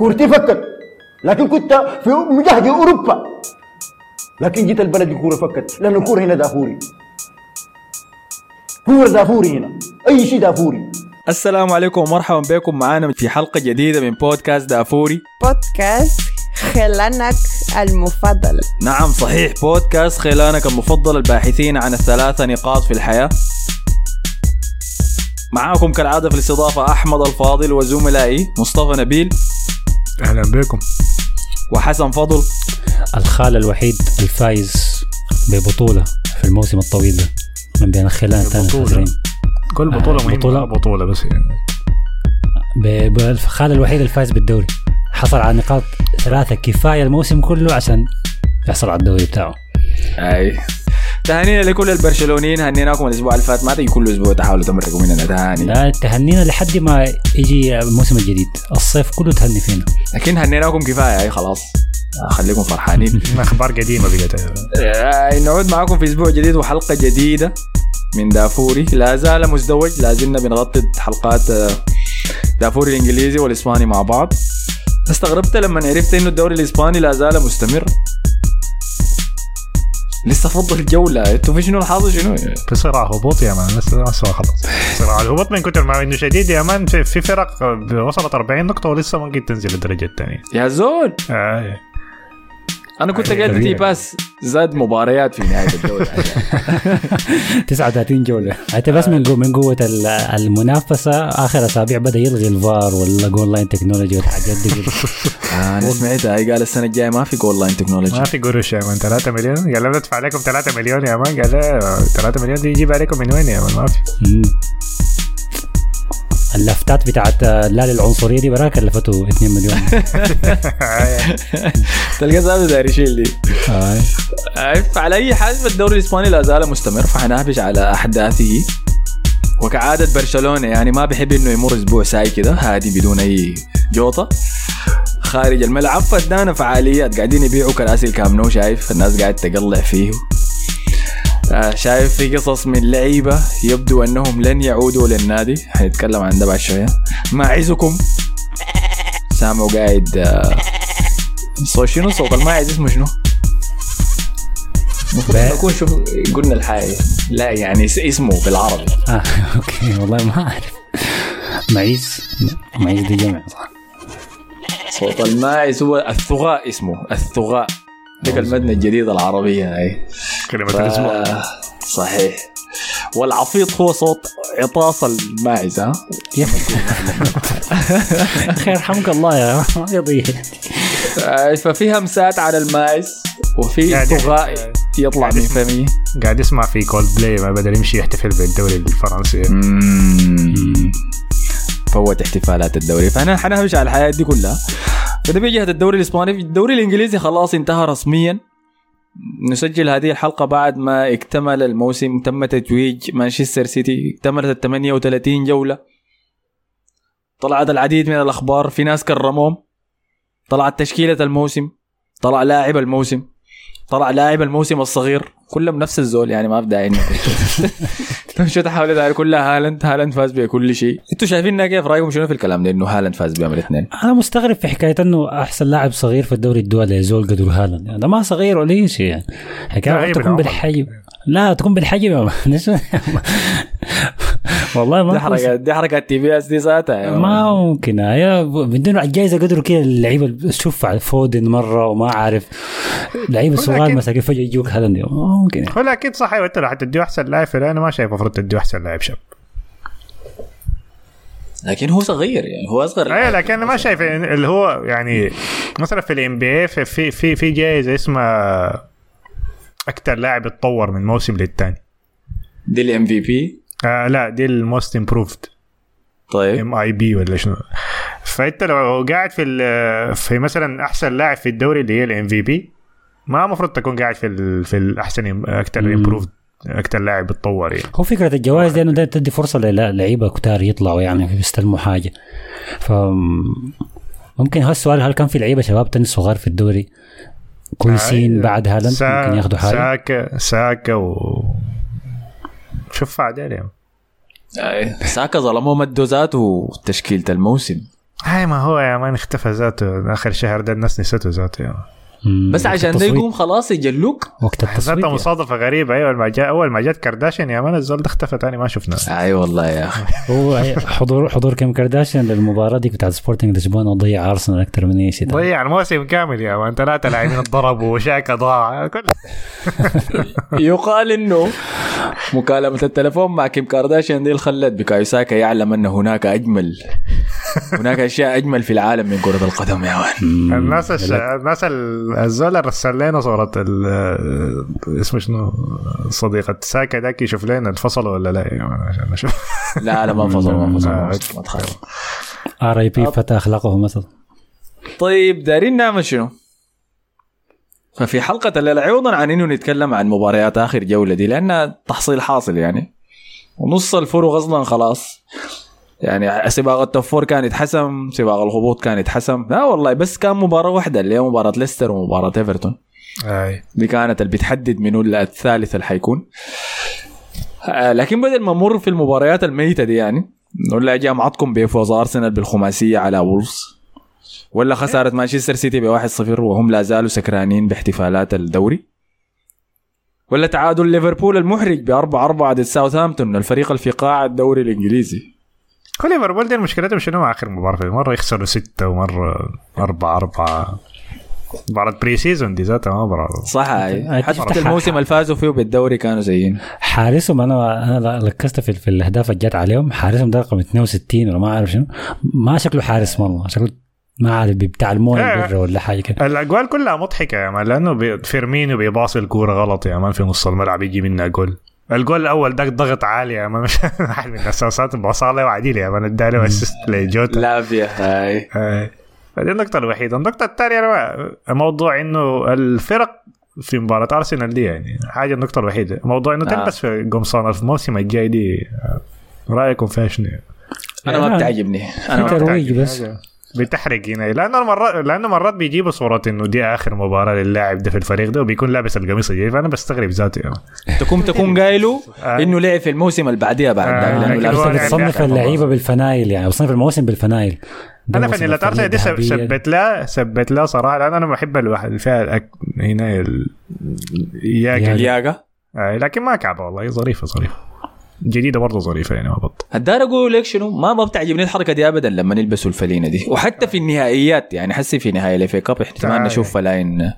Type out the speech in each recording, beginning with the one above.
كورتي فكت لكن كنت في مجهد أوروبا. لكن جيت البلد الكوره فكت. لأن الكورة هنا دافوري. كورة دافوري هنا. أي شيء دافوري. السلام عليكم ومرحبا بكم. معانا في حلقة جديدة من بودكاست دافوري. بودكاست خلانك المفضل. نعم صحيح. بودكاست خلانك المفضل الباحثين عن الثلاثة نقاط في الحياة. معاكم كالعادة في الاستضافة أحمد الفاضل وزملائي مصطفى نبيل. أهلا بكم. وحسن فضل. الخال الوحيد الفايز ببطولة في الموسم الطويل ده من بين الخلان الثاني كل بطولة آه، مهمة بطولة. بطولة, بس يعني. الخال الوحيد الفايز بالدوري. حصل على نقاط ثلاثة كفاية الموسم كله عشان يحصل على الدوري بتاعه. أي. تهانينا لكل البرشلونيين هنيناكم الأسبوع اللي فات ما تيجي كل أسبوع تحاولوا تمرقوا مننا تهاني. لا تهنينا لحد ما يجي الموسم الجديد. الصيف كله تهني فينا. لكن هنيناكم كفاية أي خلاص. خليكم فرحانين. أخبار قديمة بقت آه، نعود معكم في أسبوع جديد وحلقة جديدة من دافوري. لا زال مزدوج لا زلنا بنغطي حلقات آه، دافوري الإنجليزي والإسباني مع بعض. استغربت لما عرفت إنه الدوري الإسباني لا زال مستمر. لسه فضل الجولة. أنتوا في شنو الحاصل شنو؟ في صراع هبوط يا man لسه لسه خلاص. صراع الهبوط من كتر ما إنه شديد يا man في, في فرق وصلت 40 نقطة ولسه ممكن تنزل الدرجة الثانية. يا زول! آه. أنا كنت قلت تيباس زاد مباريات في نهاية الدوري. 39 جولة. حتى بس من قوة من قوة ال- المنافسة آخر أسابيع بدأ يلغي الفار ولا goal line technology والحاجات دي أنا سمعتها هي قال السنة الجاية ما في goal line technology ما في قروش يا man 3 مليون؟ قال ندفع عليكم 3 مليون يا man. قال لا 3 مليون دي يجيب عليكم من وين يا man؟ ما في. اللافتات بتاعت لا للعنصريه دي براك كلفته 2 مليون. تلقى زاد داير يشيل دي. فعلى أي حال فالدوري الإسباني لا زال مستمر فحنهبش على أحداثه. وكعادة برشلونة يعني ما بحب إنه يمر أسبوع ساي كده هادي بدون أي جوطة. خارج الملعب فادانا فعاليات قاعدين يبيعوا كراسي الكامنو شايف؟ الناس قاعد تقلع فيه. شايف في قصص من لعيبة يبدو أنهم لن يعودوا للنادي؟ حنتكلم عن ده بعد شوية. ماعزكم سامعوا قاعد آه، صوت شنو؟ صوت الماعز اسمه شنو؟ نكون شوف قلنا الحاجة. لا يعني اس- اسمه بالعربي. آه أوكي والله ما أعرف. معيز. معيز دي جمع صح؟ صوت الماعز هو الثغاء اسمه الثغاء. ديك المدنة الجديدة العربية هاي كلمة ف... الأسبوع صحيح. والعفيط هو صوت عطاس الماعز ها. يا أخي. يرحمك الله يا ما يضيع آه، ففي همسات على الماعز وفي ثغاء يطلع من فمه قاعد يسمع في كولد بلاي ما بدل يمشي يحتفل بالدوري الفرنسي. مم. فوت احتفالات الدوري. فانا حنهمش على الحياة دي كلها. فده بجهه الدوري الإسباني الدوري الإنجليزي خلاص انتهى رسميا. نسجل هذه الحلقة بعد ما اكتمل الموسم تم تتويج مانشستر سيتي. اكتملت ال 38 جولة. طلعت العديد من الأخبار. في ناس كرموهم. طلعت تشكيلة الموسم. طلع لاعب الموسم. طلع لاعب الموسم الصغير. كلهم نفس الزول يعني ما في داعي شو تحاول تعرف كلها هالاند هالاند فاز بكل شيء. أنتوا شايفيننا كيف؟ رأيكم شنو في الكلام؟ ده انه هالاند فاز بيوم الاثنين. أنا مستغرب في حكاية إنه أحسن لاعب صغير في الدوري الدولي زول قدر هالاند. يعني ده ما صغير ولا أي شيء يعني. حكاية تكون. بالحجم. لا تكون بالحجم والله ما دي حركه دي حركه تي بي أس دي ذاتها يا مان. ما ممكن هي بدون الجائزه قدروا كده اللعيبة اللي شوف على فودن مرة وما عارف لعيبة صغار مساكين فجأة يجوك هالاند؟ ما ممكن. هو أكيد صح انت لو حتديه أحسن لاعب في أنا ما شايف المفروض تديه أحسن لاعب شاب. لكن هو صغير يعني هو أصغر اي لكن أنا ما شايف إن- اللي هو يعني مثلا في الام بي في في في, في جائزه اسمها أكثر لاعب اتطور من موسم للتاني. دي ال MVP آه لا دي ال most improved طيب. MIP ولا شنو. فانت لو قاعد في ال- في مثلا أحسن لاعب في الدوري اللي هي ال MVP ما المفروض تكون قاعد في ال في الاحسن أكثر. improved أكثر لاعب اتطور يعني. هو فكرة الجوائز دي انه ده تدي فرصة للعيبة كتار يطلعوا يعني يستلموا حاجة. ف ممكن هو السؤال هل كان في لعيبة شباب تاني صغار في الدوري كويسين آه، بعد هالاند؟ ممكن ياخذوا حاجة؟ ساكا ساكا و شوف عدال يعني ساكا ظلموه مدوا ذاته تشكيلة الموسم. هاي ما هو يا مان اختفى ذاته. آخر شهر ده الناس نسيته ذاته. مم. بس عشان ده يقوم خلاص يجلوك. وقت التصويت يعني. مصادفة غريبة. أيوه ما جاء أول ما جات كارداشيان يا مان الزول ده اختفى تاني ما شفناه أي والله يا أخي. هو حضور حضور كيم كارداشيان للمباراة دي بتاعت سبورتنج لشبونه وضيع ارسنال أكثر من أي شيء. ضيع الموسم كامل يا مان. ثلاثة لاعبين ضربوا وشاكا ضاع. كل يقال إنه مكالمة التلفون مع كيم كارداشيان دي اللي خلت بكايو ساكا يعلم ان هناك أجمل هناك أشياء أجمل في العالم من كرة القدم يا مان مم. الناس الش... الناس ال- الزول رسل لنا صورة ال... اسمه شنو؟ صديقة ساكا داك يشوف لنا انفصلوا ولا لا؟ يا مان عشان نشوف لا لا ما انفصل ما انفصل ما تخاف RIP فتى اخلاقه مثلا. طيب دارين نعمل شنو؟ ففي حلقة الليلة عوضا عن إنه نتكلم عن مباريات آخر جولة دي لأنها تحصيل حاصل يعني. ونص الفرق أصلا خلاص. يعني سباق ال top كان يتحسم سباق الهبوط كان يتحسم. لا والله بس كان مباراة واحدة اللي هي مباراة ليستر ومباراة إيفرتون. أي. دي كانت اللي بتحدد منو الثالث اللي حيكون. آه، لكن بدل ما نمر في المباريات الميتة دي يعني نقول لها جامعتكم بيفوز ارسنال بالخماسية على وولفز. ولا خسارة مانشستر سيتي ب 1-0 وهم لا زالوا سكرانين باحتفالات الدوري؟ ولا تعادل ليفربول المحرج ب 4 4 ضد ساوثهامبتون الفريق اللي في قاع الدوري الإنجليزي. ليفربول دي مشكلتهم شنو مع آخر مباراة فيه؟ مرة يخسروا ستة ومرة أربعة أربعة. مباراة pre-season دي ذاتها ما مباراة. صح حتى الموسم اللي فازوا فيه بالدوري كانوا زيين. حارسهم أنا أنا ركزت في, في الأهداف اللي جت عليهم. حارسهم ده رقم 62 ولا ما أعرف شنو. ما شكله حارس مره شكله ما عارف بتاع المويه إيه. برا ولا حاجة كده الأجوال كلها مضحكة يا مان لأنه بي- فيرمينو بيباصي الكورة غلط يا مان في نص الملعب يجي منها جول الجول الأول ده ضغط عالي يا مان مش واحد من الأساسات باصها له وعديل يا مان اداله assist لجوتا لافيا هاي آه. هذه النقطة الوحيدة، النقطة الثانية موضوع إنه الفرق في مباراة أرسنال دي يعني حاجة النقطة الوحيدة، موضوع إنه آه. تلبس في قمصان في الموسم الجاي دي آه، رأيكم فيها شنو؟ أنا ما بتعجبني أنا ما في ترويج بتعجبني بس. حاجة. بتحرق هنا لأنه مرات لأنه مرات بيجيبوا صورة إنه دي آخر مباراة للاعب ده في الفريق ده وبيكون لابس القميص الجديد فأنا بستغرب ذاتي يعني. تكون تكون قايله آه. إنه لعب في الموسم اللي بعديها بعد آه، لأنه هو انت يعني بتصنف اللعيبة بالفنايل يعني بتصنف المواسم بالفنايل. أنا الفريق ارسنال دي. ثبت لا ثبت لا صراحة لأن أنا بحب الواحد اللي فيها الأك... هنا ال... ياكل الياقة آه لكن ما كعبة والله ظريفة ظريفة. جديدة برضه ظريفة يعني ما بط. الدار أقول لك شنو؟ ما ما بتعجبني الحركة دي ابدا لما يلبسوا الفلينة دي. وحتى في النهائيات يعني حسي في نهائي ال FA Cup احتمال. نشوف فلاين.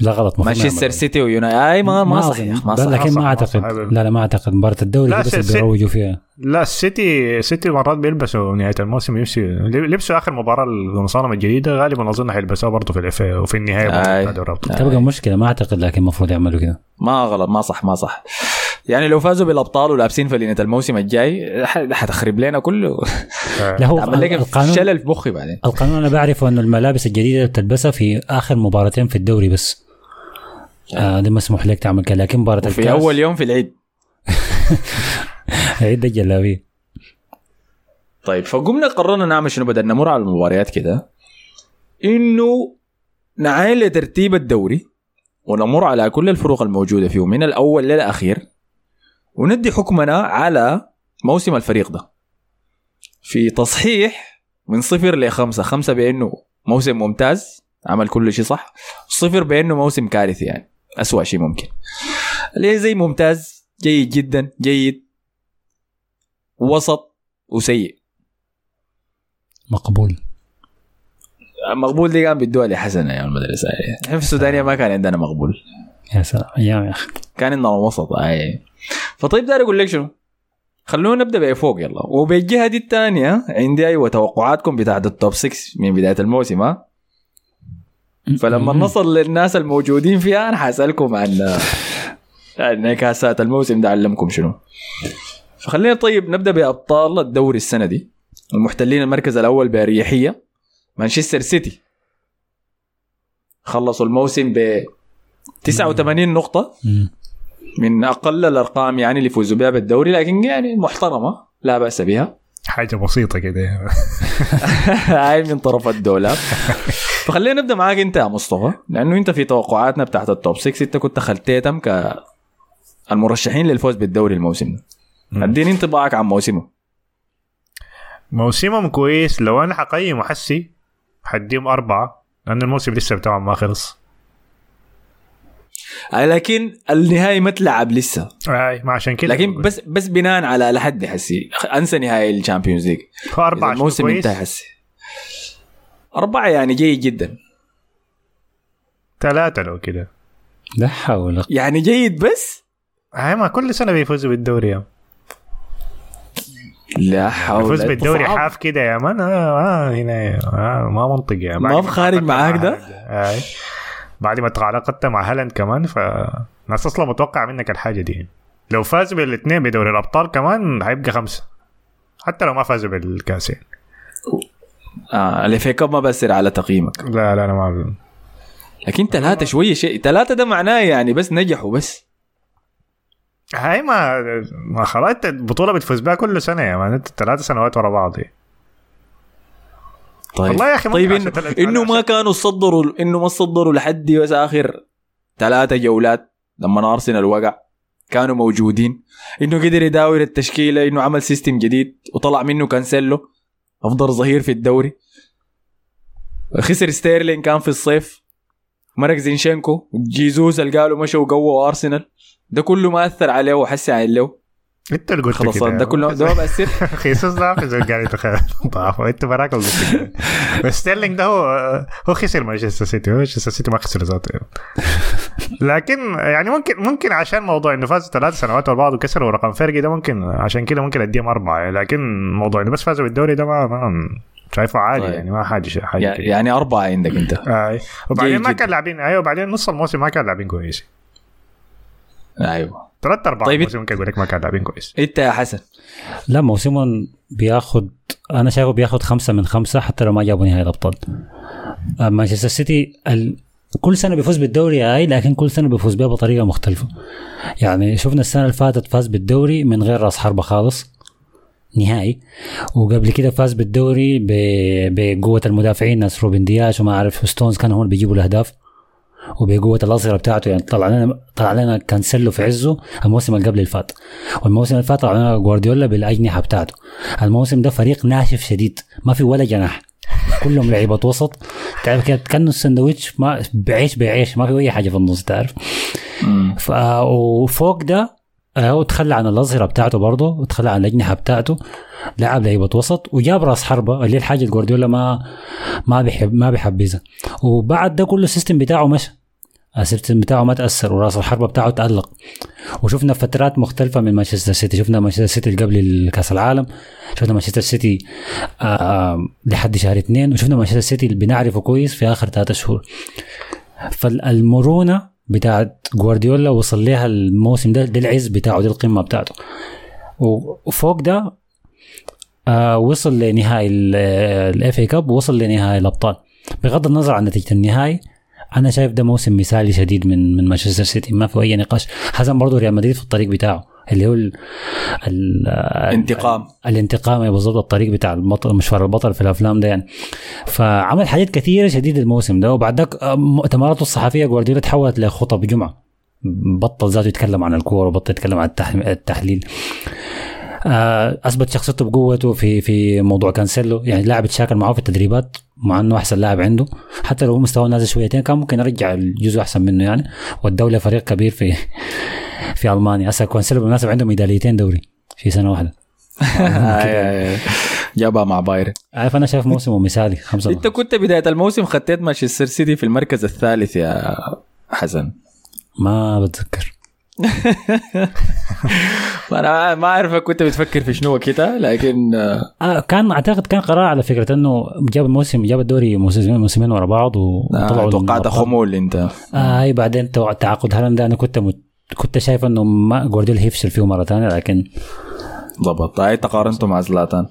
لا غلط مانشستر. سيتي ويونايتد أي ما ما صحيح ما صحيح. لكن صح، ما ما اعتقد. لا لا ما أعتقد. مباراة الدوري بس بيروجوا فيها. لا السيتي سيتي مرات بيلبسوا نهاية الموسم يمشي. لبسوا آخر مباراة المصارمة الجديدة غالبا أظن حيلبسوها برضه في الافي وفي الأبطال. تبقى مشكلة ما أعتقد لكن المفروض يعملوا كده ما غلط ما صح ما صح. يعني لو فازوا بالأبطال ولابسين فلينه الموسم الجاي ح- حتخرب لنا كله. لا هو القانون شلل في مخي بعدين. القانون أنا بعرفه إنه الملابس الجديدة بتلبسها في آخر مباراتين في الدوري بس. آه ده مسموح لك تعمل كده لكن مباراة الكاس. في أول يوم في العيد. عيد الجلابية. طيب فقمنا قررنا نعمل شنو؟ بدل نمر على المباريات كده. إنه نعاين لترتيب الدوري ونمر على كل الفروق الموجودة فيه من الأول للأخير. وندي حكمنا على موسم الفريق ده. في تصحيح من صفر لخمسة خمسة بأنه موسم ممتاز عمل كل شيء صح. صفر بأنه موسم كارثي يعني أسوأ شيء ممكن. ليه زي ممتاز؟ جيد جدا جيد. وسط وسيء. مقبول. مقبول دي كان بيدوها لحسن أيام المدرسة. إحنا في السودانية ما كان عندنا مقبول. يا سلام أيام يا أخي. كان عندنا وسط أي. فطيب داير أقول لك شنو؟ خلونا نبدأ بفوق يلا. وبالجهه دي الثانية عندي أيوه توقعاتكم بتاعت التوب 6 من بداية الموسم ها؟ فلما نصل للناس الموجودين فيها أنا حأسألكم عن انعكاسات الموسم ده علمكم شنو. فخلينا طيب نبدأ بأبطال الدوري السنة دي. المحتلين المركز الأول بأريحية مانشستر سيتي. خلصوا الموسم ب 89 نقطة. من أقل الأرقام يعني اللي فوزوا بها بالدوري لكن يعني محترمة لا بأس بها. حاجة بسيطة كده. هاي من طرف الدولاب فخلينا نبدأ معاك أنت يا مصطفى لأنه أنت في توقعاتنا بتاعت ال top 6 أنت كنت خلتيتم ك المرشحين للفوز بالدوري الموسم ده. أديني انطباعك عن موسمه. موسمهم كويس. لو أنا حقيم حسي حديهم أربعة لأن الموسم لسه بتاعهم ما خلص. لكن النهائي ما تلعب لسه. أي ما عشان كده لكن. بس بس بناء على لحد حسي أنسى نهائي ال Champions League. أربعة الموسم انتهى حسي أربعة يعني جيد جدا. ثلاثة لو كده. لا حول. يعني جيد بس؟ هاي ما كل سنة بيفوزوا بالدوري يا لا حول. يفوز بالدوري. حاف كده يا مان آه, آه هنا آه ما منطق يا ما بخارج معاك ده؟ بعد ما تعاقدت مع هالاند كمان فالناس أصلا متوقع منك الحاجة دي. لو فاز بالاثنين بدوري الأبطال كمان هيبقى خمسة. حتى لو ما فازوا بالكاس يعني. آه الافي كاب ما بأثر على تقييمك. لا لا أنا ما لكن ثلاثة شوية شيء. ثلاثة ده معناه يعني بس نجحوا بس. هاي ما ما خلاص أنت البطوله بتفوز بها كل سنة يا مان أنت ثلاث سنوات ورا بعض. يعني. طيب. والله يا ممكن طيب إنه, إنه ما كانوا صدروا إنه ما صدروا لحد بس آخر ثلاثة جولات لما أرسنال وقع. كانوا موجودين. إنه قدر يداور التشكيلة إنه عمل system جديد وطلع منه كانسيلو. أفضل ظهير في الدوري. خسر ستيرلين كان في الصيف. مرق زينشينكو. جيزوس اللي قالوا مشى وقووا أرسنال. ده كله ما أثر عليه وحس عليه. انت اللي قلت خلاص ده كله ده ما بأثر خيسوس ده زول قاعد يتخيل ضعف انت براك ستيرلينج ده هو هو خسر مانشستر سيتي مانشستر سيتي ما خسر ذاته لكن يعني ممكن ممكن عشان موضوع انه فازوا ثلاث سنوات ورا بعض وكسروا رقم فرقي ده ممكن عشان كده ممكن اديهم اربعه لكن موضوع انه بس فازوا بالدوري ده ما, ما شايفه عادي طيب. يعني ما حاجة حاجة يعني. يعني أربعة عندك أنت آه. وبعدين ما. كان لاعبين أيوه وبعدين نص الموسم ما كان لاعبين كويس أيوه. ثلاث أرباع طيب. الموسم ممكن أقول لك ما كان لاعبين كويس. أنت يا حسن. لا موسمهم بياخد أنا شايفه بياخد خمسة من خمسة حتى لو ما جابوا نهائي الأبطال. آه، مانشستر سيتي ال... كل سنة بيفوز بالدوري هاي لكن كل سنة بيفوز بها بطريقة مختلفة. يعني شفنا السنة اللي فاتت فاز بالدوري من غير راس حربة خالص نهائي. وقبل كده فاز بالدوري ب... بقوة المدافعين ناس روبن دياش وما أعرف ستونز كانوا هم اللي بيجيبوا الأهداف. وبقوة الاظهره بتاعته يعني طلع لنا طلع لنا كانسيلو في عزه الموسم اللي قبل اللي فات والموسم اللي فات طلع لنا جوارديولا بالأجنحة بتاعته. الموسم ده فريق ناشف شديد ما في ولا جناح. كلهم لعيبة وسط. تعرف كده كأنه السندوتش ما بعيش بعيش ما في أي حاجة في النص تعرف. وفوق ده آه، هو تخلى عن الأظهرة بتاعته برضه وتخلى عن الأجنحة بتاعته لعب لعيبة وسط وجاب رأس حربة اللي الحاجة جوارديولا ما ما بيحب ما بيحبذها. وبعد ده كله السيستم بتاعه مشى. ال system بتاعه ما تأثر ورأس الحربة بتاعه تالق وشفنا فترات مختلفة من مانشستر سيتي. شفنا مانشستر سيتي قبل كاس العالم شفنا مانشستر سيتي آه، آه، لحد شهر اثنين وشفنا مانشستر سيتي اللي بنعرفه كويس في آخر ثلاثة شهور. فالمرونة بتاعت جوارديولا وصل لها الموسم ده ده العز بتاعه دي القمة بتاعته. وفوق ده آه وصل لنهائي ال FA Cup ووصل لنهائي الأبطال. بغض النظر عن نتيجة النهائي أنا شايف ده موسم مثالي شديد من من مانشستر سيتي ما في أي نقاش. حسن برضه ريال مدريد في الطريق بتاعه. اللي هو ال ال انتقام. الانتقام أيوة بالضبط الطريق بتاع البطل مشوار البطل في الأفلام ده يعني. فعمل حاجات كثيرة شديد الموسم ده وبعد ذاك مؤتمراته الصحفية جوارديولا تحولت لخطب جمعة. بطل ذاته يتكلم عن الكوره وبطل يتكلم عن التح- التحليل. أثبت شخصيته بقوته في في موضوع كانسيلو. يعني لاعب يتشاكل معه في التدريبات مع إنه أحسن لاعب عنده. حتى لو هو مستواه نازل شويتين كان ممكن يرجع الجزء أحسن منه يعني. وأدوه لفريق كبير في في ألمانيا. هسه كانسيلو بالمناسبة عنده ميداليتين دوري في سنة واحدة. آه، جابها مع بايرن. عارف أنا شايف موسمه مثالي. خمسة أنت كنت بداية الموسم خطيت مانشستر سيتي في المركز الثالث يا حسن. ما بتذكر. أنا ما أعرف كنت بتفكر في شنو كده لكن آه، آه كان أعتقد كان قرار على فكرة إنه جاب الموسم جاب الدوري موسمين موسمين ورا بعض وطلعوا آه، توقعت للأبطال. خمول أنت. آه أي بعدين تعاقد هالاند ده. أنا كنت مت... كنت شايف إنه ما جوارديولا هيفشل فيه مرة ثانية لكن ضبط. هاي تقارنته مع زلاتان؟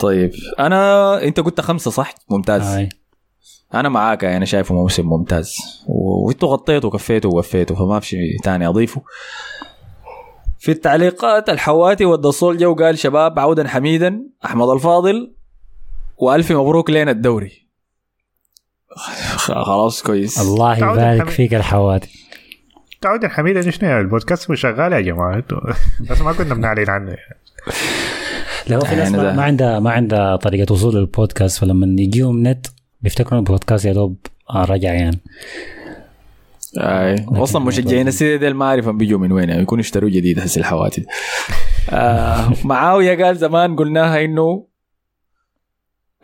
طيب. أنا أنت قلت خمسة صح؟ ممتاز. آي. أنا معاك أنا شايفه موسم ممتاز. و- وإنتوا غطيتوا وكفيتوا ووفيتوا فما في شيء ثاني أضيفه. في التعليقات الحواتي ودى الصول جو قال شباب عودا حميدا أحمد الفاضل والف مبروك لنا الدوري. خلاص كويس. الله يبارك فيك الحواتي. تعود الحميدة دي شنو يعني البودكاست مش شغال يا جماعة بس ما كنا بنعلن عنه. يعني. لو في ناس يعني ما عندها ما عندها طريقة وصول للبودكاست فلما يجيهم نت بيفتكروا البودكاست يا دوب رجع يعني اي أصلا مشجعين السيتي ديل ما اعرف بيجوا من وين يعني يكونوا اشتروا جديد هسه الحوادث آه معاويه قال زمان قلناها انه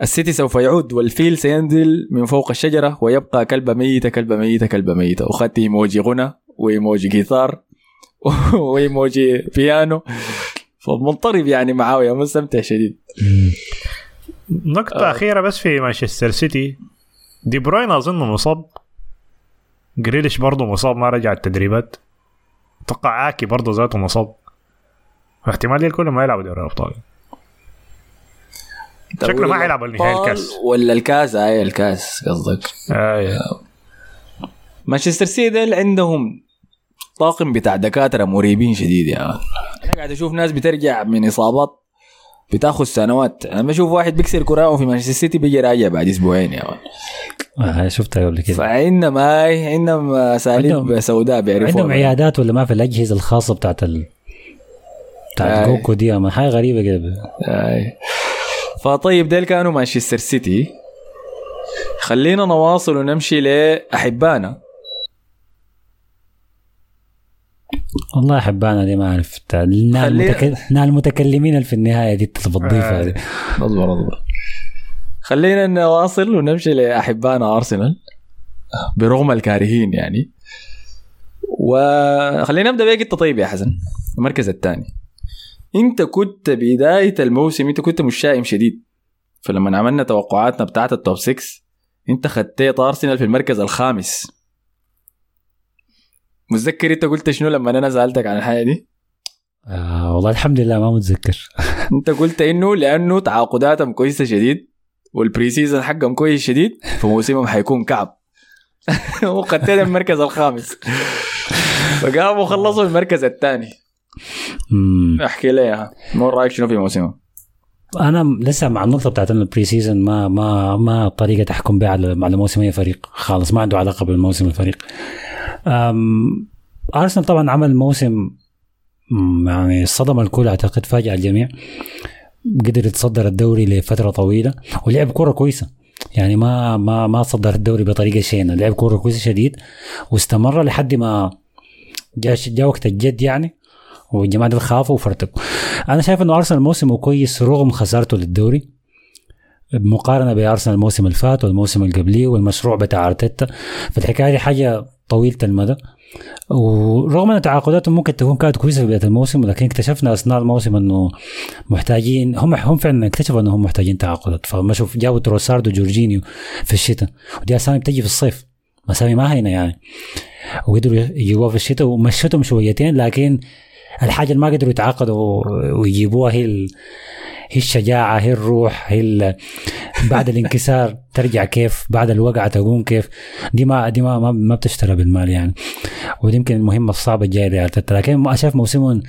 السيتي سوف يعود والفيل سينزل من فوق الشجره ويبقى كلبه ميته كلبه ميته كلبه ميته واخذت ايموجي غنى وايموجي جيتار وايموجي بيانو فمنطرب يعني معاويه مستمتع شديد نقطة أخيرة بس في مانشستر سيتي. دي بروين أظن مصاب. جريليش برضه مصاب ما رجع التدريبات. أتوقع آكي برضه ذاته مصاب. احتمال الكل ما يلعبوا دوري الأبطال. شكله ما حيلعب النهائي الكاس. ولا الكاس؟ اي الكاس قصدك. آه مانشستر سيتي ديل عندهم طاقم بتاع دكاترة مريبين شديد يا يعني. أنا قاعد أشوف ناس بترجع من إصابات بتاخذ سنوات. أنا بشوف واحد بيكسر كراعه في مانشستر سيتي بيجي راجع بعد أسبوعين يا man آه شفتها قبل كده. فعندهم هاي عندهم اساليب سوداء بيعرفوها. عندهم عيادات ولا ما في الأجهزة الخاصة بتاعت ال... بتاعت. جوكو دي؟ أما حاجة غريبة كده. فطيب ديل كانوا مانشستر سيتي. خلينا نواصل ونمشي لأحبابنا. والله احبانا دي ما اعرف خلينا- المتك... المتكلمين في النهاية دي بتضيفها آه. دي اصبر اصبر. خلينا نواصل ونمشي لاحبائنا أرسنال برغم الكارهين يعني. وخلينا نبدأ بيك انت طيب يا حسن المركز الثاني. أنت كنت بداية الموسم أنت كنت مشائم شديد. فلما عملنا توقعاتنا بتاعت التوب 6 أنت خطيت أرسنال في المركز الخامس. متذكر انت قلت شنو لما أنا سألتك عن الحاجة دي؟ آه والله الحمد لله ما متذكر انت قلت انه لأنه تعاقداتهم كويسة شديد وال pre-season حقهم كويس شديد فموسمهم حيكون كعب وخطيت المركز الخامس فقاموا خلصوا المركز الثاني. احكي لي اياها مو رأيك شنو في موسمهم؟ أنا لسه مع النقطة بتاعت ال pre-season ما ما ما طريقة تحكم بها على على موسم أي فريق خالص ما عنده علاقة بالموسم الفريق أرسنال طبعا عمل موسم يعني صدم الكل أعتقد فاجأ الجميع. قدر يتصدر الدوري لفترة طويلة ولعب كرة كويسة. يعني ما ما ما صدر الدوري بطريقة شينة. لعب كرة كويسة شديد واستمر لحد ما جاء جاء وقت الجد يعني والجماعه دول خافوا وفرتكوا. أنا شايف إنه أرسنال موسمه كويس رغم خسارته للدوري. مقارنه بأرسنال الموسم اللي فات والموسم اللي قبليه والمشروع بتاع أرتيتا. فالحكايه دي حاجة طويلة المدى. ورغم أن تعاقداتهم ممكن تكون كانت كويسة في بداية الموسم لكن اكتشفنا أثناء الموسم أنه محتاجين هم هم فعلا اكتشفوا أنهم محتاجين تعاقدات. فما شوف جابوا تروسارد وجورجينيو في الشتاء ودي أسامي بتجي في الصيف. أسامي ما هينه يعني. وقدروا يجيبوها في الشتاء ومشتهم شويتين لكن الحاجة اللي ما قدروا يتعاقدوا ويجيبوها هي. هي الشجاعة هي الروح هي. بعد الانكسار ترجع كيف؟ بعد الوقعة تقوم كيف؟ دي ما دي ما ما, ما بتشترى بالمال يعني. ودي يمكن المهمة الصعبة الجاية لارتيتا لكن ما شايف موسمهم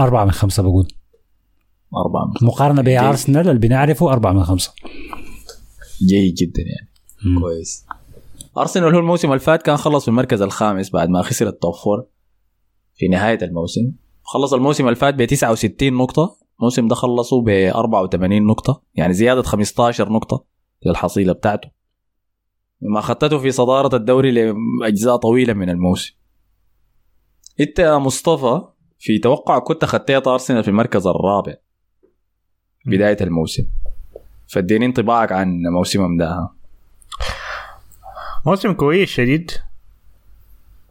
أربعة من خمسة بقول. أربعة مقارنة بأرسنال اللي بنعرفه أربعة من خمسة. جيد جدا يعني. مم. كويس. أرسنال هو الموسم اللي فات كان خلص في المركز الخامس بعد ما خسر ال top four في نهاية الموسم. خلص الموسم اللي فات ب 69 نقطة الموسم ده خلصوا ب 84 نقطة يعني زيادة 15 نقطة للحصيلة بتاعته. مما خطته في صدارة الدوري لأجزاء طويلة من الموسم. إنت يا مصطفى في توقع كنت خطيت أرسنال في المركز الرابع بداية الموسم. فاديني انطباعك عن موسمهم ده. موسم كويس شديد.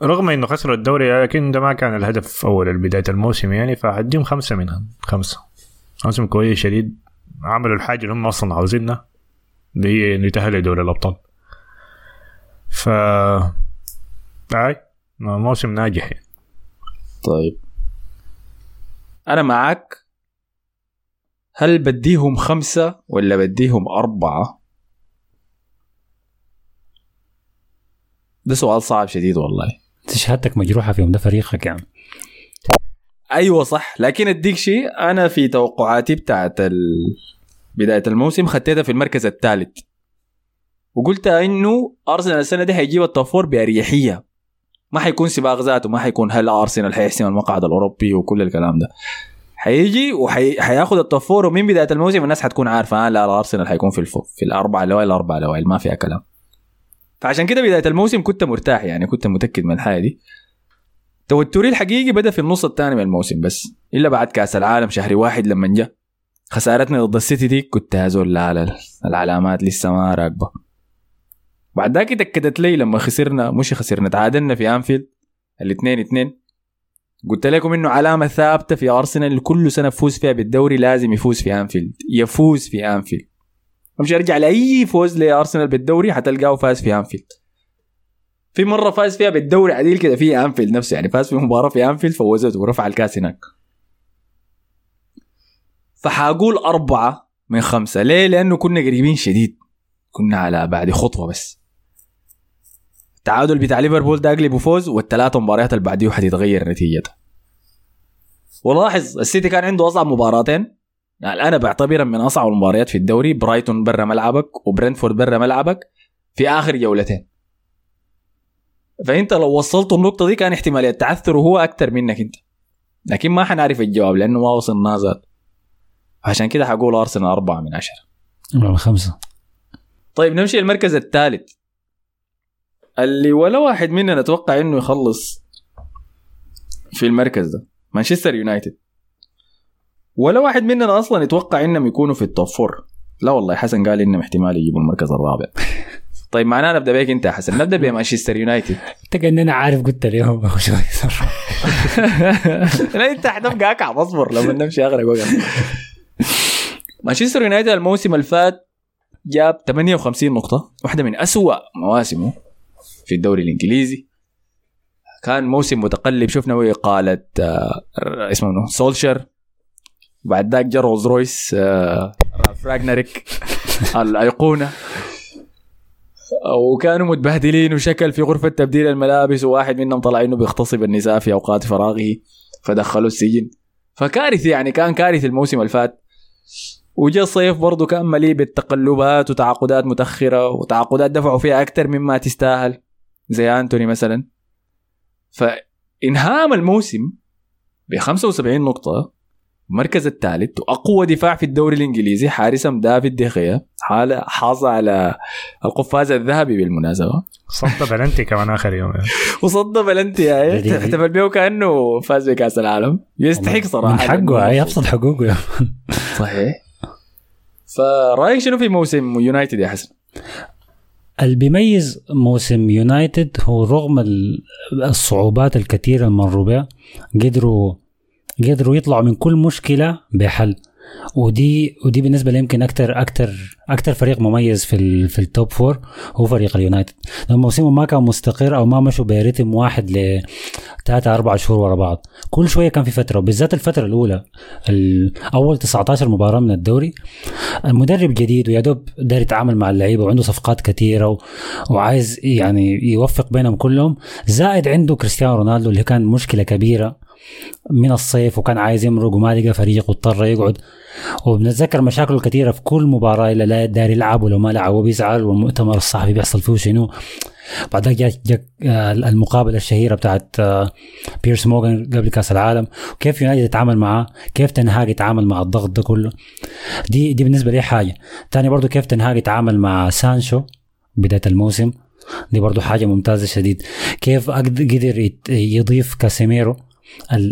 رغم إنه خسروا الدوري لكن ده ما كان الهدف أول بداية الموسم يعني فاديهم خمسة منها خمسة. موسم كويس شديد عملوا الحاجة اللي هم أصلا عاوزينها اللي هي انه يتاهلوا لدوري الأبطال. ف هاي موسم ناجح يعني. طيب. أنا معك هل بديهم خمسة ولا بديهم أربعة؟ ده سؤال صعب شديد والله. شهادتك مجروحة فيهم ده فريقك يعني. أيوه صح. لكن أديك شيء أنا في توقعاتي بتاعت ال... بداية الموسم خطيتها في المركز الثالث. وقلت إنه أرسنال السنة دي هيجيب ال top بأريحية. ما حيكون سباق ذاته ما حيكون هل أرسنال حيحسم المقعد الأوروبي وكل الكلام ده. حيجي وحياخذ ال top ومن بداية الموسم الناس حتكون عارفة آه لا الارسنال حيكون في الفوق في الأربعة الاوائل الاربعه الاوائل ما فيها كلام. فعشان كده بداية الموسم كنت مرتاح يعني كنت متأكد من الحاجة دي. توتري الحقيقي بدأ في النص الثاني من الموسم بس إلا بعد كأس العالم شهر واحد لما جاء. خسارتنا ضد السيتي دي كنت بقول لا لا العلامات لسه ما راكبة. بعد ذاك تأكدت لي لما خسرنا مش خسرنا تعادلنا في أنفيلد الاثنين اثنين. قلت لكم إنه علامة ثابتة في أرسنال كل سنة بفوز فيها بالدوري لازم يفوز في أنفيلد يفوز في أنفيلد. امشي أرجع لأي فوز لأرسنال بالدوري حتلقاه فاز في أنفيلد. في مرة فاز فيها بالدوري عديل كده في أنفيلد نفسه يعني فاز في مباراة في أنفيلد فوزته ورفع الكاس هناك. فحاقول أربعة من خمسة. ليه؟ لأنه كنا قريبين شديد. كنا على بعد خطوة بس. التعادل بتاع ليفربول ده أقلب وفوز والثلاثة مباريات اللي بعديه حتتغير نتيجتها. ولاحظ السيتي كان عنده أصعب مباراتين. يعني أنا بعتبرها من أصعب المباريات في الدوري برايتون برا ملعبك وبرنتفورد برا ملعبك في آخر جولتين. فإنت لو وصلت النقطة دي كان احتمالية تعثره هو أكثر منك أنت. لكن ما حنعرف الجواب لأنه ما وصلنا ذات عشان كده حقول أرسنال أربعة من عشرة. أربعة من خمسة. طيب نمشي المركز الثالث. اللي ولا واحد مننا أتوقع إنه يخلص في المركز ده مانشستر يونايتد. ولا واحد مننا أصلا يتوقع إنهم يكونوا في ال top four لا والله حسن قال إنهم احتمال يجيبوا المركز الرابع. طيب معناه نبدأ بيك أنت يا حسن. نبدأ بمانشستر يونايتد. انت كنت عارف قلت اليوم. لا أنت حتبقى اكعب اصبر لما نمشي اغرق وقت. مانشستر يونايتد الموسم اللي فات جاب 58 نقطة واحدة من أسوأ مواسمه في الدوري الإنجليزي. كان موسم متقلب. شفنا إقالة آه اسمه منه سولشر. بعد ذاك جا رولز رويس رانجنيك الأيقونة. وكانوا متبهدلين وشكل في غرفة تبديل الملابس وواحد منهم طلع إنه بيغتصب النساء في أوقات فراغه فدخلوا السجن. فكارثي يعني كان كارثي الموسم اللي فات. وجا الصيف برضه كان مليء بالتقلبات وتعاقدات متأخرة وتعاقدات دفعوا فيها أكثر مما تستاهل. زي أنتوني مثلا. فإنهام الموسم ب 75 نقطة. المركز الثالث وأقوى دفاع في الدوري الإنجليزي حارسا دافيد ديخيا حال حاز على القفاز الذهبي بالمناسبة. صد بلنتي كمان آخر يوم. وصد بلنتي يعني احتفل به كانه فاز بكأس العالم. يستحق صراحة. من حقه يبسط حقوقه صحيح. فرأيك شنو في موسم يونايتد يا حسن؟ اللي بيميز موسم يونايتد هو رغم الصعوبات الكثيرة اللي مروا بها قدروا قدروا يطلعوا من كل مشكلة بحل. ودي ودي بالنسبة لي يمكن أكثر أكثر أكثر فريق مميز في في ال top four هو فريق اليونايتد. لما موسمهم ما كان مستقر أو ما مشوا برتم واحد ل ثلاثة أربع شهور ورا بعض كل شوية كان في فترة وبالذات الفترة الأولى أول 19 مباراة من الدوري المدرب جديد ويا دوب داير يتعامل مع اللعيبة وعنده صفقات كثيرة و... وعايز يعني يوفق بينهم كلهم زائد عنده كريستيانو رونالدو اللي كان مشكلة كبيرة. من الصيف وكان عايز يمرق وما لقى فريق واضطر يقعد. وبنتذكر مشاكله كثيرة في كل مباراة إلا لا داير يلعب ولو ما لعب وبيزعل والمؤتمر الصحفي بيحصل فيه شنو. بعد ذاك جاء المقابلة الشهيرة بتاعت بيرس موغان قبل كأس العالم. وكيف يونايتد يتعامل معاه؟ كيف تين هاج يتعامل مع الضغط ده كله؟ دي دي بالنسبة لي حاجة. ثاني برضه كيف تين هاج يتعامل مع سانشو بداية الموسم؟ دي برضه حاجة ممتازة شديد. كيف قدر يضيف كاسيميرو؟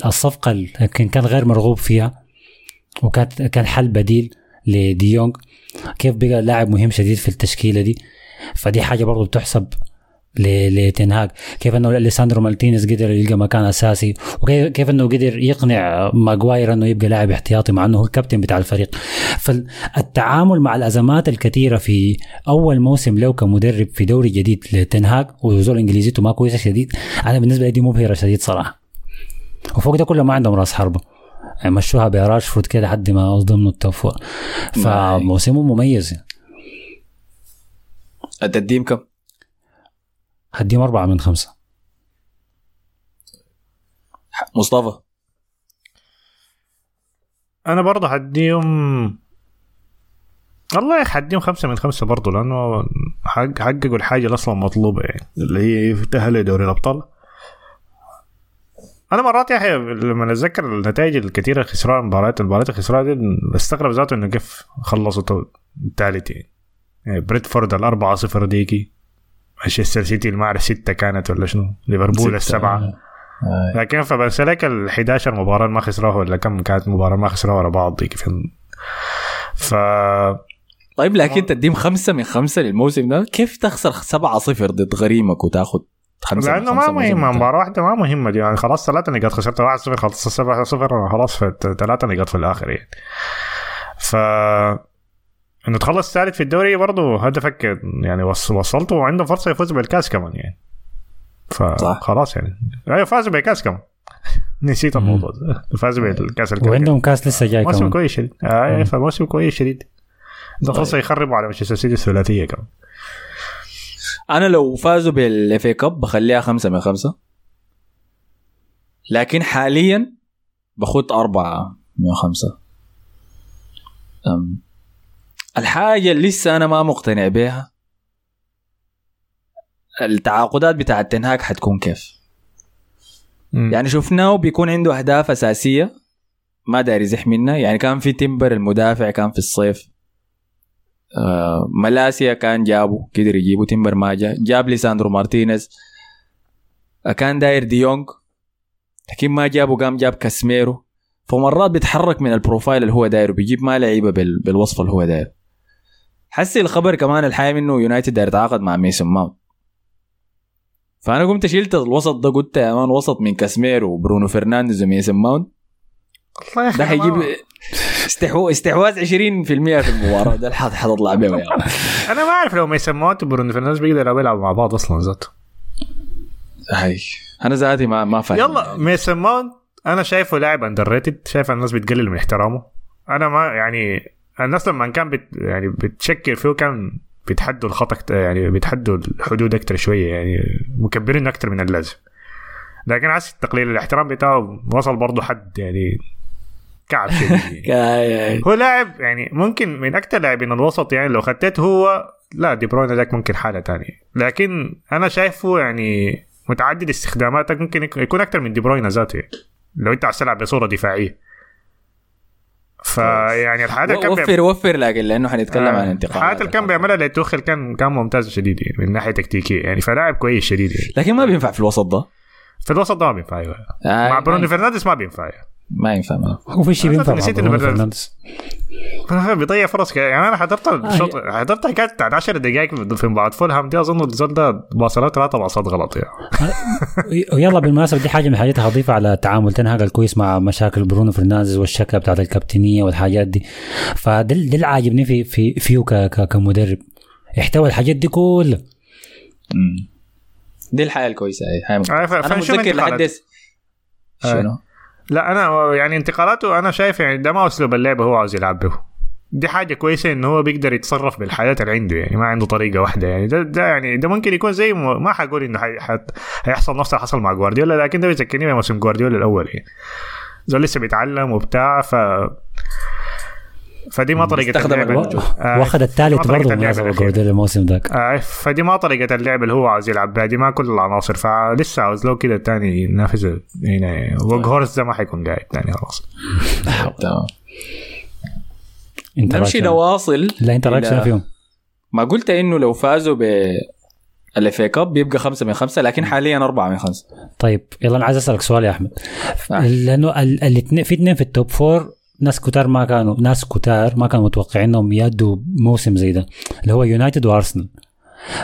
الصفقة اللي كان غير مرغوب فيها وكانت كان حل بديل لدي يونج كيف بقى لاعب مهم شديد في التشكيلة دي؟ فدي حاجة برضه بتحسب لتين هاج. كيف إنه ليساندرو مارتينيز قدر يلقى مكان أساسي وكيف إنه قدر يقنع ماجواير إنه يبقى لاعب احتياطي مع إنه هو الكابتن بتاع الفريق. فالتعامل مع الأزمات الكثيرة في أول موسم له كمدرب في دوري جديد لتين هاج وزول إنجليزيته ما كويسة شديد أنا بالنسبة لي دي مبهرة شديد صراحة. وفوق ده كله ما عندهم راس حربة. يعني مشوها براشفورد كده لحد ما ضمنوا ال top four فموسمه مميز التقديم كم؟ هديهم أربعة من خمسة. مصطفى؟ أنا برضه حديهم والله يا أخي حديهم خمسة من خمسة برضه لأنه حق حققوا الحاجة اللي أصلا مطلوبة يعني اللي هي يتأهلوا دوري الأبطال. أنا مرات يا أخي لما أتذكر النتائج الكثيرة اللي خسرها المباريات خسرها دي بستغرب ذاته إنه كيف خلصوا الثالث يعني. يعني بريدفورد ال 4 0 ديكي مانشستر سيتي ما اعرف ستة كانت ولا شنو ليفربول ستة. السبعة آه. لكن فبنسلك ال 11 مباراة ما خسروها ولا كم كانت مباراة ما خسروها ورا بعض ديك في ال- ف طيب لكن تديم خمسة من خمسة للموسم ده كيف تخسر سبعة صفر ضد غريمك وتاخذ خمسة لأنه ما مهمة. ده؟ مباراة واحدة ما مهمة. دي يعني خلاص ثلاثة نقاط خسرت 1 0 خلصت 7 0 خلاص ثلاثة نقاط في الآخر يعني. ف إنه تخلص ثالث في الدوري برضه هدفك يعني وص- وصلته وعنده فرصة يفوز بالكاس كمان يعني. صح. فخلاص يعني. أيوه فازوا بالكاس كمان. نسيت الموضوع ده. فازوا بالكاس الكاس. وعندهم كاس لسه جاي موسم كويس شديد. آه فموسم كويس شديد. عنده فرصه يخربوا على مانشستر سيتي الثلاثية كمان. أنا لو فازوا بال FA Cup بخليها خمسة من خمسة. لكن حاليا بخط أربعة من خمسة. أم. الحاجة اللي لسه أنا ما مقتنع بيها التعاقدات بتاعت تين هاج حتكون كيف؟ يعني شفناه بيكون عنده أهداف أساسية ما داير يزح منها. يعني كان في تمبر المدافع كان في الصيف. آه ملاسيا كان جابه قدر يجيبه تمبر ما جاء جاب ليساندرو مارتينيز. كان داير دي يونج لكن ما جابه قام جاب كاسميرو. فمرات بيتحرك من ال profile اللي هو دايره بيجيب ما لعيبة بال... بالوصف اللي هو دايره. حسي الخبر كمان الحقيقة منه يونايتد داير يتعاقد مع ميسون ماونت. فأنا قمت شلت الوسط ده قلت يا man وسط من كاسميرو وبرونو فرنانديز وميسون ماونت. أخي ده حيجيب استحو... استحواذ 20% في المباراة. ده الحظ حتطلع بيه. أنا ما أعرف لو ميسون ماونت وبرونو فرنانديز بيقدروا يلعبوا مع بعض أصلا ذاته. هاي. أنا ذاتي ما ما فاهم. يلا ميسون ماونت أنا شايفه لاعب underrated شايف الناس بتقلل من احترامه. أنا ما يعني الناس لما كان بت يعني بتشكر فيه كان بيتعدوا الخطا يعني بيتعدوا الحدود أكتر شوية يعني مكبرين أكتر من اللازم. لكن حاسس تقليل الاحترام بتاعه وصل برضه حد يعني كعب شديد يعني. هو لاعب يعني ممكن من أكثر لاعبين الوسط يعني لو خديت هو لا دي بروين ذاك ممكن حالة تانية لكن أنا شايفه يعني متعدد استخداماتك ممكن يك- يكون أكثر من دي بروين ذاته يعني. لو أنت عايز تلعب بصورة دفاعية فيعني الحاجات اللي كان بيعمل- وفر وفر لكن لأنه حنتكلم عن آه، انتقالات الحاجات اللي كان بيعملها لتوخيل كان كان ممتاز شديد يعني من ناحية تكتيكية يعني فلاعب كويس شديد يعني. لكن ما بينفع في الوسط ده في الوسط ده ما بينفع أيوة. آه مع برونو ما, فرنانديز ما بينفع يعني. ما ينفع. ما. هو في شيء أنا بينفع نسيت فرنانديز. بيضيع فرص كده. يعني أنا حضرت الشوط حضرت حكايه بتاعت 10 دقائق في مباراة فولهام دي أظن الزول ده باصله ثلاثة باصات غلط يعني. ويلا بالمناسبة دي حاجة من الحاجات اللي هضيفها على تعامل تنهاج الكويس مع مشاكل برونو فرنانديز والشكه بتاعت الكابتنية والحاجات دي. فده ده اللي عاجبني في في فيه ك- كمدرب. احتوى الحاجات دي كلها. دي الحياة الكويسة. هي آه، أنا فنشوف متذكر لحد. دس- شنو؟ لا أنا يعني انتقالاته أنا شايف يعني ده ما أسلوب اللعب هو عاوز يلعب به. دي حاجة كويسة إنه هو بيقدر يتصرف بالحياة اللي عنده يعني ما عنده طريقة واحدة يعني. ده, ده يعني ده ممكن يكون زي ما حقول إنه حي- حت- هيحصل نفس اللي حصل مع جوارديولا لكن ده بيذكرني بموسم جوارديولا الأول يعني. زول لسه بيتعلم وبتاع ف فدي ما طريقة استخدم اللعب الوقت. واخد الثالث برضه. جوارديولا الموسم ذاك. آه فدي ما طريقة اللعب اللي هو عاوز يلعب بها. دي ما كل العناصر. فلسه عاوز له كده تاني ينافس هنا ووت هورست ده ما حيكون قاعد تاني خلاص. تمام. انت نمشي نواصل لا انت رايك شنو فيهم؟ ما قلت إنه لو فازوا بال FA Cup بيبقى خمسة من خمسة لكن حاليا أربعة من خمسة. طيب يلا أنا عايز أسألك سؤال يا أحمد. نعم. لأنه ال- الاثنين في اثنين في ال top four ناس كتار ما كانوا ناس كتار ما كانوا متوقعين إنهم يأدوا موسم زي ده اللي هو يونايتد وأرسنال.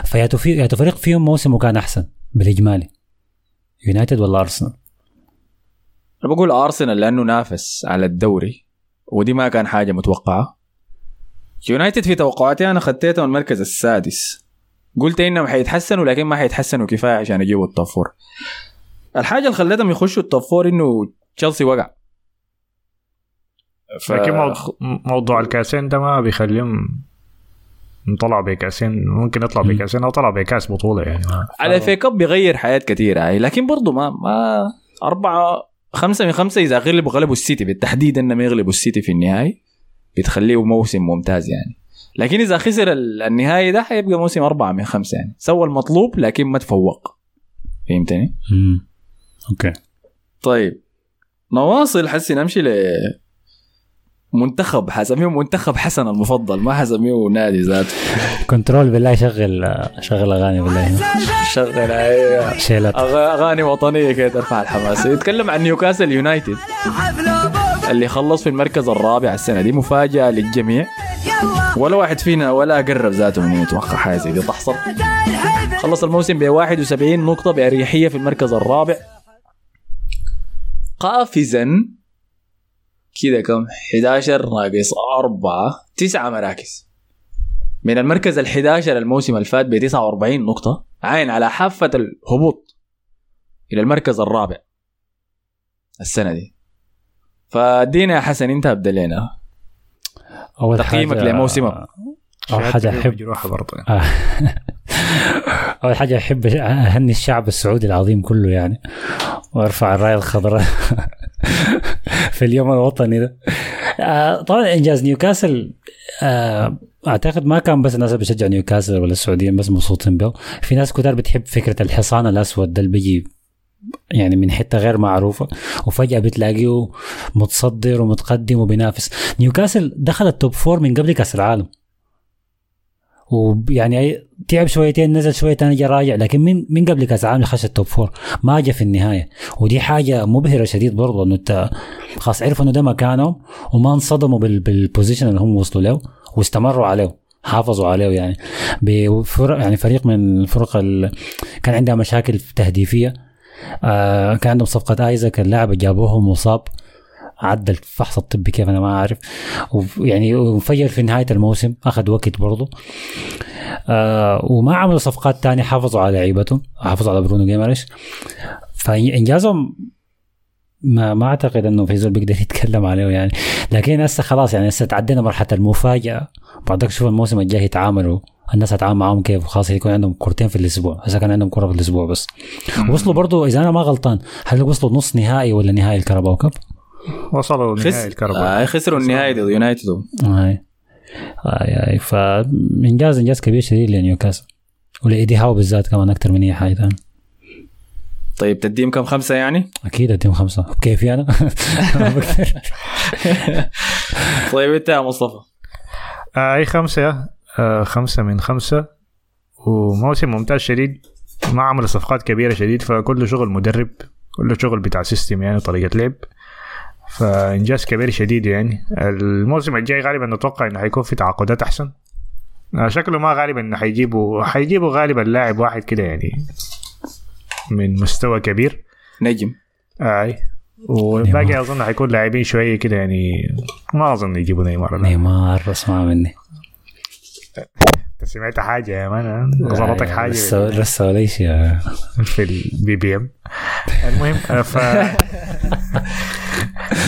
فياتوا في ياتوا فريق فيهم موسمه كان أحسن بالإجمالي. يونايتد ولا أرسنال؟ أنا بقول أرسنال لأنه نافس على الدوري ودي ما كان حاجة متوقعة. يونايتد في توقعاتي أنا خطيتهم المركز السادس. قلت إنهم حيتحسنوا لكن ما حيتحسنوا كفاية عشان يجيبوا ال top four. الحاجة اللي خلتهم يخشوا ال top إنه تشيلسي وقع. ف... لكن موضوع, موضوع الكاسين ده ما بيخليهم طلعوا بكاسين ممكن يطلع بكاسين أو طلع بكاس بطولة يعني. ما. ال FA Cup بيغير حياة كثيرة هاي لكن برضو ما ما أربعة خمسة من خمسة إذا غلبوا غلبوا السيتي بالتحديد إنهم يغلبوا السيتي في النهائي بتخليه موسم ممتاز يعني. لكن إذا خسر ال- النهائي ده حيبقى موسم أربعة من خمسة يعني. سوى المطلوب لكن ما تفوق. فهمتني؟ امم okay. طيب. نواصل حسي نمشي ل منتخب حسميه منتخب حسن المفضل ما حسميه نادي ذاته. control بالله شغل شغل أغاني بالله. شغل أغ- أغاني وطنية كده ترفع الحماس. يتكلم عن نيوكاسل يونايتد اللي خلص في المركز الرابع السنة دي مفاجأة للجميع. ولا واحد فينا ولا قرب ذاته من يتوقع حاجة زي دي تحصل. خلص الموسم ب 71 نقطة بأريحية في المركز الرابع. قافزا كده كم؟ 11 ناقص 4 تسعة مراكز. من المركز ال 11 الموسم اللي فات ب 49 نقطة. عاين على حافة الهبوط إلى المركز الرابع. السنة دي. فادينا يا حسن انت أبدأ لنا. أول تقييمك حاجة- لموسمك. أول حاجة أحب جروحه برضه آه. أول حاجة أحب أهني الشعب السعودي العظيم كله يعني. وأرفع الرايه الخضراء. في اليوم الوطني ده. آه، طبعا إنجاز نيوكاسل آه، أعتقد ما كان بس الناس اللي بتشجع نيوكاسل ولا السعوديين بس مبسوطين به. في ناس كتار بتحب فكرة الحصان الأسود ده اللي بيجي يعني من حتة غير معروفة وفجأة بتلاقيه متصدر ومتقدم وبينافس. نيوكاسل دخل ال top four من قبل كأس العالم. ويعني تعب شويتين نزل شوية تاني جا راجع. لكن من من قبل كاس العالم خش ال top four ما جا في النهاية. ودي حاجة مبهرة شديد برضه إنه انت خلاص عرفوا إنه ده مكانهم وما انصدموا بال- بالبوزيشن اللي هم وصلوا له واستمروا عليه حافظوا عليه يعني. بفرق يعني فريق من الفرق ال... كان عندها مشاكل تهديفية. آه كان عندهم صفقة ايزاك اللاعب اللي جابوه مصاب. عدى الفحص الطبي كيف أنا ما أعرف. ويعني وفجر في نهاية الموسم أخذ وقت برضه آه وما عملوا صفقات تانية حافظوا على لعيبتهم حافظوا على برونو جيماريش. فإنجازهم ما ما أعتقد إنه في زول بيقدر يتكلم عليه يعني. لكن هسه خلاص يعني هسه تعدينا مرحلة المفاجأة. بعدك شوف الموسم الجاي يتعاملوا الناس هتعامل معاهم كيف؟ خلاص يكون عندهم كورتين في الأسبوع. هسه كان عندهم كره في الأسبوع بس. وصلوا برضو إذا أنا ما غلطان هل وصلوا نص نهائي ولا نهائي الكهرباء كاب؟ وصلوا نهائي خس... الكهرباء آه خسروا النهائي ضد يونايتد. هاي هاي هاي فانجاز انجاز كبير شديد لنيوكاسل. ولإيدي هاو بالذات كمان أكثر من أي حاجة ثانية طيب تديهم كم؟ خمسة يعني؟ أكيد أديهم خمسة. كيفي أنا. طيب أنت يا مصطفى. آه أي خمسة؟ آه خمسة من خمسة. وموسم ممتاز شديد ما عملوا صفقات كبيرة شديد فكله شغل مدرب كله شغل بتاع system يعني طريقة لعب. فإنجاز كبير شديد يعني. الموسم الجاي غالبا نتوقع إنه حيكون في تعاقدات أحسن. آه شكله ما غالبا إنه حيجيبوا حيجيبوا غالبا لاعب واحد كده يعني من مستوى كبير. نجم. أي. والباقي أظن حيكون لاعبين شوية كده يعني ما أظن يجيبوا نيمار. نيمار اسمع مني. انت سمعت حاجة يا مان ظبطك حاجة لسه لسه ليش يا في البي بي ام المهم ف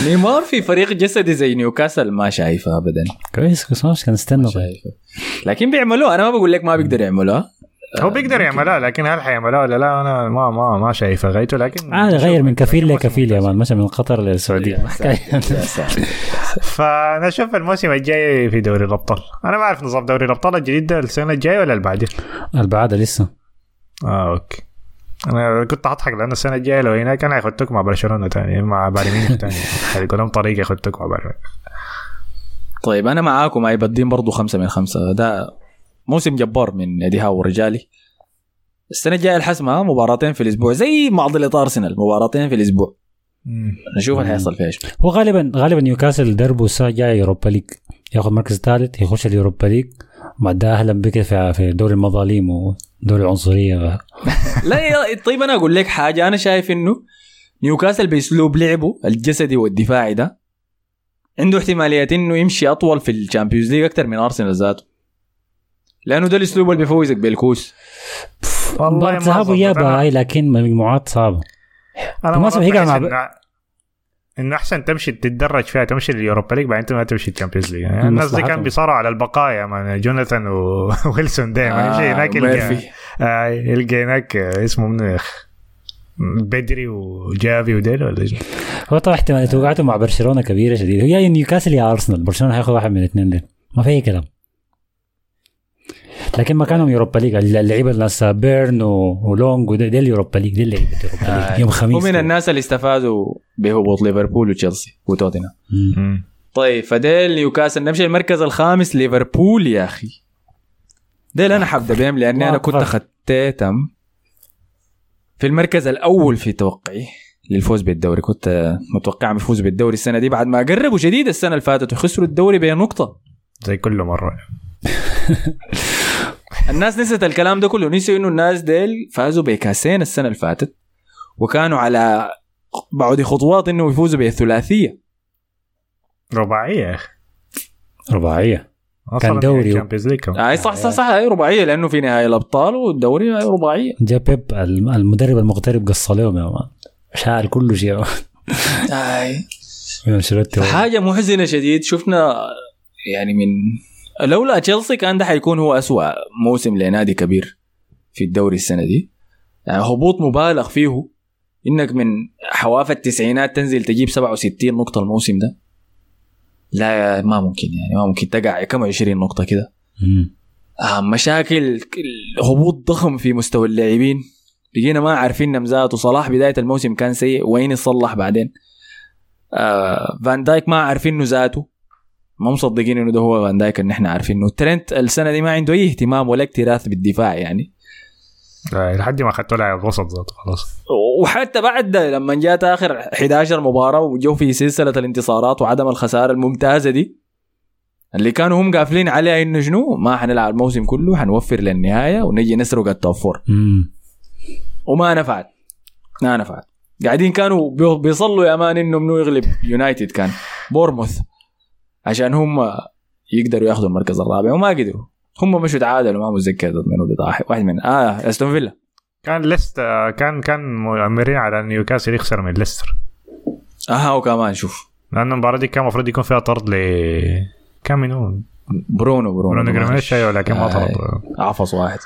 نيمار في فريق جسدي زي نيوكاسل ما شايفه ابدا كويس كويس ماشي كان استنى طيب. لكن بيعملوها أنا ما بقول لك ما بيقدر يعملوها هو بيقدر يعملها لكن هل حيعملها ولا لا؟ أنا ما ما ما شايفه غايته لكن عادي غير من كفيل موسم لكفيل يا. مان مشى من قطر للسعودية. فأنا أشوف الموسم الجاي في دوري الأبطال. أنا ما أعرف نظام دوري الأبطال الجديد ده السنة الجاية ولا اللي بعدها البعادة لسه. آه okay. أنا كنت هضحك لأن السنة الجاية لو هناك أنا هيخدتك مع برشلونة تاني مع بايرن ميونخ تاني. هيكون لهم طريقه يخدتك مع بايرن طيب أنا معاكم اي بديهم برضو خمسة من خمسة. ده موسم جبار من ادي هاو ورجالي. السنة الجاية الحسمة مباراتين في الأسبوع زي معضلة أرسنال مباراتين في الأسبوع. نشوف اللي حيحصل فيها هو غالبا غالبا نيوكاسل دربه السنة الجاية Europa League. ياخذ مركز ثالث يخش ال Europa League. بعدها أهلا بك في في دوري المظاليم ودوري العنصريه لا طيب أنا أقول لك حاجة. أنا شايف إنه نيوكاسل بأسلوب لعبه الجسدي والدفاعي ده عنده احتمالية إنه يمشي أطول في ال Champions League أكثر من أرسنال ذاته. لأنه ده الأسلوب اللي بيفوزك بالكوس. مباراة ذهاب وإياب هاي لكن مجموعات صعبة. أنا ما بحس مع إنه- انه أحسن تمشي تتدرج فيها تمشي اليوروبا ليج بعدين ما تمشي الشامبيونز ليج. يعني الناس دي كان. بيصارعوا على البقايا من جوناثان وويلسون دائما يمشي هناك يلقى. آه، يلقى هناك آه، اسمه منو بدري وجافي وديل ولا هو طبعا احتمال توقعته مع برشلونة كبيرة شديدة هي يا نيوكاسل يا أرسنال. برشلونة هياخذ واحد من الاثنين دول. ما في أي كلام. لكن ما كانوا يوروبا ليج اللعيبة الناس بيرن ولونج وده دي اليوروبا ليج دي اللعيبه اليوروبا ليج يوم خميس ومن الناس اللي استفادوا بهبوط ليفربول وتشيلسي وتوتنهام. طيب فديل نيوكاسل. نمشي المركز الخامس ليفربول يا أخي. ديل أنا حبدا بهم لأني أنا كنت أكبر. خديتهم في المركز الأول في توقعي للفوز بالدوري. كنت متوقعهم يفوزوا بالدوري السنة دي بعد ما قربوا شديد السنة اللي فاتت وخسروا الدوري بنقطه زي كل مرة. الناس نسيت الكلام ده كله. نسيوا إنه الناس ديل فازوا بكاسين السنة اللي فاتت وكانوا على بعد خطوات إنه يفوزوا بالثلاثية. رباعية. يا أخي رباعيه كان دوري كمان. أي صح صح صح هي رباعية لأنه في نهائي الأبطال والدوري رباعية. جا بيب الم- المدرب المغترب قص عليهم يا مان. شاعر كل شيء يا مان. أي. حاجة محزنة شديد. شفنا يعني من لولا تشيلسي كان ده حيكون هو أسوأ موسم لنادي كبير في الدوري السنة دي. يعني هبوط مبالغ فيه. إنك من حواف التسعينات تنزل تجيب 67 نقطة الموسم ده. لا ما ممكن يعني ما ممكن. تقع كم 20 نقطة كده. آه مشاكل هبوط ضخم في مستوى اللاعبين. بقينا ما عارفين نمزات وصلاح بداية الموسم كان سيء. وين يصلح بعدين؟ آه فان دايك ما عارفين ذاته. ما مصدقين إنه ده هو فان دايك اللي إحنا عارفينه ترنت السنة دي ما عنده أي اهتمام ولا اكتراث بالدفاع يعني. لحد ما اخذته لاعب وسط ذاته خلاص. وحتى بعد ده لما جات آخر 11 مباراة وجو في سلسلة الانتصارات وعدم الخسارة الممتازة دي اللي كانوا هم قافلين عليها إنه شنو؟ ما حنلعب الموسم كله حنوفر للنهاية ونجي نسرق ال top four. وما نفعت. ما نفعت. قاعدين كانوا بي- بيصلوا يا man إنه منو يغلب؟ يونايتد كان. بورنموث. عشان هم يقدروا ياخذوا المركز الرابع وما قدروا. هم مشوا تعادلوا ما متذكر ضد ضد واحد- من آه أستون فيلا. كان ليست آه، كان كان مؤملين على نيوكاسل يخسر من ليستر. آه وكمان شوف. لأنه المباراة دي كان المفروض يكون فيها طرد ل كان منو؟ برونو برونو برونو جريميش أيوه لكن ما آه. طرد عفص واحد.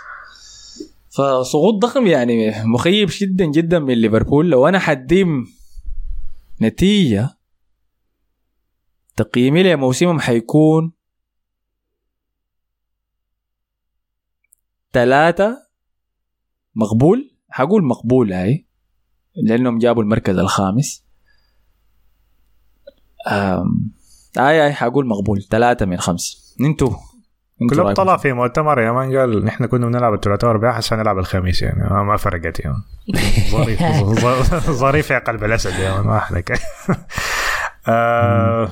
فسقوط ضخم يعني مخيب جدا جدا من ليفربول. لو أنا حديم نتيجة تقييمي لموسمهم حيكون ثلاثة مقبول؟ حقول مقبول هاي لأنهم جابوا المركز الخامس. أم... آي آي حقول مقبول ثلاثة من خمسة أنتوا كلوب؟ طلع في مؤتمر يا مان قال نحن كنا بنلعب الثلاثاء والاربعاء هسه نلعب الخميس يعني ما- فرقت يعني ظريف ظريف يا قلب الأسد يا مان ما أحلى كيف. آه،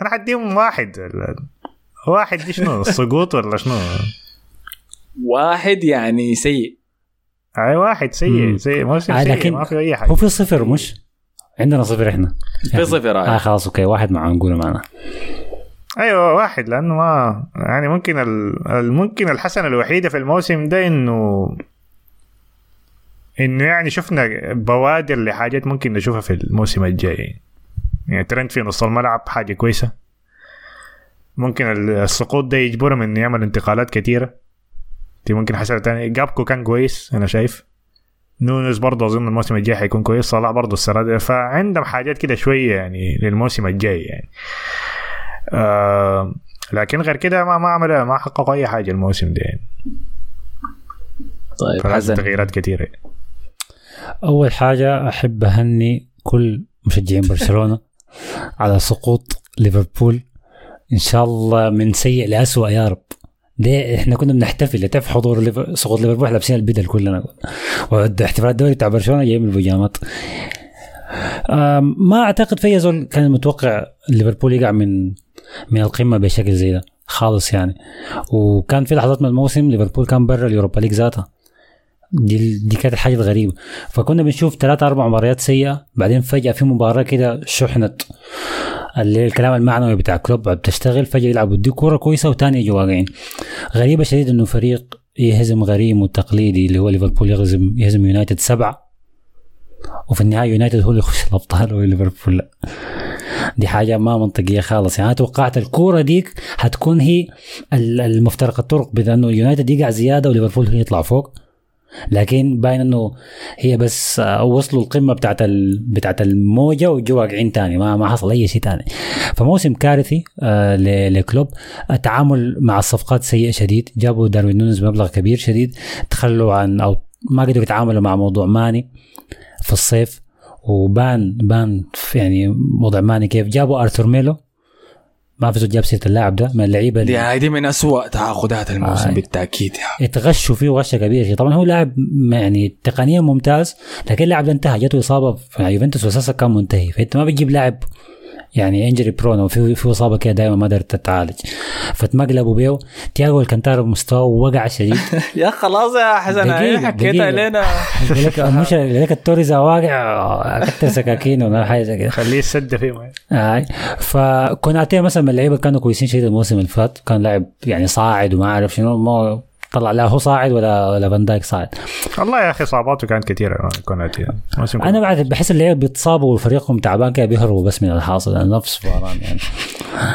أنا حديهم واحد واحد دي شنو؟ السقوط ولا شنو؟ واحد يعني سيء. أي واحد سيء. سيء موسم آه، سيء لكن ما في أي هو حاجة في صفر مش؟ عندنا صفر إحنا. في صفر آه. آه. خلاص أوكي واحد مع نقوله معنا. أيوه واحد لأنه ما يعني ممكن ال- ال- ممكن الحسنة الوحيدة في الموسم ده إنه إنه يعني شفنا بوادر لحاجات ممكن نشوفها في الموسم الجاي. يعني ترند في نص الملعب حاجة كويسة. ممكن ال- السقوط ده يجبرهم إنه يعمل انتقالات كثيره دي ممكن حسنه تانية. جابكو كان كويس أنا شايف. نونز برضه أظن الموسم الجاي حيكون كويس صلاح برضه السنة دي. فعندهم حاجات كده شوية يعني للموسم الجاي يعني. آه لكن غير كده ما ما عمل ما حققوا أي حاجة الموسم ده يعني. طيب حسن. تغييرات كثيره أول حاجة أحب أهني كل مشجعين برشلونة. على سقوط ليفربول. إن شاء الله من سيء لاسوء يا رب. ده إحنا كنا بنحتفل تعرف حضور. سقوط ليفربول؟ لابسين البدل كلنا. واحتفالات الدوري بتاع برشلونة جايين البيجامات. ما أعتقد في زول كان متوقع ليفربول يقع من من القمة بشكل زي ده. خالص يعني. وكان في لحظات من الموسم ليفربول كان برا ال Europa League ذاتها. دي دي كانت الحاجة الغريبة. فكنا بنشوف ثلاثة أربع مباريات سيئة بعدين فجأة في مباراة كده شحنت. اللي الكلام المعنوي بتاع كلوب بتشتغل فجأة يلعبوا دي كوره كويسة وتاني يجوا واقعين. غريبة شديد إنه فريق يهزم غريمه التقليدي اللي هو ليفربول يهزم يهزم يونايتد سبعة وفي النهاية يونايتد هو اللي يخش الأبطال وليفربول لا دي حاجة ما منطقية خالص. يعني أنا توقعت الكورة ديك حتكون هي ال- المفترق الطرق بين إنه يونايتد يقع زيادة وليفربول يطلع فوق. لكن باين إنه هي بس آه، وصلوا القمة بتاعت ال... بتاعت الموجة وجوا واقعين تاني ما ما حصل أي شيء تاني. فموسم كارثي آه ل- لكلوب. التعامل مع الصفقات سيء شديد. جابوا داروين نونز بمبلغ كبير شديد. تخلوا عن أو ما قدروا يتعاملوا مع موضوع ماني في الصيف. وبان بان يعني موضوع ماني كيف. جابوا آرثر ميلو. ما زول جاب سيرة اللاعب ده من اللعيبة اللي دي هذه من أسوأ تعاقدات الموسم آه. بالتأكيد يعني. يتغشوا فيه غشه كبيرة طبعا هو لاعب يعني تقنيا ممتاز لكن اللاعب ده انتهى جاته إصابة في يوفنتوس واساسا كان منتهي فأنت ما بتجيب لاعب يعني injury prone وفي في إصابة كده دائما ما قدرت تتعالج. فتمقلبوا بيه تياجو الكانتارو مستواه وقع شديد. يا خلاص يا حسن هي حكيتها. لنا يقول لك مش لك التوريزا واقع كتر سكاكين ولا حاجة زي كده. خليه يسد فيه آه. فكوناتي مثلا من اللعيبة كانوا كويسين شديد الموسم اللي فات. كان لاعب يعني صاعد وما أعرف شنو ما طلع لا هو صاعد ولا ولا فان دايك صاعد. والله يا أخي اصاباته كانت كثيرة كوناتي أنا بعد بحس اللعيبه بيتصابوا وفريقهم تعبان كده بيهربوا بس من الحاصل يعني نفس فاران يعني.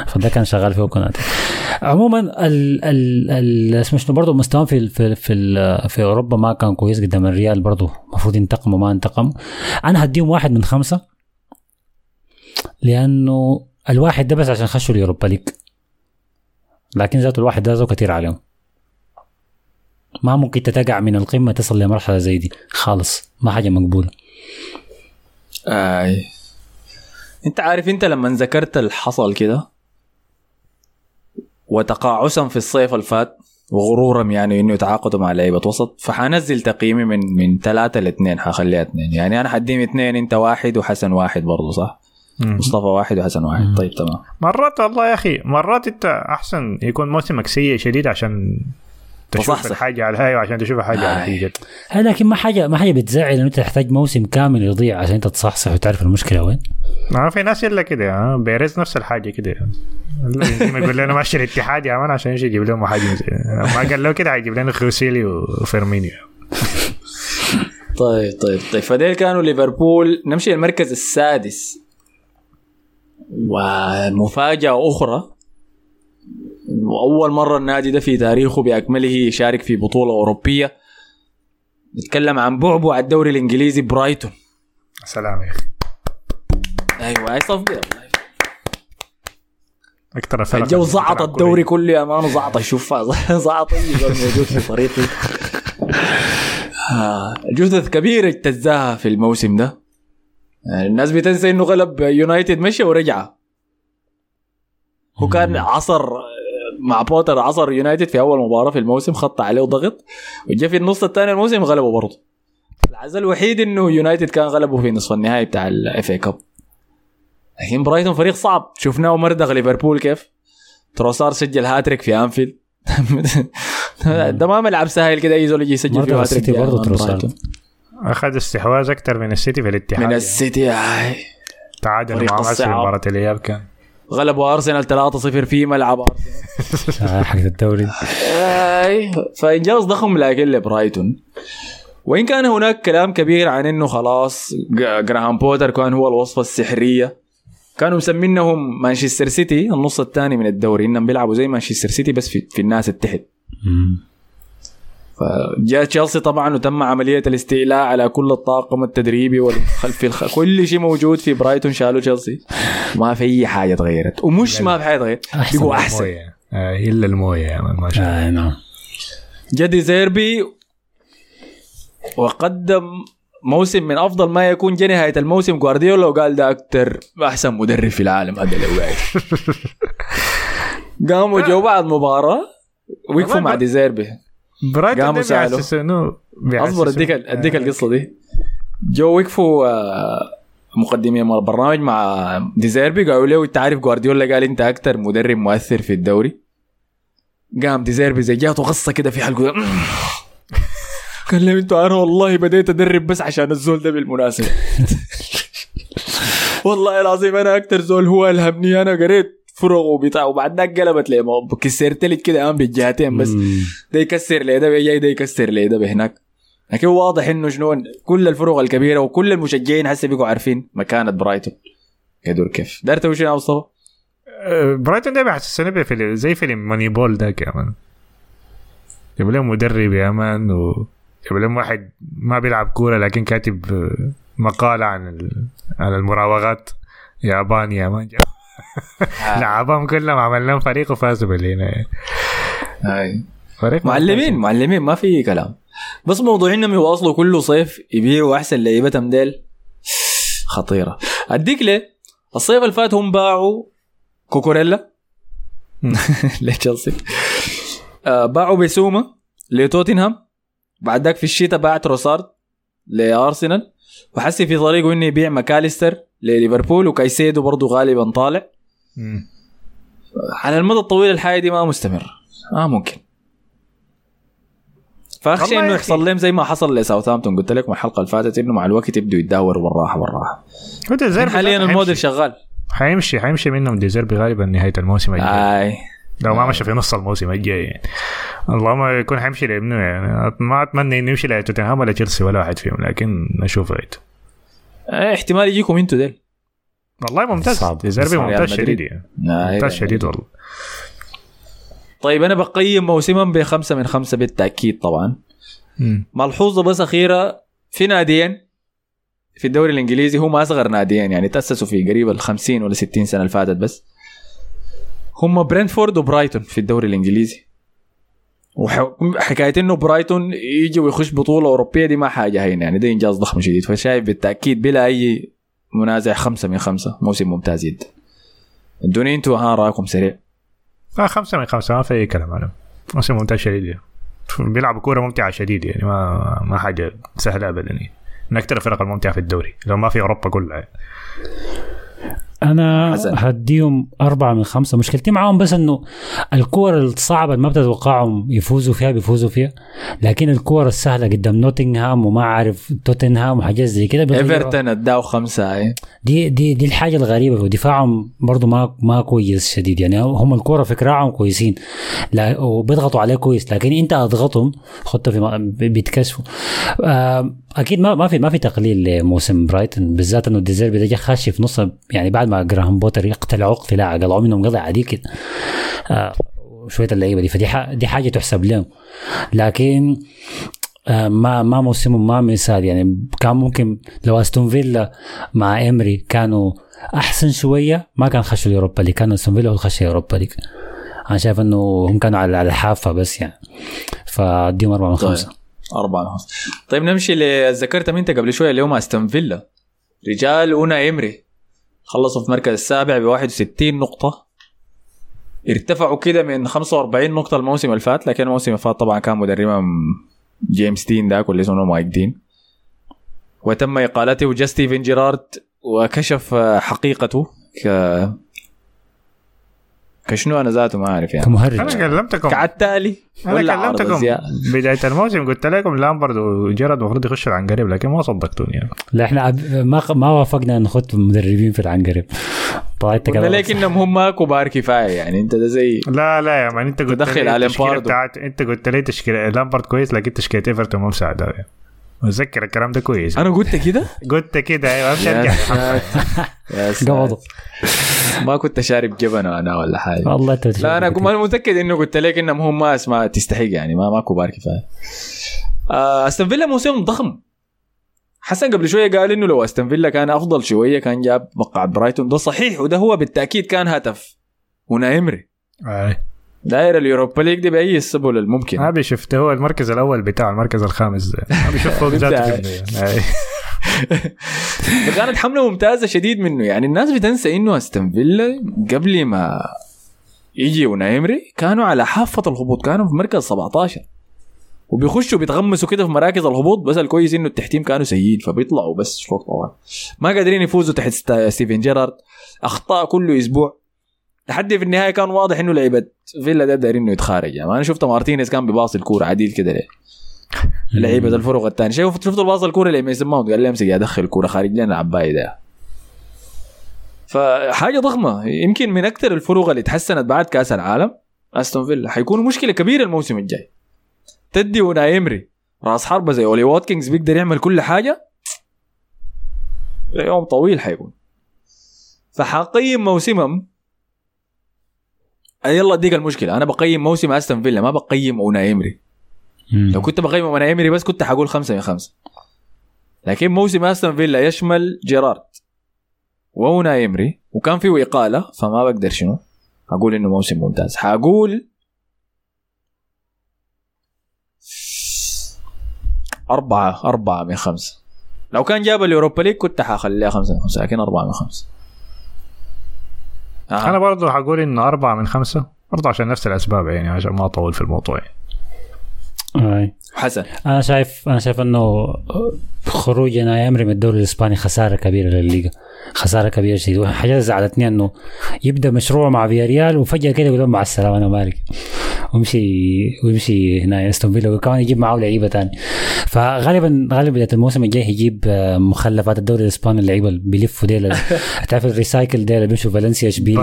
فده كان شغال فيه كوناتي عموما ال ال ال اسمه شنو برضه مستواهم في في في, في أوروبا ما كان كويس قدام الريال برضه المفروض ينتقموا ما انتقم. أنا هديهم واحد من خمسة لأنه الواحد ده بس عشان خشوا اليوروبا ليج. لكن ذاته الواحد ده كثير عليهم. ما ممكن تتقع من القمة تصل لمرحلة زي دي. خالص. ما حاجة مقبولة. آي. انت عارف انت لما ذكرت الحصل كده؟ وتقاعسا في الصيف الفات وغرورا يعني إنه يتعاقدوا مع لعيبة وسط فحنزل تقييمي من من ثلاثة لاثنين حخليها اثنين. يعني أنا حديم اثنين أنت واحد وحسن واحد برضه صح؟ مم. مصطفى واحد وحسن واحد. طيب تمام. مرات والله يا أخي مرات أنت أحسن يكون موسمك سيء شديد عشان تشوف تصحصح. الحاجة على الهاي وعشان تشوف حاجة على آي. الحقيقة هذا لكن ما حاجة ما حاجة بتزعل إنه أنت تحتاج موسم كامل يضيع عشان أنت تصحصح وتعرف المشكلة وين. ما في ناس إلا كده بيريز نفس الحاجة كده. ما يقول لنا ماشي الاتحاد يا مان عشان يجي يجيب لهم مهاجم زي- ما قال له كده حيجيب لنا خوسيلو وفيرمينيو. طيب طيب طيب. فديل كانوا ليفربول. نمشي المركز السادس. ومفاجأة أخرى. وأول مرة النادي ده في تاريخه بأكمله يشارك في بطولة أوروبية. نتكلم عن بعبع الدوري الإنجليزي برايتون. سلام يا أخي. أيوة أي صفقة أكثر الفرق الجو زعط الدوري. كله يا مان زعط شوف زعط موجود في طريقي آه، جثث كبيرة اجتزاها في الموسم ده. يعني الناس بتنسى إنه غلب يونايتد مشى ورجع. هو كان عصر مع بوتر عصر يونايتد في أول مباراة في الموسم خط عليه ضغط وجا في النص الثاني الموسم غلبه برضه العزل الوحيد إنه يونايتد كان غلبه في نصف النهائي بتاع ال FA Cup لكن برايتون فريق صعب شفناه مردغ ليفربول كيف تروسار سجل هاتريك في أنفيلد ده ما ملعب سهل كده أي زول يجي يسجل فيه هاتريك برضه مان تروسار. برايتون. أخذ استحواذ أكثر من السيتي في الاتحاد من يعني. السيتي هاي تعادل مع مصر في. مباراة الإياب كان غلبوا أرسنال 3-0 في ملعب أرسنال. آه، حق الدوري. آي فإنجاز ضخم لكن لبرايتون. وإن كان هناك كلام كبير عن إنه خلاص جراهام بوتر كان هو الوصفة السحرية. كانوا مسمينهم مانشستر سيتي النص الثاني من الدوري. إنهم بيلعبوا زي مانشستر سيتي بس في, في الناس التحت. فجاء تشيلسي طبعا وتم عملية الاستيلاء على كل الطاقم التدريبي والخلف الخ... كل شيء موجود في برايتون شالوا تشيلسي. ما في أي حاجة تغيرت. ومش ما في حاجة تغيرت. بقوا أحسن. مويه آه، إلا الموية يا مان ما شاء الله. آه نعم. جا دي زيربي وقدم موسم من أفضل ما يكون جا نهاية الموسم. جوارديولا وقال ده أكتر أحسن مدرب في العالم. هذا اللي وقع قاموا جو بعد مباراة. وقفوا مع دي زيربي. برايتون. بيحسسوا انه أصبر أديك أديك القصة دي. جو وقفوا آه، مقدمين البرنامج مع ديزيربي قالوا له انت عارف جوارديولا قال أنت أكتر مدرب مؤثر في الدوري؟ قام ديزيربي زي جاته غصة كده في حلقة. قال لهم أنتوا أنا والله بديت أدرب بس عشان الزول ده بالمناسبة. والله العظيم أنا أكتر زول هو ألهمني أنا قريت فرغ وبتاع وبعد ذاك قلبت لي. كسرت لي كده قام بالجهتين بس. ده يكسر لي ده جاي ده يكسر لي ده هناك لكن واضح إنه شنو كل الفروق الكبيرة وكل المشجعين هسه بيقوا عارفين مكانة برايتون. يدور كيف؟ دارت وش يا مصطفى؟ آه، برايتون ده بيحسسوني بفيلم زي فيلم Moneyball ده كمان جاب لهم مدرب يا مان و جاب لهم واحد ما بيلعب كورة لكن كاتب آه، مقالة عن عن المراوغات. ياباني يا مان. لعبهم كلهم عمل لهم فريق وفازوا بالهنا هاي. فريق معلمين معلمين ما في كلام. بس موضوع انهم يواصلوا كل صيف يبيعوا أحسن لعيبتهم ديل خطيرة. أديك ليه؟ الصيف اللي فات هم باعوا كوكوريلا. لتشيلسي آه باعوا بسوما لتوتنهام. بعد ذاك في الشتاء باع تروسارد لأرسنال. وحسي في طريقه إنه يبيع ماكاليستر. لليفربول وكايسيدو برضه غالبا طالع. مم. على المدى الطويل الحياة دي ما مستمر. ما ممكن. فأخشى إنه يحصل لهم زي ما حصل لساوثهامبتون قلت لكم الحلقة اللي فاتت إنه مع الوقت يبدوا يتداوروا بالراحه بالراحه حاليا الموديل شغال. حيمشي حيمشي منهم ديزيربي غالبا نهاية الموسم الجاي. آي. لو ما مشى في نص الموسم الجاي. يعني اللهم يكون حيمشي لابنه يعني. ما أتمنى إنه يمشي لتوتنهام ولا تشيلسي ولا واحد فيهم لكن نشوف آه، احتمال يجيكم أنتوا ديل والله ممتاز صعب. ديزيربي صعب. ممتاز شديد. يعني. ممتاز شديد والله طيب أنا بقيم موسما بخمسه من خمسة بالتأكيد طبعا ملحوظة بس أخيرة في ناديين في الدوري الإنجليزي هم أصغر ناديين يعني تأسسوا في قريب ال 50 ولا 60 سنة اللي فاتت بس هم برنتفورد وبرايتون في الدوري الإنجليزي وحكايه إنه برايتون يجي ويخش بطولة أوروبية دي ما حاجة هينة يعني ده إنجاز ضخم شديد. فشايف بالتأكيد بلا أي منازع خمسة من خمسة موسم ممتاز جدا. ادوني أنتوا ها رأيكم سريع. آه خمسة من خمسة ما في أي كلام عنه موسم ممتاز شديد. يعني. بيلعبوا كورة ممتعة شديد يعني ما ما حاجة سهلة أبدا. يعني من أكثر الفرق الممتعة في الدوري لو ما في أوروبا كلها. أنا حسن. هديهم أربعة من خمسة. مشكلتي معاهم بس إنه الكور الصعبة اللي ما بتتوقعهم يفوزوا فيها بيفوزوا فيها لكن الكور السهلة قدام نوتنغهام وما عارف توتنهام وحاجات زي كده. إيفرتون اداوا خمسة اي دي دي دي الحاجة الغريبة. ودفاعهم برضو ما ما كويس شديد. يعني هم الكورة في كراعهم كويسين لا وبيضغطوا عليه كويس. لكن أنت أضغطهم خدته في بيتكشفوا آه، أكيد ما ما في ما في تقليل لموسم برايتون بالذات إنه ديزيربي ده جا خاشي في نص يعني بعد ما جراهام بوتر يقتلعوا اقتلاع قلعوا منهم قضى عادي كده. آه، شوية اللعيبة دي. فدي دي حاجة تحسب لهم. لكن آه، ما ما موسمهم ما مثال يعني كان ممكن لو أستون فيلا مع إمري كانوا أحسن شوية ما كان خشوا اليوروبا ليج. كان أستون فيلا اللي خش اليوروبا ليج. أنا شايف إنه هم كانوا على الحافة بس يعني. فأديهم أربعة من طيب. خمسه أربعة من خمسة. طيب نمشي اللي ذكرتها أنت قبل شوية اللي هم أستون فيلا. رجال أوناي إمري. خلصوا في المركز السابع ب 61 نقطة. ارتفعوا كده من 45 نقطة الموسم اللي فات لكن الموسم اللي فات طبعا كان مدربهم جيمس دين ذاك واللي اسمه مايك دين. وتم إقالته جا ستيفن جيرارد وكشف حقيقته كشنو أنا ذاته ما أعرف يعني كمهرج أنا كلمتكم كعالتالي أنا ولا عرض كلمتكم؟ بداية الموسم قلت لكم لامبرد وجيرد المفروض يخشوا العنقريب لكن ما صدقتوني يعني. لا إحنا عب- ما ما وافقنا نخط مدربين في العنقريب طلعت قلنا كده لك إنهم هم كبار كفاية يعني أنت ده زي لا لا يا مان أنت قلت تدخل على. بتاعت أنت قلت لي تشكيله لامبرد كويس لكن تشكيلة إيفرتون ما مساعدة يعني. متذكر الكلام ده كويس. أنا قلت كده؟ قلت كده أيوه يا ارجع ما كنت شارب جبن أنا ولا حاجة. والله أنت لا أنا كنت متأكد إنه قلت لك إنهم هم ما تستحق يعني ما ما كبار كفايه آه، أستون فيلا موسم ضخم. حسن قبل شوية قال إنه لو أستون فيلا كان أفضل شوية كان جاب مقعد برايتون. ده صحيح وده هو بالتأكيد كان هدف. آه. داير اليوروبا ليج دي بأي السبل الممكن. ما بيشفت هو المركز الأول بتاعه المركز الخامس. ما بيشوف فوق ذاته. فكانت حملة ممتازة شديد منه. يعني الناس بتنسى إنه أستون فيلا قبل ما يجي أوناي إيمري كانوا على حافة الهبوط. كانوا في مركز 17 وبيخشوا بيتغمسوا كده في مراكز الهبوط. بس الكويس إنه التحتيم كانوا سيئين فبيطلعوا بس شوط طوال ما قادرين يفوزوا تحت ست- ستيفن جيرارد. أخطاء كل أسبوع. لحد في النهاية كان واضح إنه لعيبة فيلا ده دايرين إنه يتخارج. يعني أنا شفت مارتينيز كان بيباصي الكورة عديل كده ليه. لعيبة الفرق الثاني شوف شفت الباص الكورة اللي ميسن ماونت قال لي أمسك يا ادخل الكورة خارج لنا العباية ده. فحاجة ضخمة. يمكن من أكثر الفروق اللي تحسنت بعد كأس العالم أستون فيلا. حيكونوا مشكلة كبيرة الموسم الجاي. تدي أوناي إيمري راس حربة زي أولي واتكنز بيقدر يعمل كل حاجة؟ يوم طويل حيكون. فحقيم موسمهم يلا أديك المشكلة. أنا بقيم موسم أستون فيلا ما بقيم أوناي إيمري لو كنت بقيمه من إيمري بس كنت حقول خمسة من خمسة. لكن موسم أستون فيلا يشمل جيرارد وأوناي إيمري وكان فيه إقالة فما بقدر شنو. أقول إنه موسم ممتاز. حقول أربعة أربعة من خمسة. لو كان جاب اليوروبا ليج كنت حخليها خمسة من خمسة لكن أربعة من خمسة. آه. أنا برضه حقول انه أربعة من خمسة برضه عشان نفس الأسباب يعني عشان ما أطول في الموضوع يعني. حسن. أنا شايف أنا شايف إنه خروج أوناي إيمري من الدوري الإسباني خسارة كبيرة للليغا. خسارة كبيرة شديد وحاجه زعلتني إنه يبدأ مشروع مع فياريال وفجأة كده يقول لهم مع السلامة أنا مالك. ويمشي ويمشي هنا أستون فيلا وكمان يجيب معاه لعيبة تاني. فغالبا غالبا بداية الموسم الجاي هيجيب آه، مخلفات الدوري الإسباني اللعيبة اللي بيلفوا ديل تعرف ال recycle ديل اللي بيمشوا فالنسيا اشبيليا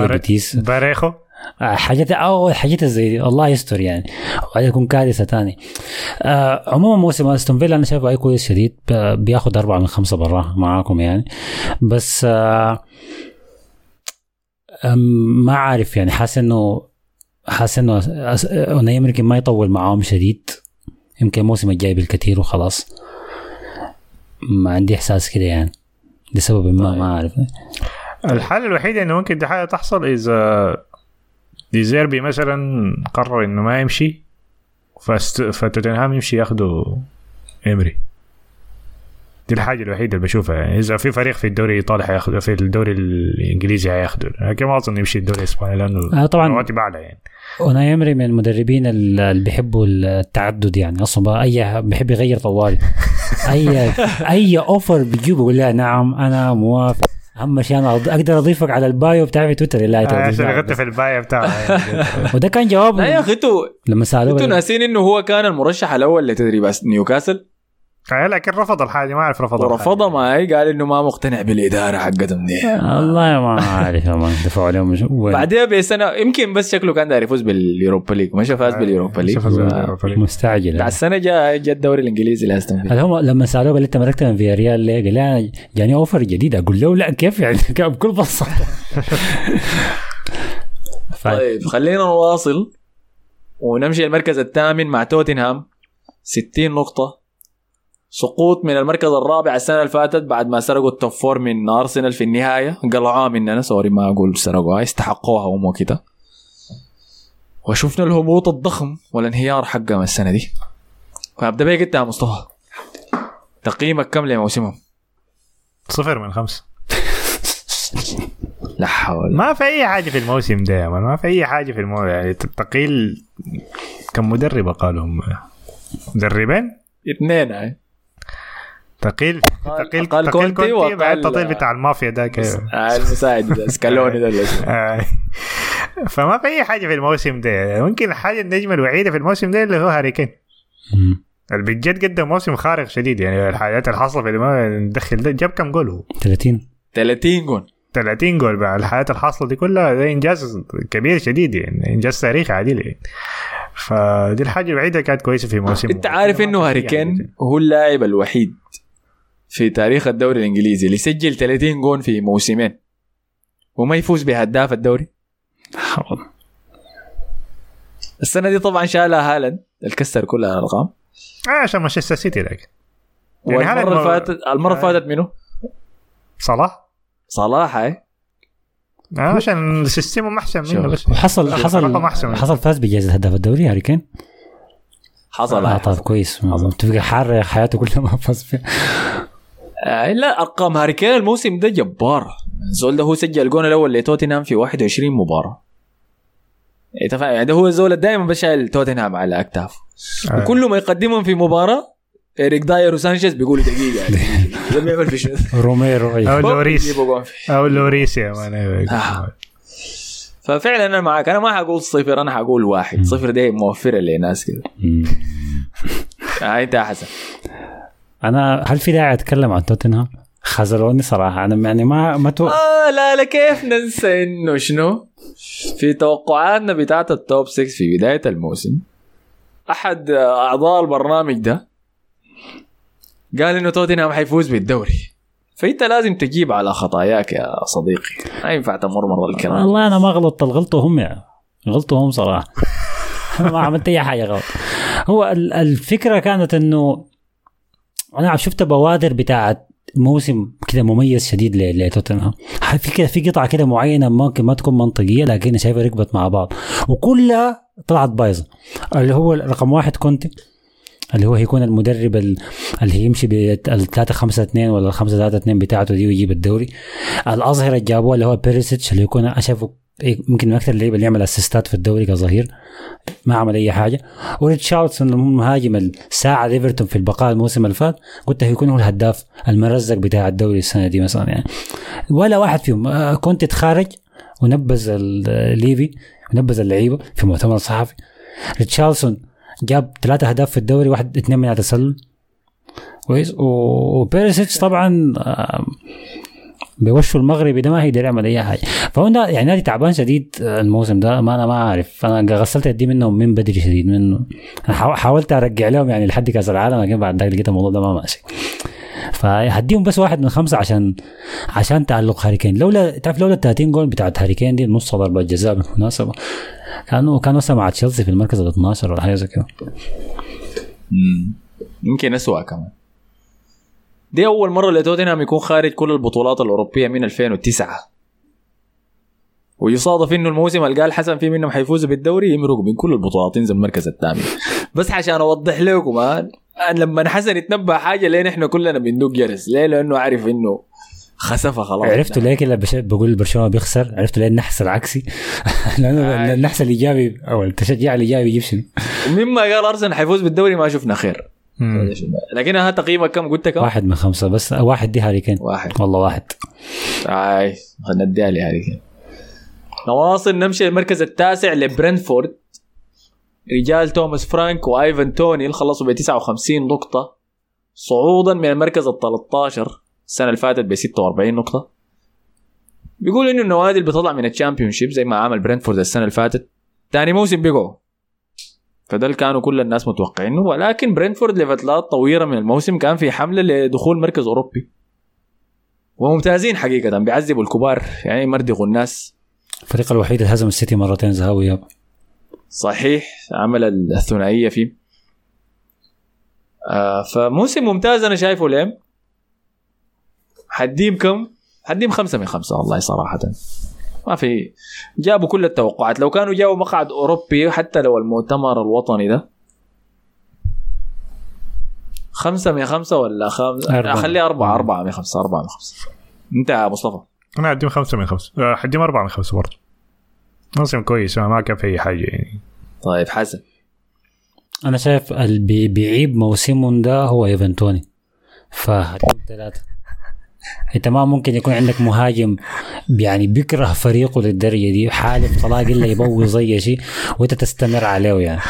باريخو. حاجات أو حاجات زي دي. الله يستر يعني. وبعدين يكون كارثة تاني. آه عموما موسم أستون فيلا أنا شايفه أي كويس شديد. بياخد أربعة من خمسة برا معاكم يعني. بس آه ما عارف يعني. حاسس انه حاسس إنه اوناي يمكن ما يطول معاهم شديد. يمكن الموسم الجاي بالكثير وخلاص. ما عندي إحساس كده يعني. لسبب ما ما عارف الحل الوحيد إنه ممكن دي حاجة تحصل إذا دي زيربي مثلا قرر إنه ما يمشي فست... فتوتنهام يمشي ياخدوا إيمري دي الحاجة الوحيدة اللي بشوفها. يعني إذا في فريق في الدوري الايطالي حياخذ في الدوري الإنجليزي حياخده لكن ما أظن يمشي الدوري الإسباني لأنه آه، طبعاً. رواتب اعلى يعني. أوناي إيمري من المدربين اللي بيحبوا التعدد يعني. أصلا أي بيحب يغير طوالي اي أي offer بيجيبه بيقول لها نعم أنا موافق. أهم شيء أنا أقدر أضيفك على ال bio بتاعي في تويتر لا آه، عشان بس. في ال bio بتاعه. وده كان لا يا أخي أنتوا لما سألوه أنتوا ناسين إنه هو كان المرشح الأول لتدريب نيوكاسل لكن رفض الحاجة ما أعرف رفض ورفضها الحاجة. معي قال إنه ما مقتنع بالإدارة حقتهم دي والله ما عارف مان دفعوا عليهم. بعدها بسنة يمكن بس شكله كان داير يفوز باليوروبا ليج. مش فاز باليوروبا ليج. شوف فاز ف- باليوروبا ليج. مستعجل. بعد السنة جاء جاء الدوري الإنجليزي لأستون فيلا. هل هم لما سألوه قال لي أنت مرقت من فياريال ليه؟ قال لي أنا جاني offer جديد. أقول له لا كيف يعني؟ بكل بساطة. طيب خلينا نواصل ونمشي المركز الثامن مع توتنهام. 60 نقطة. سقوط من المركز الرابع السنة اللي فاتت بعد ما سرقوا ال top four من أرسنال في النهاية. قلعوها مننا sorry ما أقول سرقوها استحقوها هم كده وشفنا الهبوط الضخم والانهيار حقهم السنة دي. فأبدأ بيك أنت يا مصطفى. تقييمك كم لموسمهم؟ صفر من خمسة. لا حول. ما في أي حاجة في الموسم ده ما في أي حاجة في الموسم. يعني تقيل كم مدرب قالوا هم مدربين؟ اثنين هاي تقيل تقيل تقيل كونتي كونتي وقال- بعد التطيل بتاع المافيا ده كده. آه المساعد ده سكالوني ده اللي اسمه. آه. فما في أي حاجة في الموسم ده. ممكن الحاجة النجمة الوحيدة في الموسم ده اللي هو هاري كين. بجد قدم موسم خارق شديد يعني الحاجات اللي حصلت في الموسم ندخل ده جاب كم جول هو؟ 30 30 جون 30 جول بقى. الحياة الحاصلة دي كلها ده إنجاز كبير شديد يعني إنجاز تاريخي عادل يعني. فدي الحاجة الوحيدة اللي كانت كويسة في موسم أنت عارف إنه هاري كين هو اللاعب الوحيد في تاريخ الدوري الإنجليزي اللي سجل 30 جون في موسمين. وما يفوز بهداف الدوري. السنة دي طبعا شالها هالاند. الكسر كل الارقام آه عشان مانشستر سيتي لكن يعني هالاند والمرة اللي فاتت المرة اللي فاتت منه صلاح. صلاح هاي آه عشان system هم أحسن منه. بس وحصل حصل رقم أحسن. حصل فاز بجائزة هداف الدوري هاري كين؟ حصل هاي. طيب كويس. تبقى حار حياته كلها ما فاز فيها. آه لا أرقام هاري كين الموسم ده جبار الزول ده هو سجل الجون الأول لتوتنهام في 21 مباراة انت فاهم يعني ده هو الزول دائما بشايل توتنهام على اكتاف آه. وكل ما يقدمهم في مباراة اريك داير وسانشيز بيقولوا دقيقة شنو روميرو أو أيوة. لوريس يجيبوا جون فيه. أو لوريس يا man أيوة. آه. ففعلا أنا معك أنا ما حقول صفر أنا حقول واحد صفر دي موفرة لناس كده. آه أنت يا حسن أنا هل في داعي أتكلم عن توتنهام؟ خذلوني صراحة. أنا يعني ما ما تو... آه لا لا كيف ننسى إنه شنو؟ في توقعاتنا بتاعت ال top 6 في بداية الموسم أحد أعضاء البرنامج ده قال إنه توتنهام حيفوز بالدوري. فأنت لازم تجيب على خطاياك يا صديقي. ما ينفع تمر مر الكلام. والله أنا ما غلطت غلطوا هم يعني. غلطوا هم صراحة ما عملت أي حاجة غلط. هو ال- الفكرة كانت إنه أنا شفت بوادر بتاعت موسم كده مميز شديد لتوتنهام. في كده في قطعة كده معينة ممكن ما تكون منطقية لكن شايفها ركبت مع بعض. وكلها طلعت بايظة. اللي هو رقم واحد كونتي اللي هو هيكون المدرب ال- اللي هيمشي بال 3 5 2 ولا 5 3 2 بتاعته دي ويجيب الدوري. الاظهر اللي جابوه اللي هو بيريسيتش اللي يكون اشوفه يمكن من أكثر اللعيبه اللي يعمل assist ات في الدوري كظهير ما عمل أي حاجة. وريتشاردسون المهاجم ساعد إيفرتون في البقاء الموسم اللي فات قلت هيكون هو الهداف المرزق بتاع الدوري السنة دي مثلا يعني. ولا واحد فيهم. آه، كنت تخارج ونبذ ليفي ونبذ اللعيبة في مؤتمر صحفي. ريتشاردسون جاب ثلاثة أهداف في الدوري واحد اثنين من تسلل كويس. و- وبيريسيتش طبعا آه، بوشه المغربي ده ما هيقدر يعمل اي حاجة فهو يعني نادي تعبان شديد الموسم ده ما أنا ما عارف أنا غسلت يدي منهم من بدري شديد حاو- حاولت أرجع لهم يعني لحد كأس العالم لكن بعد ذلك لقيت الموضوع ده ما ماشي. فهديهم بس واحد من خمسة عشان عشان تعلق هاري كين لولا تعرف لولا ال 30 جول بتاعت هاري كين دي نص ضربة جزاء بالمناسبة. كانوا كانوا هسه مع تشيلسي في المركز ال 12 ولا حاجة زي كده. يمكن اسوء كمان. دي أول مرة لتوتنهام يكون خارج كل البطولات الأوروبية من 2009 ويصادف إنه الموسم اللي قال حسن فيه منهم حيفوزوا بالدوري يمرقوا من كل البطولات ينزل المركز الثامن. بس عشان أوضح لكم آه، أنا لما حسن يتنبأ حاجة لين إحنا كلنا بندق جرس؟ ليه؟ لأنه عارف إنه خسفها خلاص. عرفتوا ليه كده بقول برشلونة بيخسر؟ عرفتوا ليه النحس العكسي؟ لأنه آه. النحس الإيجابي أو التشجيع الإيجابي يجيب شنو؟ مما قال أرسنال حيفوز بالدوري ما شفنا خير. لكن ها تقييمك كم قلت كم؟ واحد من خمسة بس. واحد دي هاري كين. واحد. والله واحد. آي خلينا نديها هذه كده. نواصل نمشي المركز التاسع لبرنتفورد رجال توماس فرانك وإيفان توني اللي خلصوا ب 59 نقطة. صعودا من المركز ال 13 السنة اللي فاتت ب 46 نقطة. بيقول إنه النوادي اللي بتطلع من ال Championship زي ما عمل برنتفورد السنة اللي فاتت. ثاني موسم بيقعوا. فده اللي كانوا كل الناس متوقعينه ولكن برنتفورد لفترات طويلة من الموسم كان في حملة لدخول مركز أوروبي. وممتازين حقيقة بيعذبوا الكبار. يعني يمردغوا الناس الفريق الوحيد اللي هزم السيتي مرتين واياب صحيح عمل الثنائية فيه. آه فموسم ممتاز أنا شايفه ليه. حديم كم؟ حديم خمسة من خمسة والله صراحة. ما في. جابوا كل التوقعات. لو كانوا جابوا مقعد أوروبي حتى لو المؤتمر الوطني ده. خمسة من خمسة ولا خمسة؟ أربعة. أخليه أربعة. أربعة من خمسة. أربعة من خمسة. أنت يا مصطفى. أنا أديهم خمسة من خمسة. آه، حديهم أربعة من خمسة برضه. موسم كويس. ما كان في أي حاجة يعني. طيب حسن. أنا شايف اللي بي- بيعيب موسمهم ده هو إيفن توني. فهديهم ثلاثة. أنت ما ممكن يكون عندك مهاجم يعني بيكره فريقه للدرجة دي حالف طلاق إلا يبوظ أي شيء وأنت تستمر عليه يعني.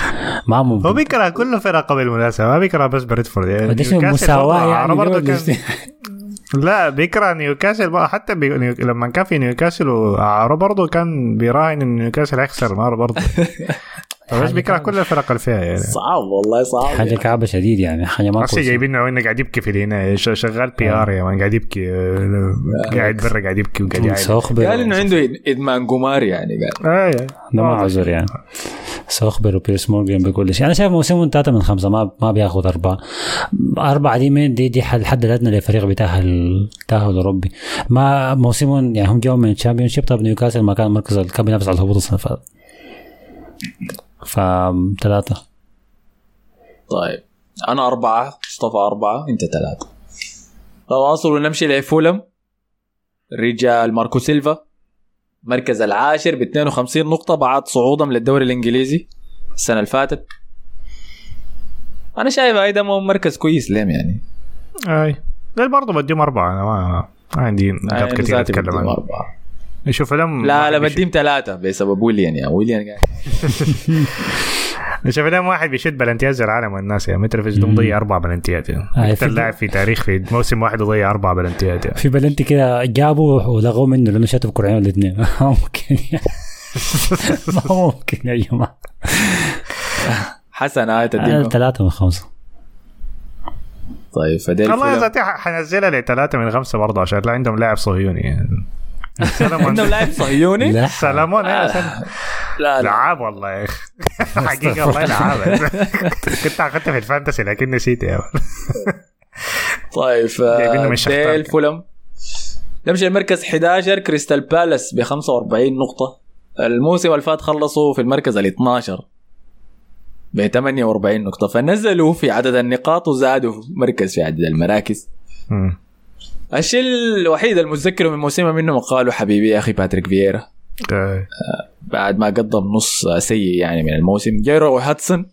ما هو ممكن بيكره كل فرقة بالمناسبة ما بيكره بس بريدفورد. يعني مساواة يعني برضه كان لا بيكره نيوكاسل بقى. حتى بي... نيو... لما كان في نيوكاسل وعارو برضه كان بيراهن إن نيوكاسل هيخسر مرة برضه بيكره كل الفرق اللي فيها يعني. صعب والله صعب حاجة كعبة شديد يعني حاجة ما أصلا كويسه جايبين انه قاعد يبكي في هنا ش- شغال بي ار يا مان قاعد يبكي آه، قاعد برا قاعد يبكي وقاعد سوخبر قال إنه عنده إدمان قمار يعني قال. آه، ده ما عذر يعني. سوخبر وبيرس مورجان بكل شيء. أنا شايف موسمهم ثلاثة من خمسة ما ما بياخذ أربعة. أربعة دي من دي دي حد حد الأدنى لفريق بتاهل تأهل أوروبي. ما موسمهم يعني هم جو من ال Championship طب نيوكاسل ما كان مركز كان بينافس على الهبوط اللي فاتت فثلاثة طيب. أنا أربعة مصطفى أربعة أنت ثلاثة. تواصل ونمشي لفولم. رجال ماركو سيلفا. مركز العاشر ب 52 نقطة بعد صعودهم للدوري الإنجليزي السنة اللي فاتت. أنا شايف هاي ده مو مركز كويس لهم يعني. لا برضه بديهم أربعة أنا ما عندي نقاط أنا كثير بديهم عنها أربعة. شوف فولم لا لا واحد بديهم ثلاثة بسبب ويليان يا ويليان قاعد. شوف فولم واحد بيشد بلنتيات زي العالم والناس يعني متروفيتش ده مضيع أربع بلنتيات يعني آه، أكثر في- لاعب في تاريخ في موسم واحد يضيع أربع بلنتيات يعني في بلنتي كده جابوا ولغوه منه لأنه شاتوا كرعين الاثنين. ما ممكن. ما ممكن يا جماعة. حسن هاي أنا تديهم ثلاثة من خمسة. طيب فديل والله فولم. ذاتي حنزلها لثلاثة من خمسة برضه عشان لا عندهم لاعب صهيوني يعني. سولومون عندهم لاعب صهيوني؟ لا. سولومون آه. لا لا. لعاب والله يا أخي. حقيقة والله العاب كنت اخذتها في ال Fantasy لكن نسيت يا. طيب آه،. ديل فولم. نمشي المركز 11 كريستال بالاس ب 45 نقطة. الموسم اللي فات خلصوا في المركز ال 12 ب 48 نقطة. فنزلوا في عدد النقاط وزادوا مركز في عدد المراكز. الشيء الوحيد المتذكره من موسمهم انهم قالوا حبيبي يا أخي باتريك فييرا. آه. بعد ما قدم نص سيء يعني من الموسم جا روي هودسون.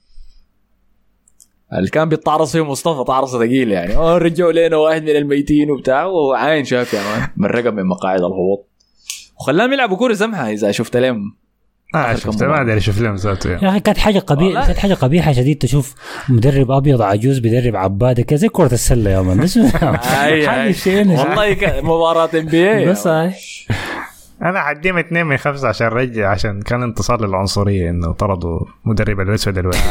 اللي كان بيتعرص فيه مصطفى تعرصه ثقيل يعني. آه رجعوا لنا واحد من الميتين وبتاع وعاين شاف يا مان. من رقم من مقاعد الهبوط. وخلاهم يلعبوا كورة سمحة إذا شفت لهم. آه آخر شفت كم ما. أدري أشوف لهم ذاته يعني. يا أخي كانت حاجة قبيحه. كانت حاجة قبيحة شديد تشوف مدرب أبيض عجوز بيدرب عباده كذا زي كرة السلة يا مان بس والله مباراة ام بي بس هاي أنا حديهم اثنين من خمسة عشان رجع عشان كان انتصار للعنصرية إنه طردوا مدرب الأسود الوحيد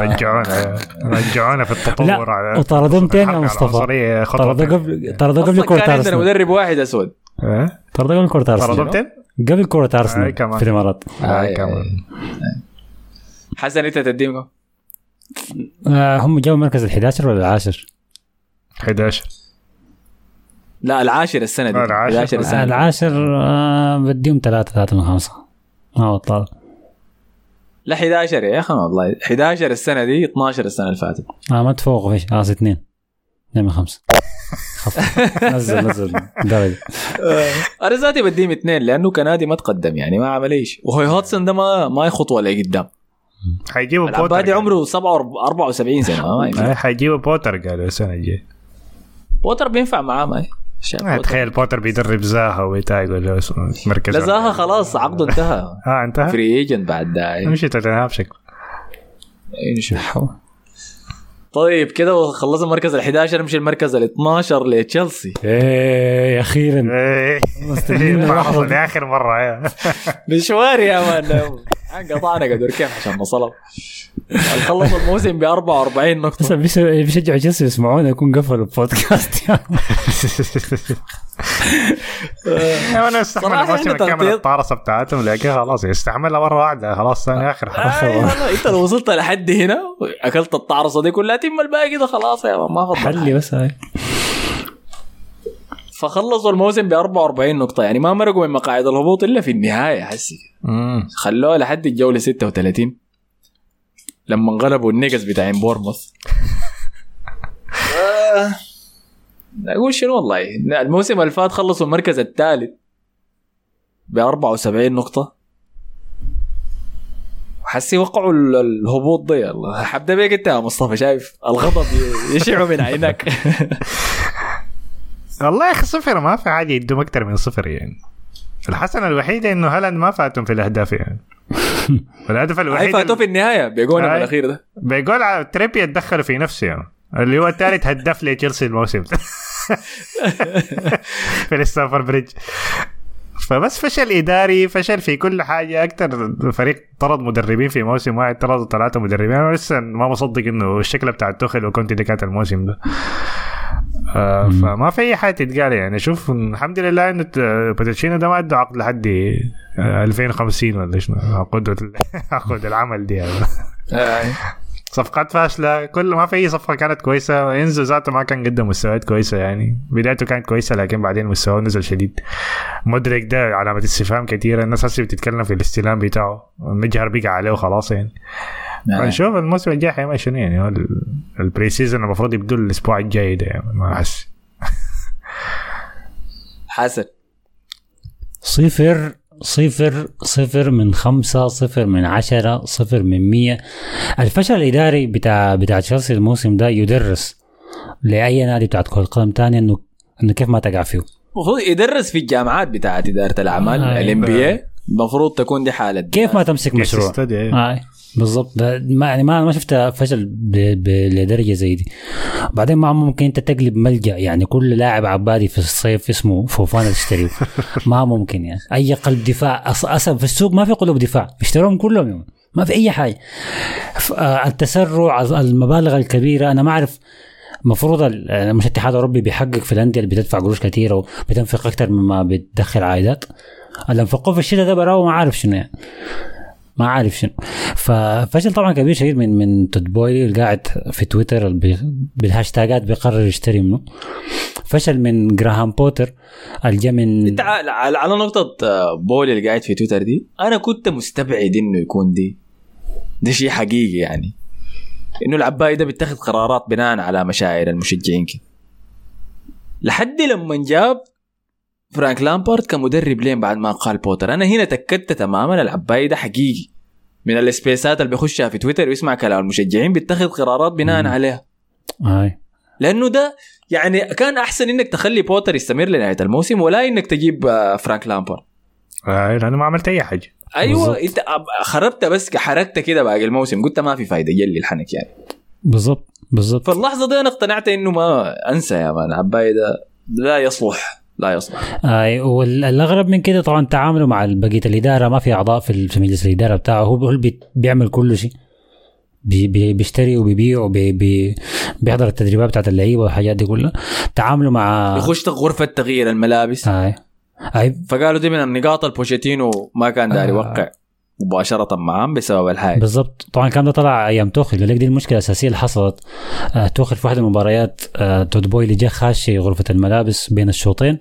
رجعونا رجعونا في التطور لا على وطردهم تاني يا مصطفى طردوا. قبل طردوا قبل كرة كان عندنا مدرب واحد أسود إيه؟ طردوا قبل كرة أرسنال تاني؟ قبل كرة آه، ارسنال كمان. في الإمارات. آه، آي- كمان. حسن أنت تديهم؟ آه هم جابوا المركز ال 11 ولا العاشر؟ 11 لا العاشر السنة دي. آه، العاشر. 11 السنة دي. العاشر آه بديهم ثلاثة ثلاثة من خمسة. ما بطال لا 11 يا أخي والله. 11 السنة دي 12 السنة اللي فاتت. آه ما تفوقوا فيش. خلاص اثنين. اثنين من خمسة. خف. نزل نزل. درجة. أنا ذاتي بديهم اثنين لأنه كنادي ما تقدم يعني ما عمل إيش. وهي هودسون ده ما ما خطوه لقدام حيجيبوا بوتر. العبادي قالوا. عمره 47 74 سنة. آه، حيجيبوا بوتر قالوا السنة الجاية. بوتر بينفع معاه ما آه، بوتر. تخيل بوتر بيدرب زاها وبتاع يقول مركز. لا زاها خلاص عقده انتهى. آه انتهى؟ free agent بعد ده. توتنهام شكله. نشوف طيب كده خلصنا المركز ال 11 نمشي المركز ال 12 لتشيلسي إيه أخيرا إيه مستنيين. لاخر مرة يا. مشوار يا مان قطعنا قدر كيف عشان نصلوا. خلصوا الموسم ب 44 بس نقطة بيشجعوا تشيلسي يسمعونا يكون قفلوا البودكاست. يعني يا أنا استحمل الموسم عندنا كامل تغطية. الطارصه بتاعتهم لكن خلاص يستحملها مرة واحدة خلاص ثاني آخر آه انت لو وصلت لحد هنا أكلت الطعرصه دي كلها تم الباقي ده خلاص يا ما فضل. حلي بس هاي. فخلصوا الموسم ب 44 نقطة. يعني ما مرقوا من مقاعد الهبوط إلا في النهاية حسي. خلوها لحد الجولة 36 لما انغلبوا النيجز بتاعين بورموث. أقول شنو والله؟ الموسم اللي فات خلصوا المركز الثالث ب 74 نقطة. وحسي وقعوا ال- الهبوط ده يلا حبدأ بيك أنت يا مصطفى شايف الغضب يشع من عينك. والله يا أخي صفر ما في حاجة يدوم أكثر من صفر يعني. الحسنه الوحيده إنه هالاند ما فاتهم في الأهداف يعني. والهدف هاي الوحيد فاتوا في النهاية بيقولنا هاي. بالاخير ده. بيقول على تريبي يتدخل في نفسه يعني. اللي هو الثالث هداف لتشيلسي الموسم. ده. في الستامفورد بريدج. فبس فشل إداري فشل في كل حاجة. أكثر فريق طرد مدربين في موسم واحد طردوا ثلاثة مدربين. أنا لسه ما مصدق إنه الشكل بتاع توخيل وكونتي دي كانت الموسم ده. آه فما في أي حاجة تتقال يعني. شوف الحمد لله إنه بوتشيتينو ده ما عنده عقد لحد آه، 2050 ولا شنو عقود عقود العمل دي يعني. صفقات فاشلة. كل ما في أي صفقة كانت كويسة إنزو ذاته ما كان قدم مستويات كويسة يعني. بدايته كانت كويسة لكن بعدين مستواه نزل شديد. مدرك ده علامة استفهام كثيره الناس هسه بتتكلم في الاستلام بتاعه. المجهر بقى عليه وخلاص يعني. فنشوف الموسم الجاي حيعمل شنو يعني؟ ال pre-season المفروض يبدو الأسبوع الجاي ده يعني ما أحس. حسن. صفر صفر صفر من خمسة صفر من عشرة صفر من مية. الفشل الإداري بتاع بتاع تشيلسي الموسم ده يدرس لأي نادي بتاعت كرة قدم تاني إنه إنه كيف ما تقع فيه. المفروض يدرس في الجامعات بتاعت إدارة الأعمال آه، الام بي اي المفروض تكون دي حالة. كيف ما تمسك مشروع. آه. بالضبط. ده ما يعني ما ما شفت فشل لدرجة زي دي. بعدين ما ممكن انت تقلب ملجأ يعني كل لاعب عبادي في الصيف اسمه فوفانا تشتريه. ما ممكن يعني. أي قلب دفاع أصلا في السوق ما في قلوب دفاع. بيشتروهم كلهم يوم. ما في أي حاجة. آه، التسرع المبالغ الكبيرة. أنا ما أعرف. المفروض ال- آه، مش الاتحاد الاوروبي بيحقق في الأندية اللي بتدفع قروش كثيرة وبتنفق أكثر مما بتدخل عائدات. اللي انفقوه في الشتاء ده براو ما عارف شنو يعني. ما عارف شنو. ففشل طبعا كبير شديد من من تود بويلي اللي قاعد في تويتر بال hashtags ات بيقرر يشتري منه. فشل من جراهام بوتر اللي جا من على, نقطة آه، بولي اللي قاعد في تويتر دي أنا كنت مستبعد إنه يكون دي. ده شيء حقيقي يعني. إنه العباية ده بيتخذ قرارات بناء على مشاعر المشجعين كده. لحد لما جاب فرانك لامبارد كمدرب لين بعد ما قال بوتر أنا هنا تأكدت تماما العباية ده حقيقي. من ال spaces ات اللي بيخشها في تويتر ويسمع كلام المشجعين بيتخذ قرارات بناء. عليها. آي. لأنه ده يعني كان أحسن إنك تخلي بوتر يستمر لنهاية الموسم ولا إنك تجيب آه، فرانك لامبارد آه لأنه ما عملت أي حاجة. أيوه بالضبط. أنت خربت بس حركت كده باقي الموسم قلت ما في فايدة يلي الحنك يعني. بالضبط بالضبط. فاللحظة دي أنا اقتنعت إنه ما أنسى يا مان عباية ده لا يصلح. لا يصلح. اي والأغرب من كده طبعا تعامله مع بقية الإدارة. ما في أعضاء في مجلس الإدارة بتاعه. هو بيعمل كل شيء. بي بي بيشتري وبيبيع وبي بي بيحضر التدريبات بتاعت اللعيبة والحاجات دي كلها. تعامله مع يخش غرفة تغيير الملابس. اي أي. فقالوا دي من النقاط البوتشيتينو ما كان داري آه. مباشرة معهم بسبب الحاجة. بالضبط. طبعا الكلام ده طلع أيام توخيل قال لك دي المشكلة الاساسيه اللي حصلت. آه توخيل في واحدة من المباريات آه تود بويلي جا خاشي غرفة الملابس بين الشوطين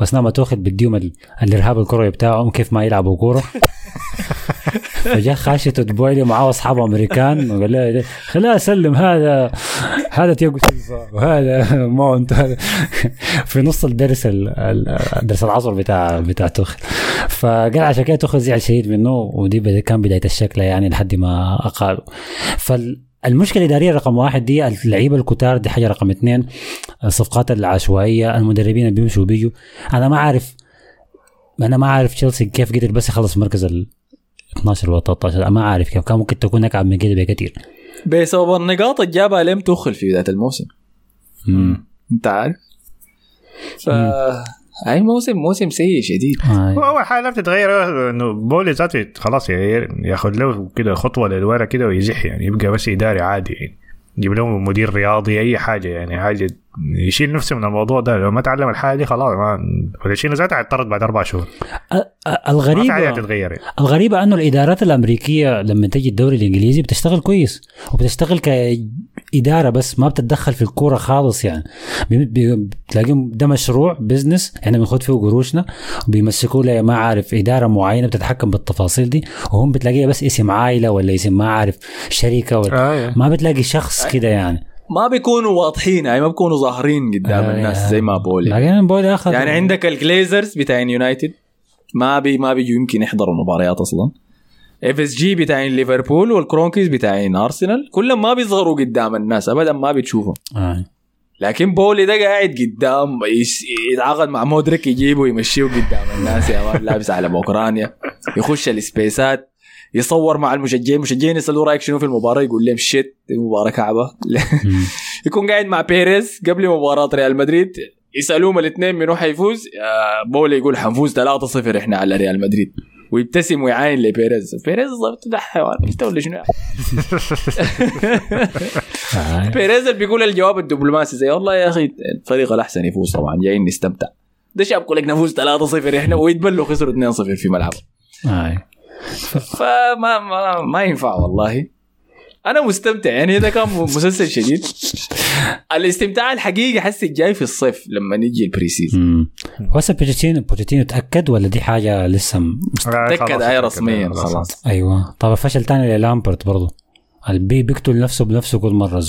وأثناء ما توخيل بديهم ال- الإرهاب الكروي بتاعهم كيف ما يلعبوا كورة. فجاء خاشي تود بويلي معاه اصحابه أمريكان وقال له خلاه أسلم هذا هذا تياجو سيلفا وهذا ماونت هذا. في نص الدرس ال- ال- درس العصر بتاع بتاع توخيل. فقال عشان كده توخيل زعل شديد منه ودي كان بداية الشكله يعني لحد ما اقالوا فالمشكلة الإدارية رقم واحد دي اللعيبة الكتار دي حاجة رقم اثنين. الصفقات العشوائية المدربين اللي بيمشوا وبيجوا. أنا ما عارف أنا ما عارف تشيلسي كيف قدر بس يخلص مركز 12 ولا 13 ما عارف كيف. كان ممكن تكون أكعب من كده بكثير بسبب النقاط اللي جابها لم تخل في بدايه الموسم. أنت عارف؟ ف أي موسم موسم سيء شديد. هو أول حاجة لم تتغير إنه بولي ذاته خلاص يعني ياخذ له كده خطوة للورا كده ويزح يعني يبقى بس إداري عادي يعني. يجيب له مدير رياضي أي حاجة يعني حاجة يشيل نفسه من الموضوع ده. لو ما تعلم الحاجة دي خلاص ما وديشينو ذاته هيطرد بعد أربع شهور. ما الغريبه تتغير يعني. الغريبة أنه الإدارات الأمريكية لما تجي الدوري الإنجليزي بتشتغل كويس وبتشتغل كاداره بس ما بتتدخل في الكورة خالص يعني. بتلاقيهم ده مشروع بزنس إحنا بناخد فيه قروشنا وبيمسكوا له ما عارف إدارة معينة بتتحكم بالتفاصيل دي وهم بتلاقيها بس اسم عائلة ولا اسم ما عارف شركة ولا آه ما بتلاقي شخص كده يعني. ما بيكونوا واضحين يعني ما بيكونوا ظاهرين قدام آه، الناس زي ما بولي لكن بولي اخذ يعني عندك الجليزرز بتاعين يونايتد ما بي ما بيجوا يمكن يحضروا المباريات أصلا. FSG بتاعين ليفربول والكرونكيز بتاعين أرسنال كلهم ما بيظهروا قدام الناس ابدا ما بتشوفهم آه. لكن بولي ده قاعد قدام يتعاقد مع مودريك يجيبه ويمشيه قدام الناس يا مان لابس على اوكرانيا يخش ال spaces ات يصور مع المشجعين المشجعين يسألوه رأيك شنو في المباراة يقول لهم shit المباراه كعبة. يكون قاعد مع بيريز قبل مباراة ريال مدريد يسألوهم الاثنين منو حيفوز آه، بولي يقول حنفوز 3-0 إحنا على ريال مدريد ويبتسم ويعاين لبيريز. بيريز ضبط ده حيوان. انت ولا شنو. بيريز اللي بيقول الجواب الدبلوماسي زي والله يا أخي الفريق الأحسن يفوز طبعا جايين نستمتع. ده شاب يقول لك نفوز 3-0 إحنا ويتبلوا خسروا 2-0 في ملعبهم آه. فما ما, ما ينفع والله. أنا مستمتع يعني ده كان مسلسل شديد. الاستمتاع الحقيقي حسي جاي في الصيف لما نجي ال pre-season هسه بوتشيتينو بوتشيتينو تأكد ولا دي حاجة لسه تأكد تأكد، رسميا خلاص. أيوه. طب فشل تاني للامبرت برضه البي بيقتل نفسه بنفسه كل مرة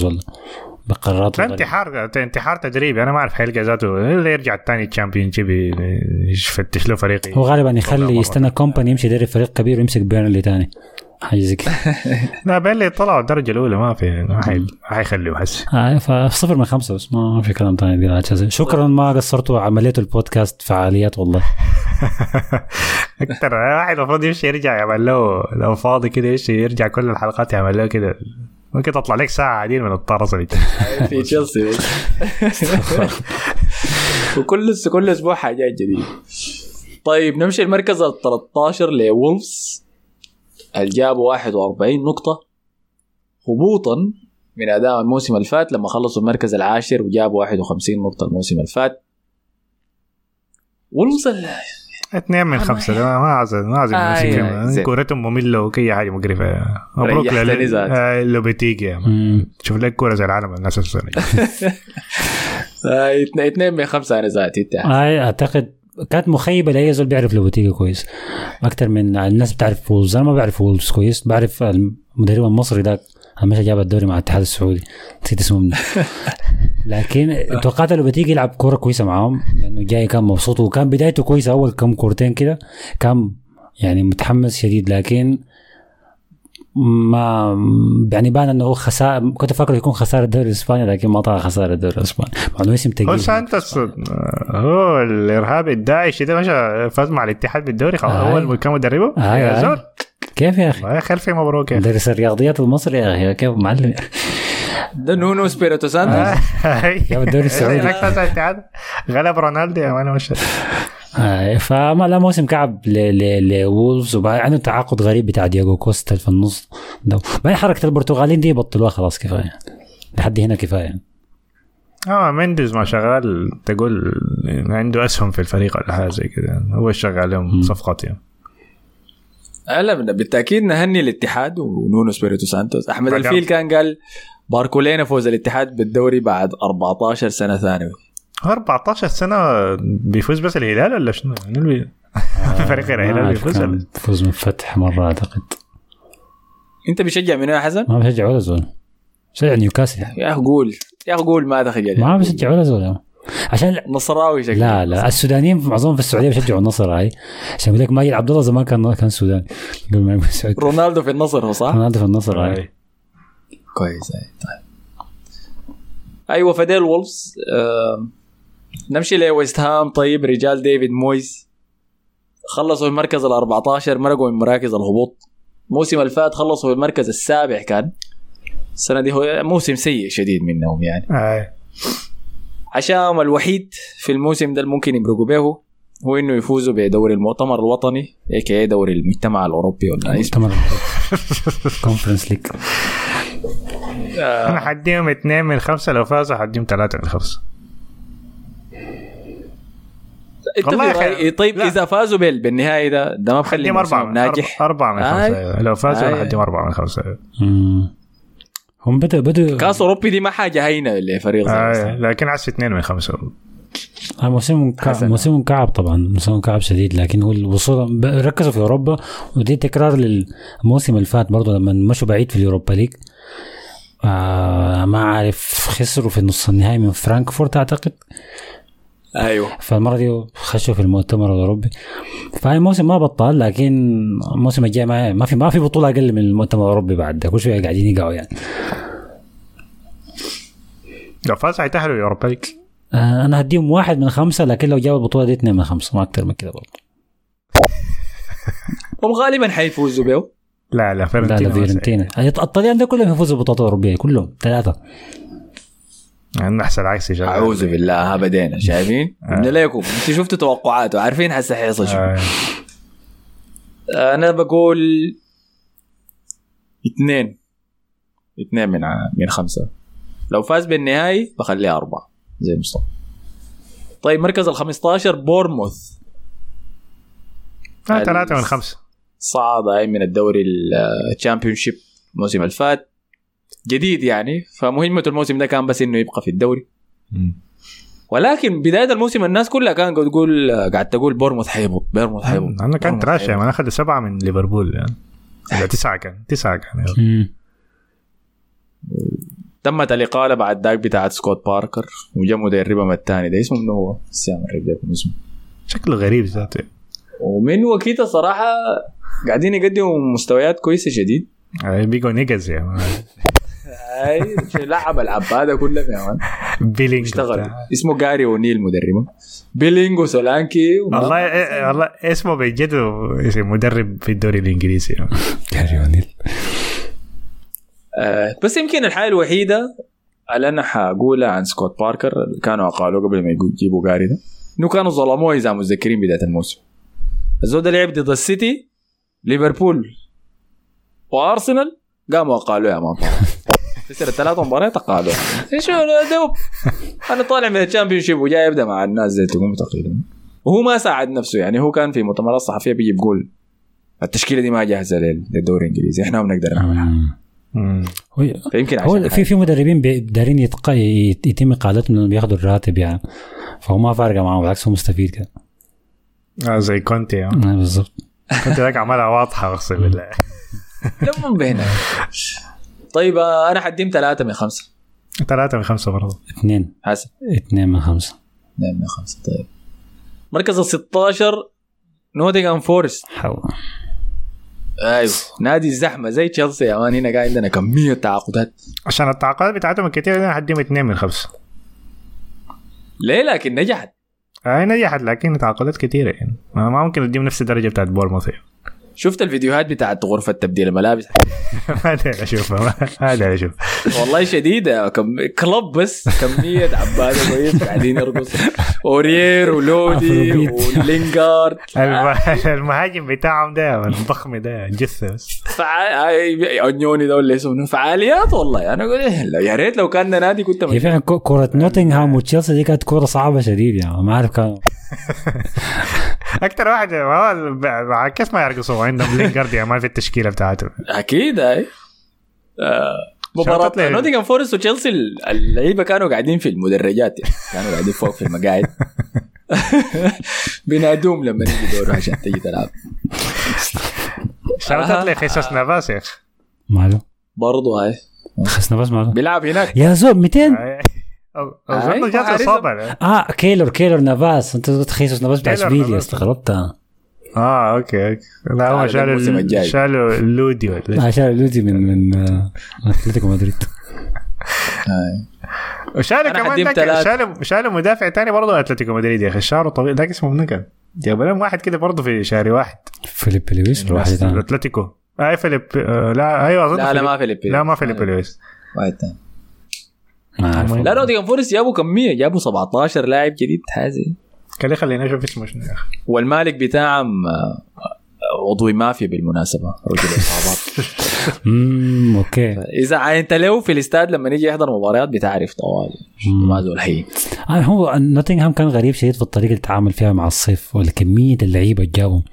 ده الغريبة. انتحار انتحار تدريبي أنا ما أعرف حيلقى ذاته. إلا يرجع الثاني Championship يفتش له فريق. هو غالبا يخلي. يستنى كومباني يمشي يدرب فريق كبير ويمسك بيرنلي تاني. حاجة زي كده لا بيلي طلعوا الدرجة الأولى ما في ما حي- ما حيخليه هسه آه فصفر من خمسة بس ما في كلام هذا. شكرا ما قصرتوا عملية البودكاست فعاليات والله. أكثر واحد المفروض يمشي يرجع يعمل له لو فاضي كده يمشي يرجع كل الحلقات يعمل له كده. ممكن تطلع لك ساعة عادين من الطرز في تشيلسي وكل كل أسبوع حاجات جديدة. طيب نمشي المركز ال 13 لولفز اللي جابوا 41 نقطة؟ هبوطا من أداء الموسم اللي فات لما خلصوا المركز العاشر وجابوا 51 نقطة الموسم اللي فات وولفز ال- اثنين من خمسة. ده ما عايز ما عايز آه، أيوة،. زين. كورتهم مملة وكي حاجة مقرفة. مبروك يا مان. مم. شوف لك كورة زي العالم الناس السنة آه، اثنين- من خمسة أنا ذاتي. انت. هاي أعتقد كانت مخيبة لأي زول بيعرف لوبيتيجي كويس. أكثر من الناس بتعرف وولز أنا ما بعرف وولز كويس. بعرف المدرب المصري ذاك مشى جاب الدوري مع الاتحاد السعودي. نسيت اسمه منه. لكن توقعت لوبيتيجي يلعب كوره كويسة معاهم لأنه جاي كان مبسوط وكان بدايته كويسة. أول كم كورتين كده كان يعني متحمس شديد. لكن ما يعني بان انه هو خساره كنت فاكر يكون خسارة الدوري الإسباني لكن ما طلع خسارة الدوري الإسباني مع إنه اسم هو ثقيل سانتوس هو الارهابي الداعش ده مشى فاز مع الاتحاد بالدوري خلاص آه. هو كان مدربه آه، يا آه. زول كيف يا أخي؟ الله يخلفي مبروك يا. مدرس الرياضيات المصري يا أخي كيف معلم ده نونو سبيريتو سانتوس جاب الدوري السعودي. هناك فاز الاتحاد غلب رونالدو يا man مش آه، فما لا موسم كعب ل- ل- لوولفز وبعدين عنده تعاقد غريب بتاع دياغو كوستا في النص ده. بعدين حركة البرتغاليين دي بطلوها خلاص كفاية. لحد هنا كفاية. آه مندز ما شغال تقول عنده أسهم في الفريق ولا حاجة زي كذا هو شغال لهم صفقات يعني. لا بالتأكيد نهني الاتحاد ونونو سبيريتو سانتوس. أحمد الفيل كان قال باركولينا فوز الاتحاد بالدوري بعد 14 سنة ثانوي. 14 سنة بيفوز بس الهلال ولا شنو؟ يعني فريق غير الهلال بيفوز كان ولا؟ فوز من فتح مرة أعتقد. أنت بشجع منو يا حسن؟ ما بشجع ولا زول. بشجع نيوكاسل. يا أخي قول. يا أخي قول ما دخل ما بشجع ولا زول. عشان نصراوي شكله لا لا. السودانيين معظمهم في السعودية بيشجعوا النصر هاي عشان يقول لك ماجد عبد الله زمان كان كان سوداني. قبل ما يكون سعودي. رونالدو في النصر هو صح؟ رونالدو في النصر هاي آه. كويس أي، طيب. أيوه فديل وولفز آه نمشي لويست هام طيب رجال ديفيد مويز خلصوا في المركز ال 14 مرقوا من مراكز الهبوط. الموسم اللي فات خلصوا في المركز السابع كان. السنة دي هو موسم سيء شديد منهم يعني. آه. عشان الوحيد في الموسم ده اللي ممكن يمرقوا به هو إنه يفوزوا بدوري المؤتمر الوطني a.k.a دوري المجتمع الأوروبي ولا اسمه مؤتمر Conference League أنا حديهم اثنين من خمسة لو فازوا حديهم ثلاثة من خمسة. انت طيب لا. إذا فازوا بال- بالنهائي ده ده ما بخلي أربعة من ناجح اربعه من آي. خمسة أيوة. لو فازوا أنا آي. حديهم أربعة من خمسة مم. هم بدأ بدأ كاس أوروبي دي ما حاجة هينة لفريق زي آه. لكن عس اثنين من خمسة آه، موسمهم كعب. موسمهم كعب طبعا موسمهم كعب شديد لكن هو الوصول ركزوا في أوروبا ودي تكرار للموسم اللي فات برضه لما مشوا بعيد في ال Europa League آه ما عارف خسروا في نص النهائي من فرانكفورت أعتقد أيوه. فالمرة دي خشوا في المؤتمر الاوروبي فهاي الموسم ما بطال لكن الموسم الجاي ما, ما في ما في بطولة أقل من المؤتمر الاوروبي بعد ده. كل شوية قاعدين يقعوا يعني. لو فاز حيتاهلوا League. آه أنا هديهم واحد من خمسة لكن لو جابوا البطولة دي اثنين من خمسة. ما أكثر من كده برضه. هم غالبا حيفوزوا به لا لا لا فيرنتينا لا فيورنتينا الطليان ده كلهم يفوزوا بالبطولات الاوروبيه كلهم ثلاثة. عندنا أحسن عكسي شغال أعوذ بالله بدينا شايفين؟ قلنا لكم أنتوا شفتوا توقعاته عارفين هسه حيحصل شنو آه. أنا بقول اثنين. اثنين من ع- من خمسة. لو فاز بالنهائي بخليه أربعة. زي مصطفى. طيب مركز ال 15 بورنموث. آه، ثلاثة من خمسة. صعد هاي من الدوري ال Championship الموسم اللي فات. جديد يعني فمهمته الموسم ده كان بس إنه يبقى في الدوري. ولكن بداية الموسم الناس كلها كانت تقول قاعد تقول بورنموث حيهبط بورنموث حيهبط أنا كان trash. يعني أنا أخذ سبعة من ليفربول يعني. ولا تسعة كان تسعة كان. تمت الإقالة بعد ذاك بتاعت سكوت باركر وجا مدربهم الثاني ده اسمه منو هو؟ سامر اسمه. شكله غريب ذاته. ومن وكيتا صراحة قاعدين يقدموا مستويات كويسة شديد بيجو نيجز يعني هاي لعب العبادة كلها يا مان بيلينج اشتغل. اسمه جاري أونيل مدربه بيلينج وسولانكي والله إيه، والله اسمه بجد اسم مدرب في الدوري الإنجليزي. جاري أونيل. آه بس يمكن الحاجة الوحيدة اللي أنا حقولها عن سكوت باركر اللي كانوا قالوا قبل ما يجيبوا جاري ده إنه كانوا ظلموه إذا متذكرين بداية الموسم. الزول ده لعب ضد السيتي ليفربول وأرسنال قاموا قالوا يا man خسر الثلاث مباريات إيش هو دوب. أنا طالع من ال Championship وجاي ابدا مع الناس زي تقوم تقريبا. وهو ما ساعد نفسه يعني هو كان في مؤتمرات صحفيه بيجي بيقول التشكيلة دي ما جاهزة لل- للدوري الإنجليزي إحنا ما بنقدر نعمل حاجة مم. هو فيمكن هو في في مدربين بي- دارين يتم إقالتهم لأنهم بياخذوا الراتب يعني. فهو ما فارقة معه بالعكس هو مستفيد كده آه زي كونتي آه. آه، بالضبط. كونتي ذاك عملها واضحة أقسم بالله. لما بينا طيب آه، أنا حديم ثلاثة من خمسة. ثلاثة من خمسة برضه اثنين. حسن اثنين من خمسة. اثنين من خمسة طيب. مركز ال 16 نوتنغهام فورست. أيوه. نادي الزحمة زي تشيلسي يا man هنا قاعد عندنا كمية تعاقدات. عشان التعاقدات بتاعتهم الكثيرة أنا حديهم اثنين من خمسة. ليه؟ لكن نجحت. هاي نجحت لكن تعاقدات كثيرة يعني. ما ما ممكن اديهم نفس الدرجة بتاعت بورنموث. شفت الفيديوهات بتاعت غرفة تبديل الملابس ما أدري أشوفها ما- أدري أشوف والله شديده كم... كلب بس كميه عباده كويس قاعدين يرقصوا اوريير ولودي. ولينجارد الم- المهاجم بتاعهم ده الضخم ده جثة بس. انيوني ده ولا اسمه فعاليات والله أنا أقول إيه، لا، يا ريت لو كان نادي كنت هي. فعلا كو- كرة نوتنغهام وتشيلسي دي كانت كرة صعبة شديد يعني ما أعرف كان أكثر واحد ما هو مع كيف ما يرقصوا عندهم لينجارد يا مان في التشكيلة بتاعتهم أكيد أي. آه، مباراة. نوتنغهام فورست وتشيلسي اللعيبة كانوا قاعدين في المدرجات يعني. كانوا قاعدين فوق في المقاعد. بينادوم لما يجي دوره عشان تجي تلعب. شاوتت لي خيسوس نافاس يا أخي. ماله؟ برضه هاي. خسنا بس ماله؟ بيلعب هناك. يا زول 200 اظن جات. اصابه آه كيلور كيلور نافاس أنت قلت خيسوس نافاس بتاع اشبيليا نافاس. استغربت. آه okay okay. لا هو شالوا الجاي. شالوا لودي ولا عشان لودي من من آه، أتلتيكو مدريد. وشالوا أنا كمان. شالوا شالوا مدافع تاني برضه أتلتيكو مدريد يا أخي. شعره طويل. ذاك اسمه كان؟ جابوا لهم واحد كده برضه في شهر واحد. فيليب لويس ولا واحد ثاني أتلتيكو. أي فيليب آه، لا أيوه أظن لا لا ما فيليب. لا ما فيليب لويس. واحد ثاني ما أعرف. لا نوتنغهام فورست جابوا كميه جابوا 17 لاعب جديد. حازي خلي خلينا نشوف اسمه شنو يا أخي. والمالك بتاعهم آه، عضوي مافيا بالمناسبة رجل اصابات امم okay. إذا عينت له في الاستاد لما يجي يحضر مباريات بتعرف طوال ما زول حي آه هو نوتنغهام كان غريب شديد في الطريقة اللي تعامل فيها مع الصيف ولا كميه اللعيبة اللي جابهم.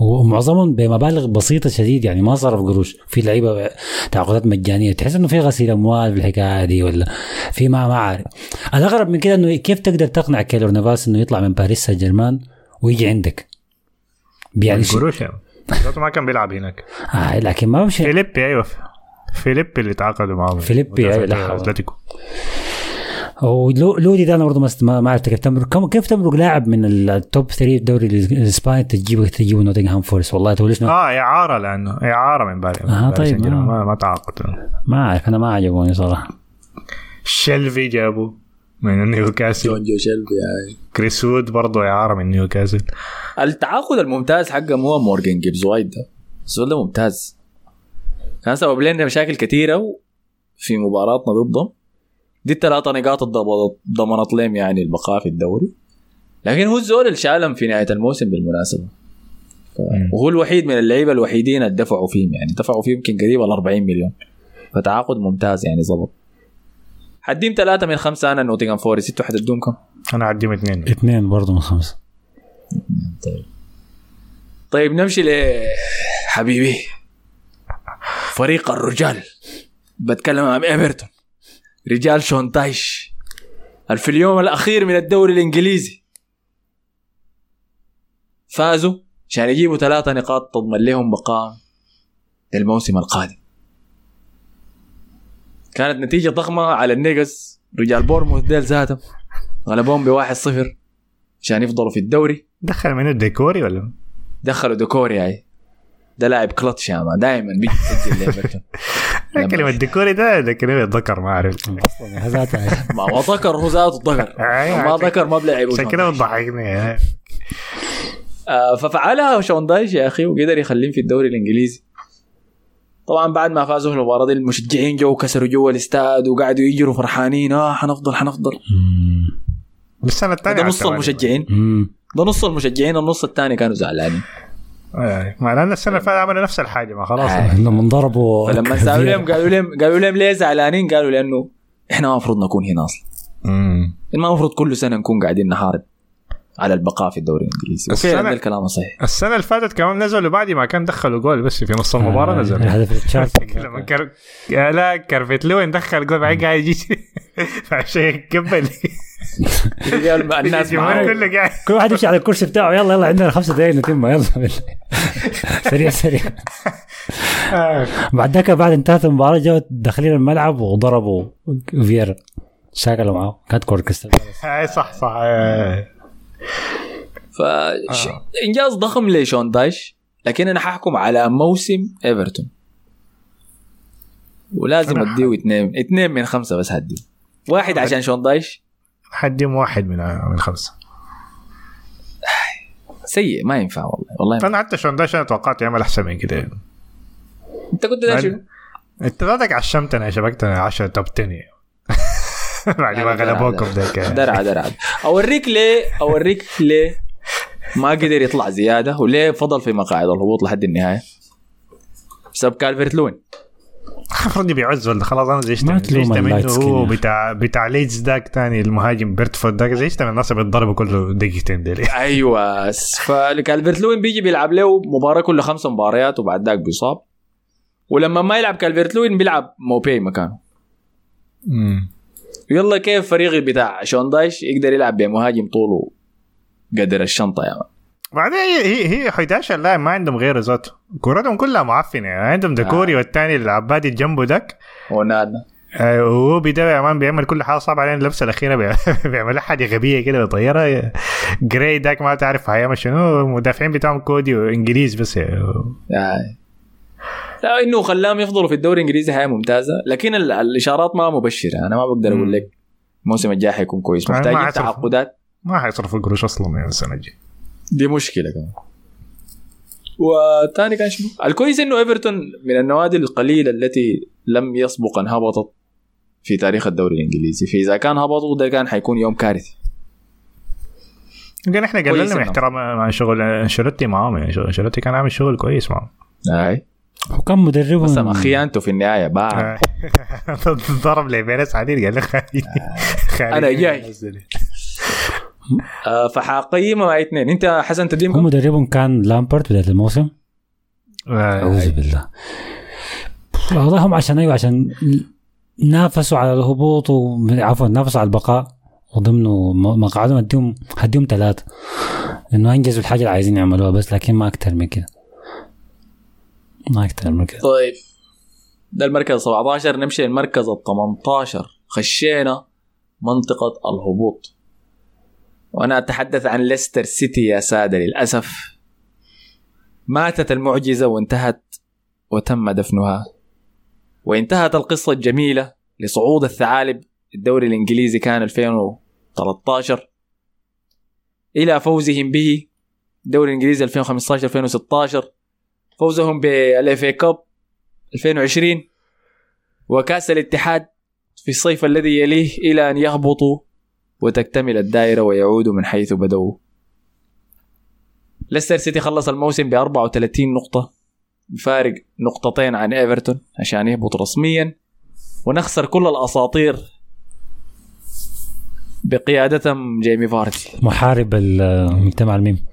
ومعظمهم بمبالغ بسيطة شديد يعني ما صرف قروش. في لعيبة تعاقدات مجانية تحس إنه في غسيل أموال في الحكاية دي ولا في ما ما عارف. الأغرب من كده إنه كيف تقدر تقنع كيلور نافاس إنه يطلع من باريس سان جيرمان ويجي عندك؟ يعني ش... القروش يعني. ما كان بيلعب هناك. آه لكن ما بمشي فيليبي أيوه. فيليبي اللي تعاقدوا معاهم. فيليبي،. أتلتيكو. ولودي ده أنا برضه ما است- ما عرفت كيف تمرق كم- كيف تمرق لاعب من ال top 3 في الدوري الإسباني تجيبه تجيبه نوتنغهام فورست؟ والله تقول ليش آه إعارة لأنه إعارة من بالي آه، طيب، جيرمان. آه. ما, ما تعاقد ما أعرف أنا ما عجبوني صراحة. شيلبي جابوا من نيوكاسل. جون جو شيلبي هاي كريس وود برضه إعارة من نيوكاسل. التعاقد الممتاز حقهم هو مورجان جيبز وايت ده الزول ده ممتاز. كان سبب لنا مشاكل كثيره في مباراتنا ضدهم. دي الثلاثة نقاط ضمنت لهم يعني البقاء في الدوري. لكن هو الزول اللي شالهم في نهاية الموسم بالمناسبة. ف... وهو الوحيد من اللعيبة الوحيدين اللي دفعوا فيهم يعني. دفعوا فيه يمكن قريب ال 40 مليون. فتعاقد ممتاز يعني ظبط حديم ثلاثة من خمسة أنا نوتنغهام فورست. أنتوا حتدوم كم؟ أنا عديهم اثنين. اثنين برضه من خمسة. طيب. طيب نمشي لحبيبي فريق الرجال. بتكلم عن إيفرتون. رجال شون دايش في اليوم الأخير من الدوري الإنجليزي؟ فازوا عشان يجيبوا ثلاثة نقاط تضمن لهم بقاء للموسم القادم. كانت نتيجة ضخمة على النيجز رجال بورموث ديل ذاتهم غلبوهم بواحد صفر عشان يفضلوا في الدوري. دخل من الديكوري ولا؟ دخلوا ديكوري هاي ده لاعب كلتش يا man. دائما بيجي يسجل كلمة ديكوري ده ده كلمة ذكر ما أعرف. أصلا هذا ما هو ذكر هو ذاته ذكر. أيوة. ما ذكر ما بلعب عشان كده بتضحكني آه ففعلها شون دايش يا أخي وقدر يخليهم في الدوري الإنجليزي. طبعا بعد ما فازوا في المباراة دي المشجعين جو كسروا جوا الاستاد وقعدوا يجروا فرحانين. آه حنفضل حنفضل. السنة الثانية ده نص المشجعين. ده نص المشجعين النص الثاني كانوا زعلانين. ما لأن السنة اللي فاتت عملوا نفس الحاجة ما خلاص. آه. لما انضربوا فلما سألوا لهم قالوا لهم قالوا لهم ليه زعلانين؟ قالوا لأنه إحنا ما المفروض نكون هنا أصلا. مم. ما المفروض كل سنة نكون قاعدين نحارب على البقاء في الدوري الإنجليزي. وفعلا الكلام صحيح. السنة اللي فاتت كمان نزلوا بعد ما كان دخلوا جول بس في نص المباراة آه، نزل هذا في التشارت لما كر... لا كرفت لوين دخل جول؟ بعدين قاعد يجي. فعشان يقبل الناس قاعد كل واحد يمشي على الكرسي بتاعه. يلا يلا عندنا خمسة دقايق نتم. يلا سريع سريع. بعد ذاك بعد انتهت المباراة جو داخلين الملعب وضربوا فييرا شاكلوا معاه كانت كريستال بالاس. آه، صح صح. آه. فانجاز ضخم لشون دايش لكن أنا ححكم على موسم إيفرتون. ولازم أديه اثنين. اثنين من خمسة بس هديه. واحد عشان شون دايش حديهم واحد من من خمسه سيء ما ينفع والله. والله أنا حتى شون داش أنا توقعت يعمل أحسن من كده. أنت كنت شنو؟ أنت ذاتك عشمتنا شبكتنا 10 توب 10 بعد ما درع- غلبوكم ذاك. درعه درعه أوريك ليه أوريك ليه ما قدر يطلع زيادة وليه فضل في مقاعد الهبوط لحد النهاية؟ بسبب كالفرت لوين المفروض يبيعوا ولا خلاص أنا زيشت ما تلوم زيشت اللايت منه سكين. هو. بتاع بتاع ليدز ذاك تاني المهاجم بيرتفورد ذاك زيشت من الناس بيتضربوا كل دقيقتين ديل أيوه فكالفرت لوين بيجي بيلعب له مباراة كل خمس مباريات وبعد ذاك بيصاب. ولما ما يلعب كالفرت لوين بيلعب موبي مكانه. يلا كيف فريقي بتاع شون دايش يقدر يلعب بمهاجم طوله قدر الشنطة يا مان. بعدين هي هي هي 11 لاعب ما عندهم غير ذاته كورتهم كلها معفنة. يعني عندهم دكوري والثاني العبادي جنبه ذاك وأونانا آه، وهو بيدافع يا man بيعمل كل حاجة صعبة عليه. اللمسة الأخيرة بي- بيعمل حاجة غبية كده بيطيرها. جراي ذاك ما تعرف هيعمل شنو. المدافعين بتاعهم كودي وإنجليز بس. يعني. آه. لا إنه خلاهم يفضلوا في الدوري الإنجليزي. حياه ممتازة. لكن ال- الإشارات ما مبشره أنا ما بقدر أقول. لك الموسم الجاي حيكون كويس. محتاجين. تعاقدات ما حيصرفوا قروش أصلا يعني السنة الجاية. دي مشكلة كمان والثاني كان شنو؟ الكويس إنه إيفرتون من النوادي القليلة التي لم يسبق ان هبطت في تاريخ الدوري الإنجليزي فإذا كان هبطوا ده كان حيكون يوم كارثي يمكن إحنا قللنا من. احترام مع شغل أنشيلوتي معاهم يعني أنشيلوتي كان عامل شغل كويس معاهم أي وكان مدربهم بس ما خيانته في النهاية باع. ضرب لبيريز حديد قال له خليني خليني أنا جاي. آه فحقيمه مع اثنين انت حسن هو تديمكم مدربهم كان لامبرت بداية الموسم. آه. أعوذ بالله. والله هم عشان أيوه عشان نافسوا على الهبوط و... عفوا نافسوا على البقاء. وضمنوا مقعدهم هديهم هديهم ثلاثة إنه أنجزوا الحاجة اللي عايزين يعملوها بس لكن ما أكثر من كده. ما أكثر من كده. طيب. ده المركز 17 نمشي للمركز ال 18 خشينا منطقة الهبوط. وأنا أتحدث عن ليستر سيتي يا سادة للأسف ماتت المعجزة وانتهت وتم دفنها. وانتهت القصة الجميلة لصعود الثعالب الدوري الإنجليزي كان 2013 إلى فوزهم به الدوري الإنجليزي 2015 2016 فوزهم بال FA Cup 2020 وكأس الاتحاد في الصيف الذي يليه إلى أن يهبطوا وتكتمل الدائرة ويعودوا من حيث بدأوا. ليستر سيتي خلص الموسم ب 34 نقطة. بفارق نقطتين عن إيفرتون عشان يهبط رسميا. ونخسر كل الأساطير بقيادتهم جيمي فاردي. محارب المجتمع الميم.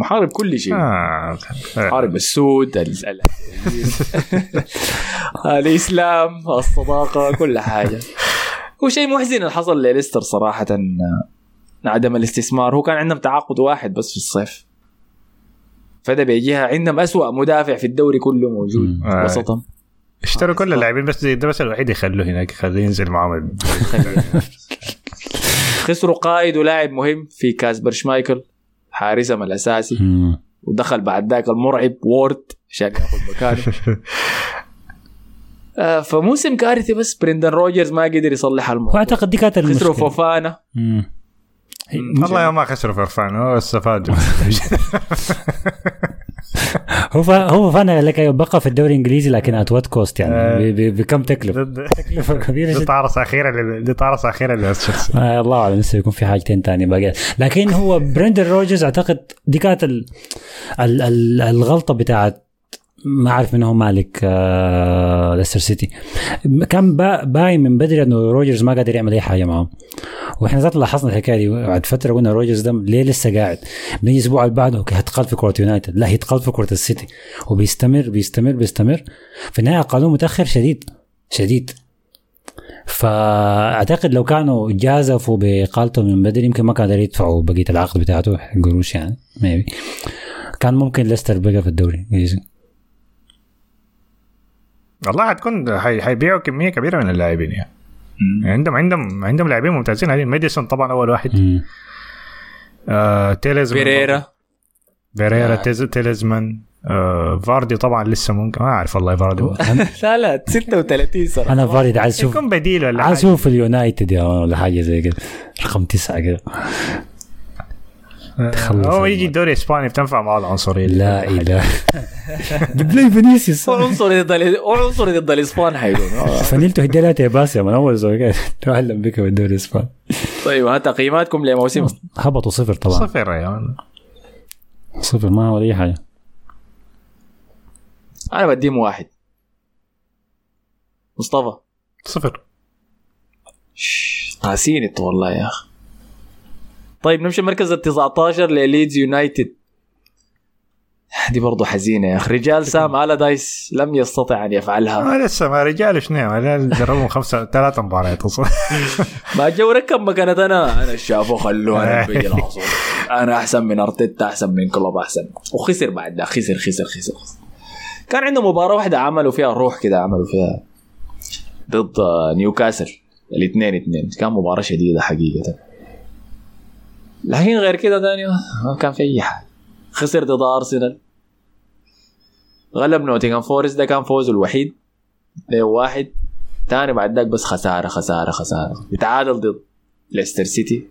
محارب كل شيء. آه. حرب السود ال- ال- الإسلام الصداقة كل حاجة. هو شيء محزن اللي حصل لليستر صراحة آه، عدم الاستثمار. هو كان عندهم تعاقد واحد بس في الصيف. فده بيجيها عندهم أسوأ مدافع في الدوري كله موجود. آه. وسطهم. اشتروا كل اللاعبين بس زي ده بس الوحيد يخلوه هناك خليه ينزل معاهم. خسروا قائد ولاعب مهم في كاسبر شمايكل حارسهم الأساسي. ودخل بعد ذاك المرعب وورد عشان ياخذ مكانه. آه فموسم كارثي بس بريندن روجرز ما قدر يصلح الموضوع واعتقد دي كانت خسروا المشكلة. فوفانا. مم. والله ما خسروا فوفانا هو استفادوا. هو فا هو فانا لك بقى في الدوري الإنجليزي لكن at what cost آه. يعني ب- ب- بكم تكلفة؟ تكلفة كبيرة دي أخيرة لل- دي أخيرة لتشيلسي آه الله أعلم لسه يكون في حاجتين تانية باقيات لكن هو برندن روجرز أعتقد دي كانت ال ال ال الغلطة بتاعت ما أعرف من هو مالك آه ليستر سيتي كان با- باين من بدري إنه روجرز ما قادر يعمل أي حاجة معهم. وإحنا ذات لاحظنا الحكاية دي بعد فترة قلنا روجرز ده ليه لسه قاعد؟ بنيجي الأسبوع اللي بعده هيتقال في كره يونايتد. لا هيتقال في كره السيتي. وبيستمر بيستمر بيستمر. في النهاية قالوه متأخر شديد شديد. فأعتقد لو كانوا جازفوا باقالته من بدري يمكن ما كانوا يدفعوا بقية العقد بتاعته. قروش يعني maybe كان ممكن ليستر بقى في الدوري. والله حتكون حي- حيبيعوا كمية كبيرة من اللاعبين يعني. عندهم عندهم عندهم لاعبين ممتازين. هذه ميديسون طبعا أول واحد. مم. آه تيلز بيريرا. بيريرا آه. تيز تيلزمان آه فاردي طبعا لسه ممكن. ما أعرف والله فاردي لا لا 36 سنه أنا فارد عايز أشوف يكون بديل ولا عايز أشوف في اليونايتد ولا حاجة زي كده. رقم تسعة كده. تخلص هو. يجي الدوري الإسباني بتنفع معه العنصرية. لا إله. لي فينيسيوس. وعنصري ضد وعنصري ضد الإسبان حيكون. فنيلته هدي يا من أول تعلم بك بالدوري الإسباني. طيب ها تقييماتكم لموسم. هبطوا صفر طبعا. صفر يا صفر ما ولا أي حاجة. أنا بديهم واحد. مصطفى. صفر. قاسيني انت والله يا أخي. طيب نمشي المركز ال 19 لليدز يونايتد دي برضو حزينة يا أخي. رجال سام ألادايس لم يستطع أن يفعلها. ما لسه ما رجال شنو؟ جربوا خمسة ثلاث مباريات. أصلا ما جو ركب مكانة أنا. أنا شافوا خلوه أنا أنا أحسن من أرتيتا أحسن من كلوب أحسن. وخسر بعد ده. خسر خسر خسر, خسر. كان عنده مباراة واحدة عملوا فيها روح كده عملوا فيها ضد نيوكاسل. الاثنين اثنين. كان مباراة شديدة حقيقة. لكن غير كده تاني ما كان في أي حاجة خسر ضد أرسنال. غلب نوتنغهام فورست. ده كان فوزه الوحيد. واحد. تاني بعد ذاك بس خسارة خسارة خسارة. يتعادل ضد ليستر سيتي.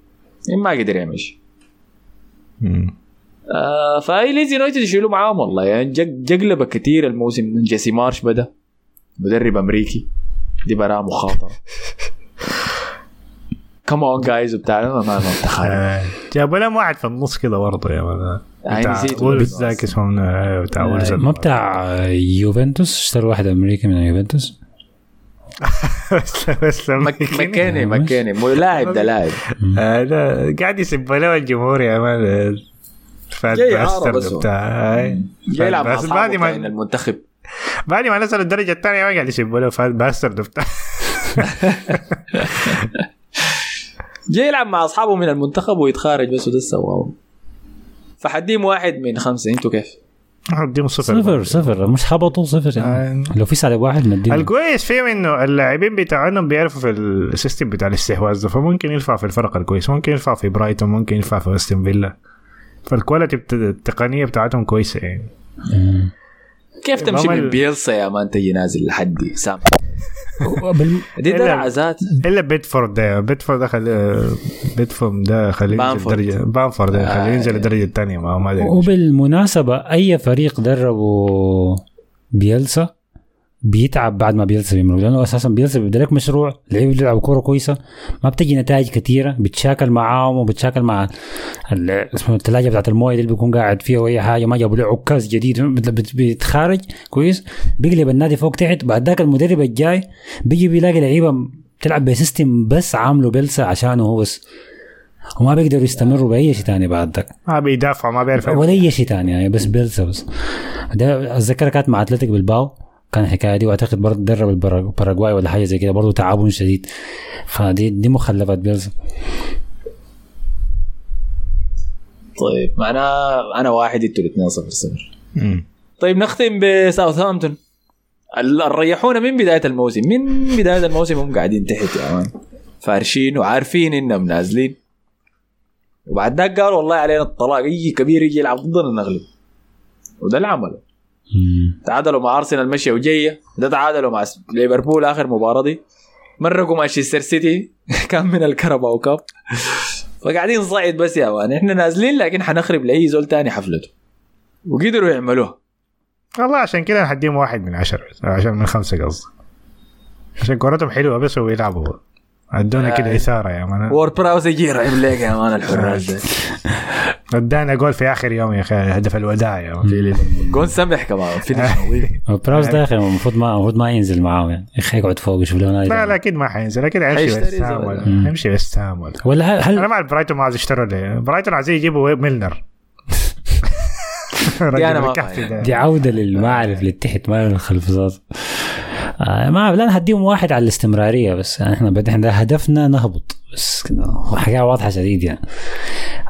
ما قدر يعمل شيء آه فأي ليدز يونايتد يشيلوا معاهم والله. يعني جق جقلبة كثير الموسم. جيسي مارش بدأ. مدرب أمريكي. دي براها مخاطرة come on guys وبتاع. ما ما ما متخيل آه، جابوا لهم واحد في النص كده برضه يا man وولفز ذاك اسمه من- آه، بتاع وولفز ما بتاع يوفنتوس؟ اشترى واحد أمريكي من يوفنتوس. مكاني مكاني. مو لاعب ده لاعب. آه، لا، قاعد يسب له الجمهور يا man آه، fat. بتاع آه. جاي يلعب مع بعد ما- المنتخب. بعد ما نزل الدرجة الثانية ما قاعد يسب له fat bastard بتاع. جاي يلعب مع أصحابه من المنتخب ويتخارج بس وده سواه فحديهم واحد من خمسة أنتوا كيف؟ اديهم صفر صفر صفر مش هبطوا صفر يعني. آه. لو في سالب واحد نديهم الكويس فيهم إنه اللاعبين بتاعهم بيعرفوا في ال system بتاع الاستحواذ ده فممكن ينفع في الفرق الكويس ممكن ينفع في برايتون ممكن ينفع في أستون فيلا فال quality بت- التقنية بتاعتهم كويسة يعني مم. كيف تمشي من بيلسا يا man تجي نازل لحد سام بال- دي إلا- درعة ذات إلا بيتفورد ده بيتفورد ده خلي بيتفورد ده خليه ينزل بامفورد. درجه بامفورد ده خليه آه. ينزل الدرجه الثانية ما ما أدري وبالمناسبة أي فريق دربوا بيلسا بيتعب بعد ما بيلسا بيمرق لأنه أساسا بيلسا بيبدأ لك مشروع لعيبة بيلعبوا كورة كويسة ما بتجي نتائج كثيرة بتشاكل معاهم وبتشاكل مع اسمه الثلاجة بتاعت الموية اللي بيكون قاعد فيها وأي حاجة ما جابوا له عكاز جديد. بيتخارج كويس بيقلب النادي فوق تحت. بعد ذاك المدرب الجاي بيجي بيلاقي لعيبة بتلعب ب system بس عامله بيلسا عشانه هو بس. وما بيقدروا يستمروا بأي شيء تاني بعد ذاك. ما بيدافع ما بيعرف ولا أي شيء. ثاني يعني بس بيلسا بس. ده اتذكر كانت مع أتلتيك بلباو كان الحكاية دي وأعتقد برضه درب الباراغواي ولا حاجة زي كده برضه تعاون شديد. فدي دي مخلفات بيلسا طيب معناه أنا واحد أنتوا الاثنين صفر صفر. طيب نختم بساوثهامبتون. ال- ريحونا من بداية الموسم من بداية الموسم هم قاعدين تحت يا man. فارشين وعارفين إنهم نازلين. وبعد ذاك قالوا والله علينا الطلاق اي كبير يجي يلعب ضدنا نغلب. وده اللي عمله تعادلوا مع أرسنال مشية وجيه ده تعادلوا مع ليفربول آخر مباراة دي. مرقوا مانشستر سيتي. كان من الكاراباو كاب. فقاعدين صعد بس يا man إحنا نازلين لكن حنخرب لأي زول تاني حفلته. وقدروا يعملوها والله عشان كده هديهم واحد من عشرة عشان من خمسة قصدي. عشان كورتهم حلوة بس ويلعبوا. ادونا كده إثارة يا man وارد براوس يجي يرعب لك يا man الحراس ده ادانا جول في آخر يوم يا أخي هدف الوداع يا جون سمح كمان براوس ده يا أخي المفروض ما المفروض ما ينزل معاهم يعني. يا أخي يقعد فوق يشوف له لا لا أكيد ما حينزل. أكيد حيمشي ويست هام. حيمشي ويست هام ولا هل, أنا أعرف برايتون ما عايز يشتروا برايتون عايزين يجيبوا ميلنر. دي أنا ما. دي عودة للمعرف اللي تحت ما للخلفزات آه ما لا هديهم واحد على الاستمرارية بس إحنا بعدين إحنا هدفنا نهبط بس حاجة واضحة شديد يعني.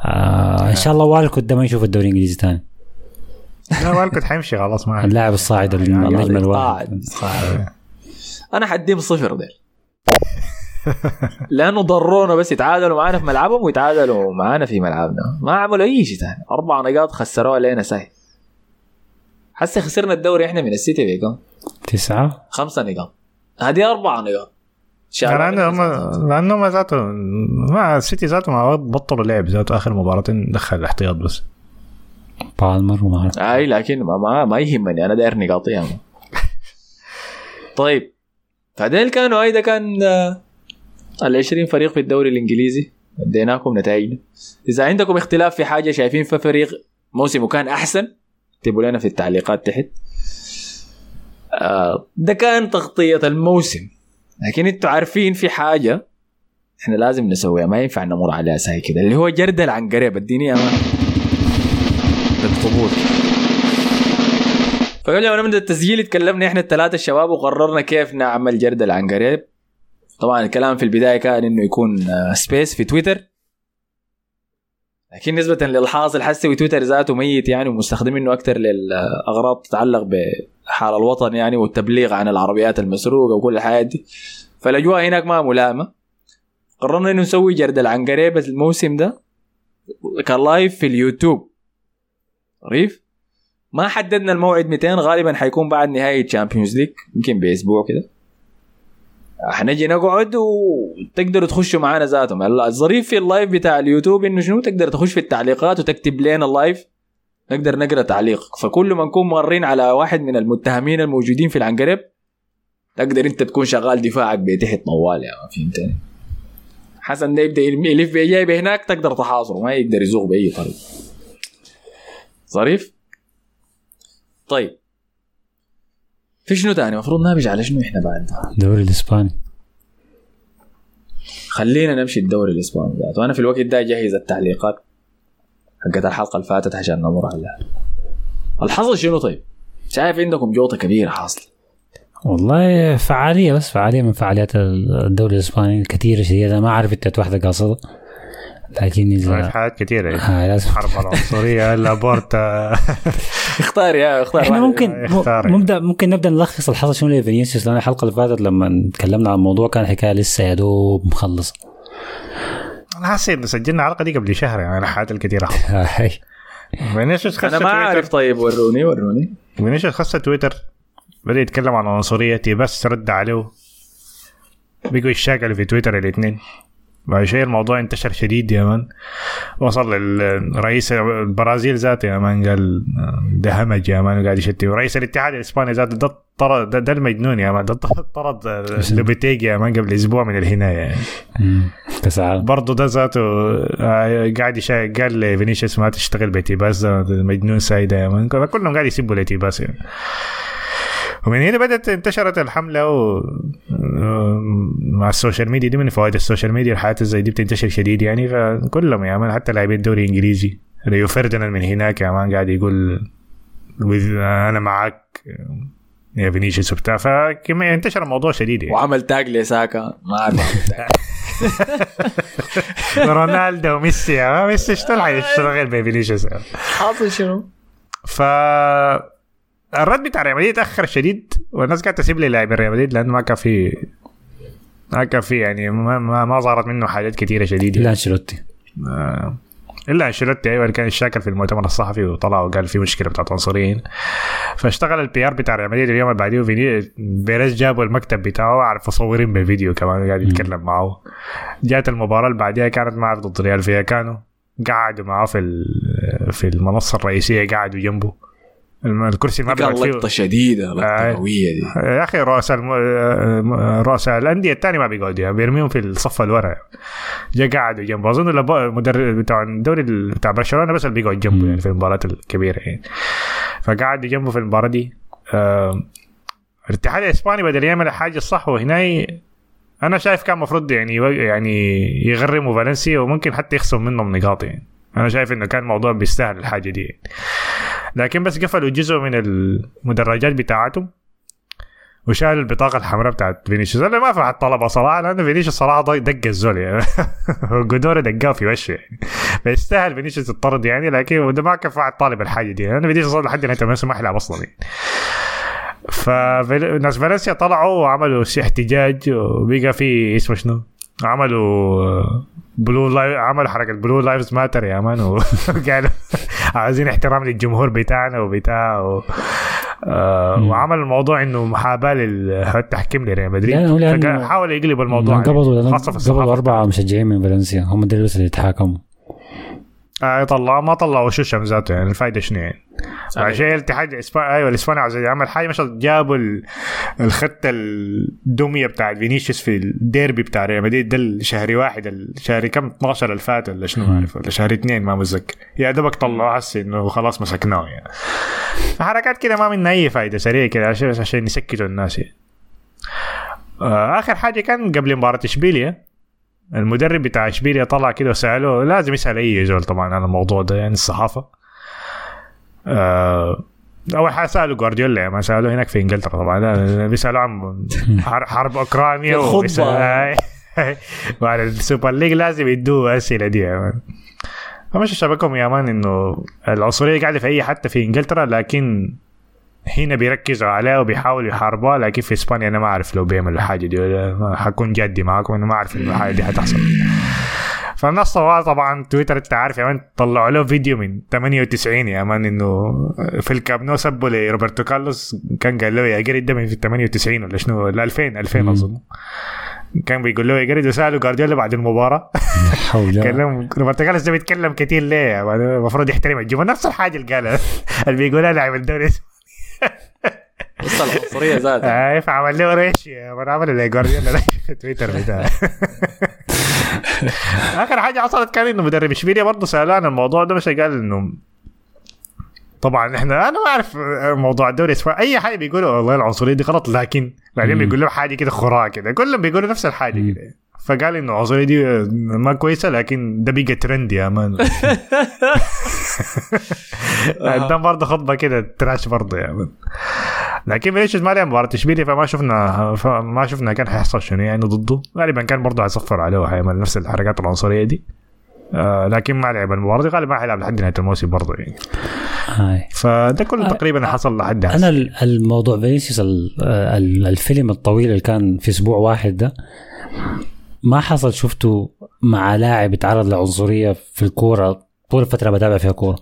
آه إن شاء الله والكوت ده ما يشوف الدوري الإنجليزي ثاني لا والكوت حيمشي خلاص ما اللاعب الصاعد النجم الواحد. أنا حديهم صفر ديل. لأنه ضرونا بس يتعادلوا معانا في ملعبهم ويتعادلوا معانا في ملعبنا. ما عملوا أي شيء ثاني أربع نقاط خسروها علينا سهل. حسي خسرنا الدوري إحنا من السيتي بكم تسعة. خمسة نقاط هذه أربع نقاط علينا هم لأنه هم ذاته ما السيتي ذاته ما بطلوا لعب ذاته آخر مباراتين دخل الاحتياط بس. بالمر وما. أي لكن ما, ما, ما يهمني أنا داير نقاطي يعني. طيب. فديل كانوا أيضا كان آه، ال 20 فريق في الدوري الإنجليزي. اديناكم نتائجنا إذا عندكم اختلاف في حاجة شايفين في فريق موسمه كان أحسن اكتبوا لنا في التعليقات تحت. آه، ده كان تغطية الموسم. لكن أنتوا عارفين في حاجة إحنا لازم نسويها. ما ينفع نمر عليها ساي كده. اللي هو جردل عن قريب اديني أمان. بالطبول فقبل ما نبدا التسجيل اتكلمنا إحنا الثلاثة الشباب وقررنا كيف نعمل جردل عن قريب طبعا الكلام في البداية كان إنه يكون آه، space في تويتر لكن نسبة للحاصل حسي تويتر ذاته ميت يعني ومستخدمينه أكثر للأغراض تتعلق بحال الوطن يعني والتبليغ عن العربيات المسروقة وكل الحاجات دي. فالأجواء هناك ما ملائمة. قررنا إنه نسوي جردل عن قريب الموسم ده كان live في اليوتيوب. ريف ما حددنا الموعد 200 غالبا حيكون بعد نهايه تشامبيونز ليج يمكن بأسبوع كده. حنجي نقعد وتقدروا تخشوا معانا ذاتهم. الظريف في ال live بتاع اليوتيوب إنه شنو؟ تقدر تخش في التعليقات وتكتب لنا ال live. نقدر نقرأ تعليق. فكل ما نكون مارين على واحد من المتهمين الموجودين في العنقريب تقدر انت تكون شغال دفاعك بتحت طوال يا ما فهمتني؟ حسن ده يبدأ يلف بيجاي بهناك تقدر تحاصره ما يقدر يزوغ بأي طريقة. ظريف؟ طيب. في شنو تاني؟ المفروض نابج على شنو إحنا بعد؟ الدوري الإسباني. خلينا نمشي الدوري الإسباني ذاته وأنا في الوقت ده اجهز التعليقات حقت الحلقة اللي فاتت عشان نمر عليها. الحصل شنو طيب؟ شايف عندكم جوطة كبيرة حاصله والله فعالية بس فعالية من فعاليات الدوري الإسباني الكثيره شديده ما أعرف أنت واحدة قاصده لكن في اذا حاجات كثيرة. آه لازم حرب العنصرية لابورتا اختار يا اختار. إحنا. ممكن اختار. ممكن ممكن نبدأ نلخص الحصل شنو لفينيسيوس لأن الحلقة اللي فاتت لما تكلمنا عن الموضوع كان حكاية لسه يا دوب مخلصة. أنا حاسس انه سجلنا الحلقة دي قبل شهر يعني الحاجات الكثيرة فينيسيوس خش أنا ما عارف تويتر طيب وروني وروني. فينيسيوس خش تويتر بدأ يتكلم عن العنصريه بس رد عليه. بقوا يشاكلوا في تويتر الاثنين بعد شوية الموضوع انتشر شديد يا man وصل للرئيس البرازيل ذاته يا man قال ده همج يا man وقاعد يشتم. ورئيس الاتحاد الإسباني ذاته ده طرد ده, ده المجنون يا man ده طرد لوبيتيجي يا man قبل أسبوع من الهناية يعني. برضه ده ذاته آه، قاعد. قال لفينيسيوس ما تشتغل بتيباس ده ده مجنون سايدة يا man كلهم قاعد يسبوا لتيباس يعني. ومن هنا بدأت انتشرت الحملة و... مع ال social media دي من فوائد ال social media الحياة زي دي بتنتشر شديد يعني فكلهم يا man حتى لاعبين الدوري الانجليزي ريو فرديناند من هناك يا man قاعد يقول with- أنا معك يا فينيسيوس وبتاع فكمية انتشر الموضوع شديد يعني وعمل tag لساكا ما اعرف. رونالدو وميسي ميسي اشتغل حيشتغل بفينيسيوس يعني. حاصل شنو؟ ف الرد بتاع ريال مدريد تاخر شديد والناس قاعدة تسيب لي لاعبين ريال مدريد لأنه ما كان في ما كان في يعني ما, ما, ما ظهرت منه حاجات كثيره شديدة. إلا أنشيلوتي. آه، إلا أنشيلوتي أيوه كان الشاكل في المؤتمر الصحفي وطلع وقال في مشكلة بتاعت عنصريين. فاشتغل ال PR بتاع ريال مدريد اليوم اللي بعديه بيريز جابوا المكتب بتاعه عارف مصورين بالفيديو كمان قاعد يتكلم معه. جات المباراة اللي بعديها كانت معه ضد ريال فياكانو قعدوا معاه في في المنصة الرئيسية قعدوا جنبه. الكرسي ما كان لقطة شديدة لقطة آه. قوية دي. يا أخي رؤساء الم... آه، رؤساء الأندية الثاني ما بيقعدوا يعني بيرميهم في الصف الورا جا قعدوا جنبه. أظن المدرب بتاع الدوري ال- بتاع برشلونة بس اللي بيقعد جنبه يعني في المباريات الكبيرة يعني. فقعدوا جنبه في المباراة دي. آه، الاتحاد الإسباني بدل يعمل الحاجة الصح وهنا أنا شايف كان المفروض يعني يعني يغرموا فالنسيا وممكن حتى يخصم منهم نقاط يعني. أنا شايف إنه كان الموضوع بيستاهل الحاجة دي يعني. لكن بس قفلوا جزء من المدرجات بتاعتهم وشالوا البطاقة الحمراء بتاعت فينيسيوس. أنا ما في طلبه صراحة لأنه فينيسيوس صراحة ضي- دق الزول يعني. جودوري دقاه في وشه. يعني فيستاهل فينيسيوس الطرد يعني لكن ما كان واحد طالب الحاجة دي. لأنه فينيسيوس صار لحد الموسم ما يلعب أصلا يعني. فناس فالنسيا طلعوا وعملوا احتجاج وبقى في اسمه شنو؟ عملوا blue live عملوا حركة blue lives matter يا man. وقالوا عايزين احترام للجمهور بتاعنا وبتاع و... آه وعمل الموضوع إنه محاباة للتحكيم لريال مدريد. حاول يقلب الموضوع قبضوا يعني. لأن خاصة في قبضوا أربعة مشجعين من فالنسيا هم دول اللي يتحاكموا آه طلع ما طلعوا شو ذاته يعني الفائده شنو يعني؟ عشان الاتحاد الاسباني أيوه الإسباني عايز يعمل حاجة مثلا جابوا ال- الخطة الدمية بتاع فينيسيوس في الديربي بتاع ريال مدريد ده الشهري واحد الشهري كم؟ 12 اللي فات ولا شنو ما أعرف ولا شهر اثنين ما متذكر. يا دوبك طلعوا هسه إنه خلاص مسكناه يعني. حركات كده ما منها أي فائده سريع كده عشان عشان يسكتوا الناس يعني. آه آخر حاجة كان قبل مباراة إشبيليا المدرب بتاع إشبيليا طلع كده وسأله لازم يسأل أي زول طبعا عن الموضوع ده يعني الصحافة آه أول حاجة سألوا جوارديولا يعني ما سألوه هناك في إنجلترا طبعا بيسألوا عن حر- حرب أوكرانيا. وبيسأل- وعلى ال Super League لازم يدوه الاسئله دي يا man فمش شبكهم يا man إنه العنصرية قاعدة في أي حتى في إنجلترا لكن هنا بيركزوا عليها وبيحاولوا يحاربوها لكن في إسبانيا أنا ما أعرف لو بيعملوا الحاجة دي ولا حكون جدي معاكم أنا ما أعرف إنه الحاجة دي حتحصل. فالناس طبعا طبعا تويتر أنت عارف يا مان طلعوا له فيديو من 98 يا مان إنه في الكاب نو سبوا لروبرتو كارلوس كان قال له يا قريد ده من في 98 ولا شنو ولا 2000 2000 أظن. كان بيقول له يا قريد وسالوا جوارديولا بعد المباراة. كلم روبرتو كارلوس ده بيتكلم كتير ليه؟ المفروض يحترم الجمهور نفس الحاجة اللي قالها. اللي بيقولها لاعب الدوري. قصة العنصرية ذاتها. اي فعمل له ريش عمل اللي جوارديولا في تويتر بتاعه آخر حاجة حصلت كان إنه مدرب إشبيليا برضه سالوه عن الموضوع ده بس قال إنه طبعا إحنا أنا ما أعرف موضوع الدوري الإسباني. أي حاجة بيقولوا والله العنصرية دي غلط لكن بعدين بيقول لهم حاجة كده خرافه كده. كلهم بيقولوا نفس الحاجة كده. فقال إنه العنصريه دي ما كويسة لكن ده بقى ترند يا مان. ده برضه خطبة كده تراش برضه يا مان. لكن فينيسيوس ما لعب مباراة اشبيليا فما شفنا فما شفنا كان حيحصل شنو يعني ضده. غالبا كان برضه حيصفر عليه وحيعمل نفس الحركات العنصرية دي. آه لكن ما لعب المباراة دي غالبا حيلعب لحد نهاية الموسم برضه يعني. هاي. فده كله تقريبا حصل لحد أنا الموضوع فينيسيوس ال- ال- الفيلم الطويل اللي كان في أسبوع واحد ده ما حصل شفته مع لاعب يتعرض لعنصرية في الكورة؟ طول الفترة بتابع فيها كورة.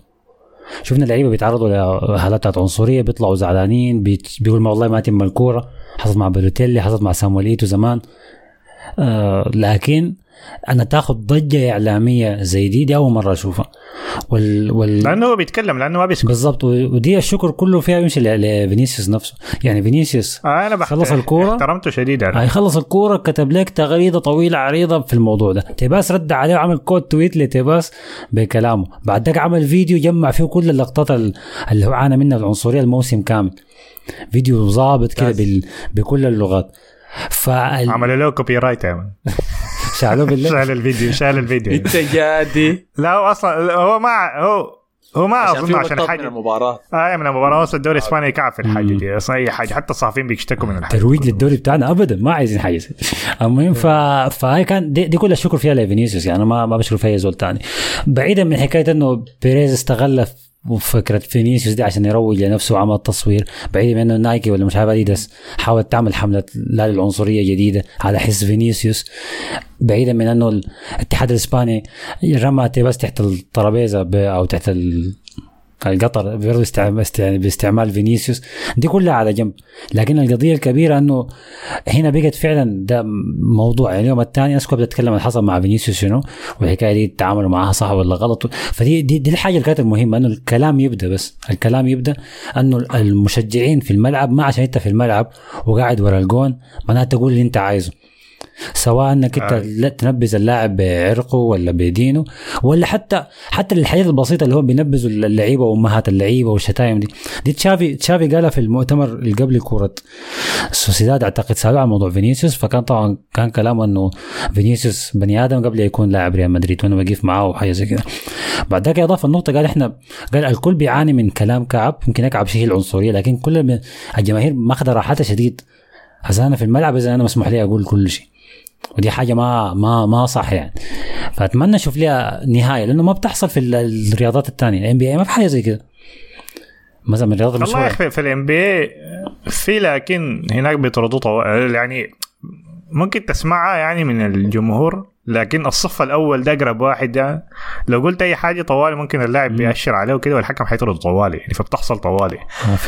شفنا لعيبة بيتعرضوا لحالات عنصرية بيطلعوا زعلانين بيقول ما والله ما تم الكورة. حصلت مع بلوتيلي حصلت مع سامويل إيتو زمان. آه لكن أنا تاخذ ضجة إعلامية زي دي دي أول مرة أشوفها. وال, وال... لأنه هو بيتكلم لأنه ما بيسكت. بالضبط ودي الشكر كله فيها يمشي لفينيسيوس نفسه. يعني فينيسيوس آه أنا بحت... خلص الكورة. احترمته شديد أنا هيخلص الكورة كتب لك تغريدة طويلة عريضة في الموضوع ده. تيباس رد عليه وعمل quote tweet لتيباس بكلامه. بعد ذاك عمل فيديو جمع فيه كل اللقطات ال- اللي هو عانى منها العنصرية الموسم كامل. فيديو ظابط كده بال... بكل اللغات. فال... عملوا له copyright شالوه بالله شال الفيديو شال الفيديو. انت جادي. لا هو أصلا هو ما هو هو ما عشان أظن عشان لقطات من حاجة. المباراة. آه من المباراة. أصلا الدوري الإسباني في الحاجة دي. أصلا أي حاجة. حتى الصحفيين بيشتكوا من الحاجة ترويج للدوري بتاعنا. ابدا ما عايزين حاجة المهم ف... فهي كان دي, دي كل الشكر فيها لفينيسيوس. يعني ما ما بشكر فيها زول تاني. بعيدا من حكاية إنه بيريز استغل فكره فينيسيوس دي عشان يروج لنفسه وعمل تصوير بعيدا من إنه نايكي ولا مش عارف أديداس حاولت تعمل حملة لا للعنصرية جديدة على حس فينيسيوس بعيدا من إنه الاتحاد الإسباني رمى تيباس تحت الترابيزة أو تحت. القطر باستعمال فينيسيوس. دي كلها على جنب. لكن القضية الكبيرة إنه هنا بقت فعلا ده موضوع. يعني اليوم الثاني الناس كلها بتتكلم عن حصل مع فينيسيوس شنو والحكاية دي تعاملوا معاها صح ولا غلط. فدي دي, دي الحاجة اللي كانت المهمة إنه الكلام يبدأ بس. الكلام يبدأ إنه المشجعين في الملعب ما عشان أنت في الملعب وقاعد ورا الجون معناته تقول اللي أنت عايزه. سواء انك انت آه. تنبذ اللاعب بعرقه ولا بدينه ولا حتى حتى الحاجات البسيطة اللي هو بينبذوا اللعيبة وأمهات اللعيبة والشتايم دي. دي تشافي تشافي قالها في المؤتمر اللي قبل كوره سوسيداد أعتقد سالوه عن موضوع فينيسيوس. فكان طبعا كان كلامه إنه فينيسيوس بني آدم قبل يكون لاعب ريال مدريد وأنا بقيف معاه وحاجة زي كده. بعد ذاك اضاف النقطة قال إحنا قال الكل بيعاني من كلام كعب يمكن كعب شيء العنصرية لكن كل الجماهير ماخذه راحتها شديد. هسه أنا في الملعب إذا أنا مسموح لي أقول كل شيء. ودي حاجة ما ما ما صح يعني. فأتمنى أشوف لها نهاية لأنه ما بتحصل في ال- الرياضات الثانية ال NBA ما في حاجة زي كده. مثلا من الرياضات والله المشهوره أخي في ال NBA لكن هناك بيطردوا طوال يعني ممكن تسمعها يعني من الجمهور لكن الصف الأول ده أقرب واحد ده لو قلت أي حاجة طوالي ممكن اللاعب بيأشر عليه وكده والحكم حيطرد طوالي يعني فبتحصل طوالي.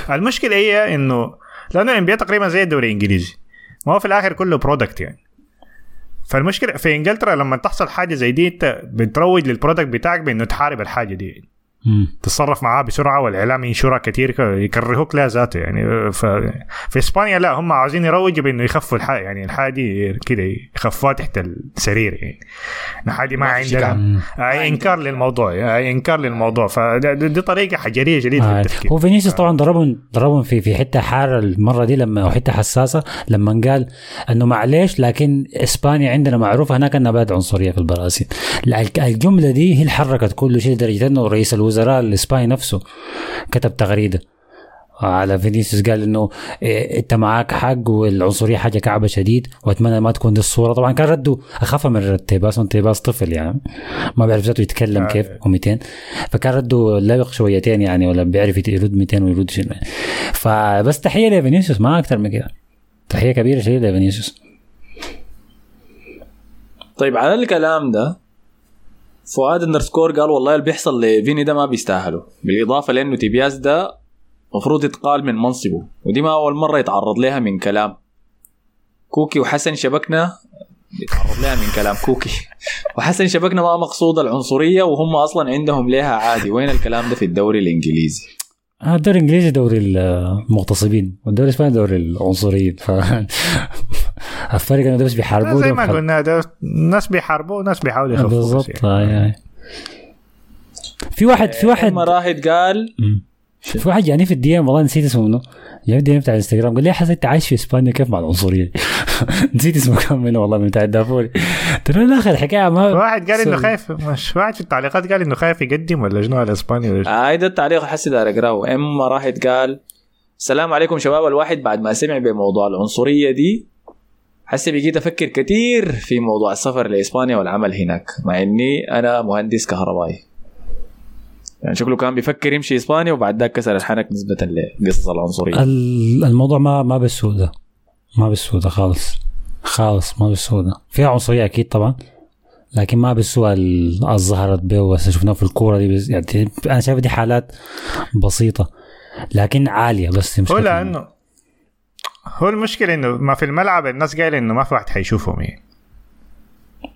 المشكلة هي إنه لأنه ال NBA تقريبا زي الدوري الإنجليزي ما هو في الآخر كله product يعني فالمشكلة في إنجلترا لما تحصل حاجة زي دي أنت بتروج لل product بتاعك بإنه تحارب الحاجة دي مم. تتصرف معاه بسرعة والإعلام ينشرها كثير يكرهوك لا ذاته يعني ف... في إسبانيا لا هم عاوزين يروجوا بإنه يخفوا الحاجة يعني الحاجة دي كده يخفوها تحت السرير يعني. الحاجة ما ما في شيء عندنا أي إنكار للموضوع أي إنكار للموضوع. فدي دي طريقة حجرية جديدة في آه. التفكير. هو فينيسيوس طبعا ضربهم ضربهم في في حتة حارة المرة دي لما أو حتة حساسة لما قال إنه معلش لكن إسبانيا عندنا معروفة هناك إنها بلد عنصرية في البرازيل. الجملة دي هي اللي حركت كل شيء لدرجه إنه رئيس الوزراء الاسباني نفسه كتب تغريدة. على فينيسيوس قال إنه إيه أنت معاك حق والعنصرية حاجة كعبة شديد وأتمنى ما تكون دي الصورة. طبعا كان رده اخف من رد تيباس تيباس طفل يعني ما بيعرف ذاته يتكلم آه. كيف و200. فكان رده لبق شويتين يعني ولا بيعرف يرد 200 ويرد شنو. فبس تحية لفينيسيوس ما أكثر من كده. تحية كبيرة شديد لفينيسيوس. طيب على الكلام ده فؤاد underscore قال والله اللي بيحصل لفيني ده ما بيستاهله بالإضافة لأنه تيبياس ده المفروض يتقال من منصبه ودي ما أول مرة يتعرض لها من كلام. كوكي وحسن شبكنا يتعرض لها من كلام كوكي. وحسن شبكنا ما مقصود العنصرية وهم أصلا عندهم ليها عادي. وين الكلام ده في الدوري الإنجليزي؟ آه، الدوري الإنجليزي دوري المغتصبين والدوري الإسباني دوري العنصريين. ف الفرق إنه بس بيحاربوا زي ما. قلنا ده ناس بيحاربوا وناس بيحاولوا يخفوا بالضبط يعني. آه، يعني. في واحد في واحد إما راهد قال. في واحد جاني في ال DM والله نسيت اسمه منه في ال DM بتاع الإنستغرام قال لي حسن أنت عايش في إسبانيا كيف مع العنصريه نسيت اسمه كم منه والله من بتاع الدافوري قلت له لا أخي الحكاية ما واحد قال إنه. خايف مش واحد في التعليقات قال إنه خايف يقدم ولا شنو على إسبانيا ولا شنو؟ آه ده التعليق حسي دار اقراه إما راحت قال السلام عليكم شباب الواحد بعد ما سمع بموضوع العنصرية دي حسي بقيت أفكر كثير في موضوع السفر لإسبانيا والعمل هناك مع إني أنا مهندس كهربائي. يعني شكله كان بيفكر يمشي إسبانيا وبعد ذاك كسر الحنك نسبة لقصص العنصرية. ال- الموضوع ما ما بالسوء ده ما بالسوء ده خالص. خالص ما بالسوء ده فيها عنصرية أكيد طبعا لكن ما بالسوء ال- اللي ظهرت به بس شفناه في الكورة دي بس يعني أنا شايف دي حالات بسيطة لكن عالية بس مش هو. لأنه هو المشكلة إنه ما في الملعب الناس قايلة إنه ما في واحد حيشوفهم يعني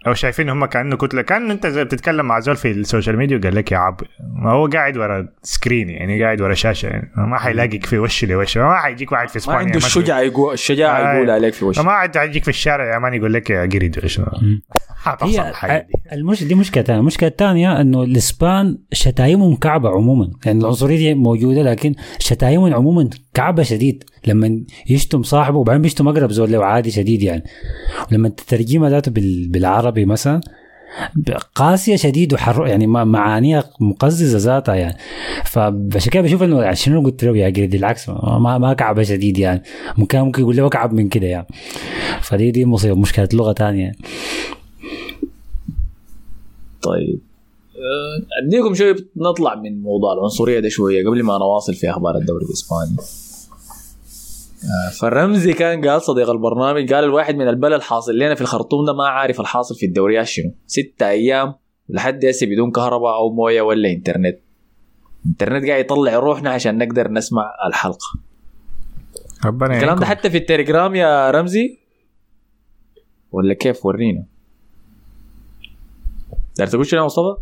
أو شايفين هم كأنه كتلة كان أنت زي بتتكلم مع زول في ال social media وقال لك يا عب ما هو قاعد ورا screen يعني قاعد ورا شاشة يعني ما حيلاقيك في وش لوش ما حيجيك واحد في ما اسبانيا عنده مثلاً. الشجاعه يقول الشجاعه آه. يقول عليك في وشك ما عاد حيجيك في الشارع يا man يقول لك يا قريد. حتحصل الحاجة دي المش... دي مشكلة ثانية المشكلة الثانية إنه الإسبان شتايمهم كعبة عموما. يعني العنصرية دي موجودة لكن شتايمهم عموما كعبة شديد. لما يشتم صاحبه وبعدين بيشتم أقرب زول له عادي شديد يعني. ولما تترجمها ذاته بال... بالعربي مثلا قاسية شديد وحر يعني ما- معانيها مقززة ذاتها يعني. فعشان كده بشوف إنه يعني شنو قلت له يا قريدي العكس ما ما كعبة شديد يعني. ممكن ممكن يقول له اكعب من كده يعني. فدي دي مصيبة مشكلة لغة ثانية يعني. طيب. آه، أديكم شوية نطلع من موضوع العنصرية ده شوية قبل ما نواصل في أخبار الدوري الإسباني. آه، فالرمزي كان قال صديق البرنامج قال الواحد من البلد الحاصل لنا في الخرطوم ده ما عارف الحاصل في الدوريات شنو. ستة أيام لحد هسه بدون كهرباء أو موية ولا إنترنت. الانترنت قاعد يطلع روحنا عشان نقدر نسمع الحلقة. ربنا الكلام ده. حتى في التليجرام يا رمزي؟ ولا كيف؟ ورينا. دار تقول شنو يا مصطفى؟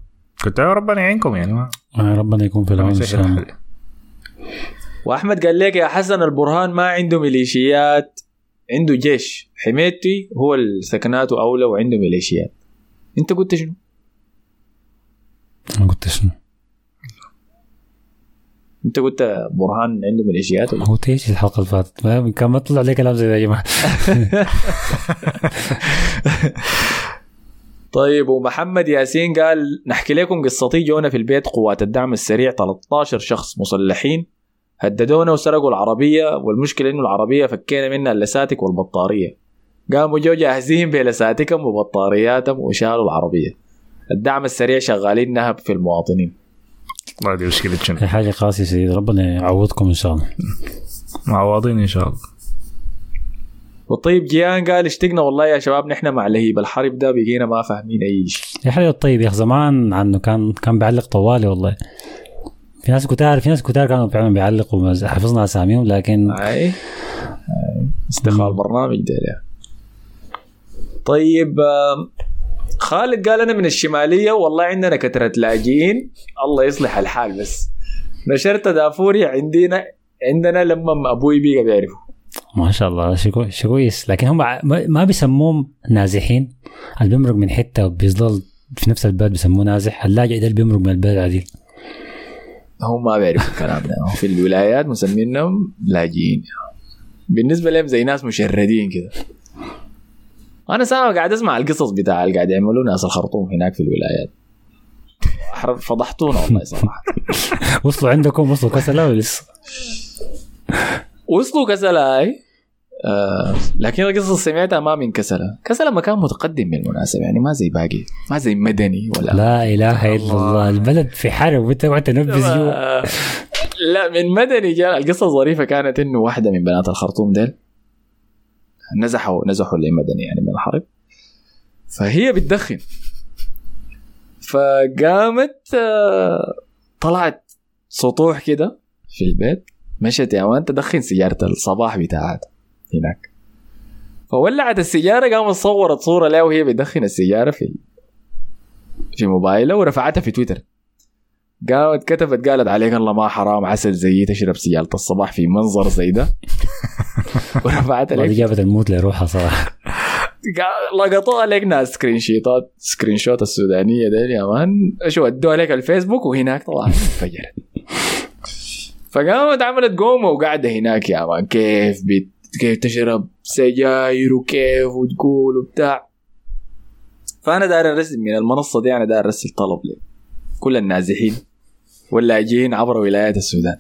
كنت أقول ربنا يعينكم يعني ما آه، ربنا يكون في العون إن شاء الله. واحمد قال لك يا حسن البرهان ما عنده ميليشيات عنده جيش. حميتي هو اللي سكناته أولى وعنده ميليشيات. أنت قلت شنو؟ ما قلت شنو. أنت قلت برهان عنده ميليشيات؟ ولا؟ هو إيش الحلقة اللي فاتت؟ ما- كان ما طلع لي كلام زي ده يا جماعة. طيب ومحمد ياسين قال نحكي لكم قصتي جونا في البيت قوات الدعم السريع 13 شخص مسلحين هددونا وسرقوا العربية والمشكلة إنه العربية فكينا منها اللساتك والبطارية. قاموا جو جاهزين بلساتكم وبطارياتهم وشالوا العربية. الدعم السريع شغالين نهب في المواطنين. والله دي مشكلة شنو. هي حاجة قاسية شديد ربنا يعوضكم إن شاء الله. معوضين إن شاء الله. والطيب جيان قال اشتقنا والله يا شباب نحن مع لهيب الحرب ده بقينا ما فاهمين أي شيء. يا حلو الطيب يا أخي زمان عنه كان كان بيعلق طوالي والله. في ناس كتار في ناس كتار كانوا فعلا بيعلقوا حفظنا أساميهم لكن أي. أي. استخال البرنامج ده. طيب خالد قال أنا من الشمالية والله عندنا كثره لاجئين. الله يصلح الحال بس. نشرت دافوري عندنا عندنا لما أبوي بيقى بيعرفه. ما شاء الله شيء كوي- شيء كويس. لكن هم ما بيسموهم نازحين. اللي بيمرق من حتة وبيظل في نفس البلد بيسموه نازح. اللاجئ ده اللي بيمرق من البلد عديل هم ما بيعرفوا الكلام ده. في الولايات مسمينهم لاجئين. بالنسبة لهم زي ناس مشردين كده. أنا سامع قاعد أسمع القصص بتاع اللي قاعد يعملوا ناس الخرطوم هناك في الولايات. فضحتونا والله صراحة. وصلوا عندكم وصلوا كسلا ولا لسه؟ وصلوا كسلا هاي آه لكن القصص سمعتها ما من كسلا. كسلا مكان متقدم بالمناسبة يعني ما زي باقي ما زي مدني ولا لا إله إلا الله. البلد في حرب وأنت قاعد تنفذ جوا آه، لا من مدني جاء. القصة الظريفه كانت إنه واحدة من بنات الخرطوم ديل نزحوا نزحوا لمدني يعني من الحرب. فهي بتدخن. فقامت آه، طلعت سطوح كده في البيت. مشت يا مان تدخن سيجاره الصباح بتاعتها هناك. فولعت السيجاره قامت صورت صورة لها وهي بتدخن السيجاره في في موبايلها ورفعتها في تويتر. قامت كتبت قالت عليك الله ما حرام عسل زيي تشرب سيالة الصباح في منظر زي ده. ورفعت هذه لك. جابت الموت لروحها صراحة. قا- لقطوها لك ناس screenshot ات screenshot السودانية ديل يا man. شو ادوها لك الفيسبوك وهناك طبعا انفجرت فقامت عملت قومة وقاعدة هناك يا man كيف بت كيف تشرب سجاير وكيف وتقول وبتاع. فأنا داير أرسل من المنصة دي أنا داير أرسل طلب لكل النازحين واللاجئين عبر ولايات السودان.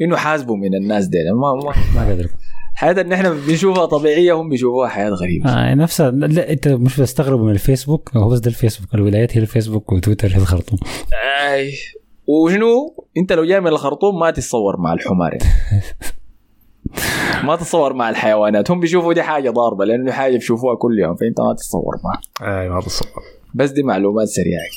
إنه حاسبوا من الناس دي ما ما ما قدر حياة إن إحنا بنشوفها طبيعية هم بيشوفوها حياة غريبة. آه نفسها لا أنت مش بتستغرب من الفيسبوك هو بس ده الفيسبوك. الولايات هي الفيسبوك وتويتر هي الخرطوم. أي. وشنو؟ انت لو جاي من الخرطوم ما تتصور مع الحمار. ما تتصور مع الحيوانات. هم بيشوفوا دي حاجة ضاربة لأنه دي حاجة بيشوفوها كل يوم فأنت ما تتصور معها اي ما تصور بس دي معلومات سريعة.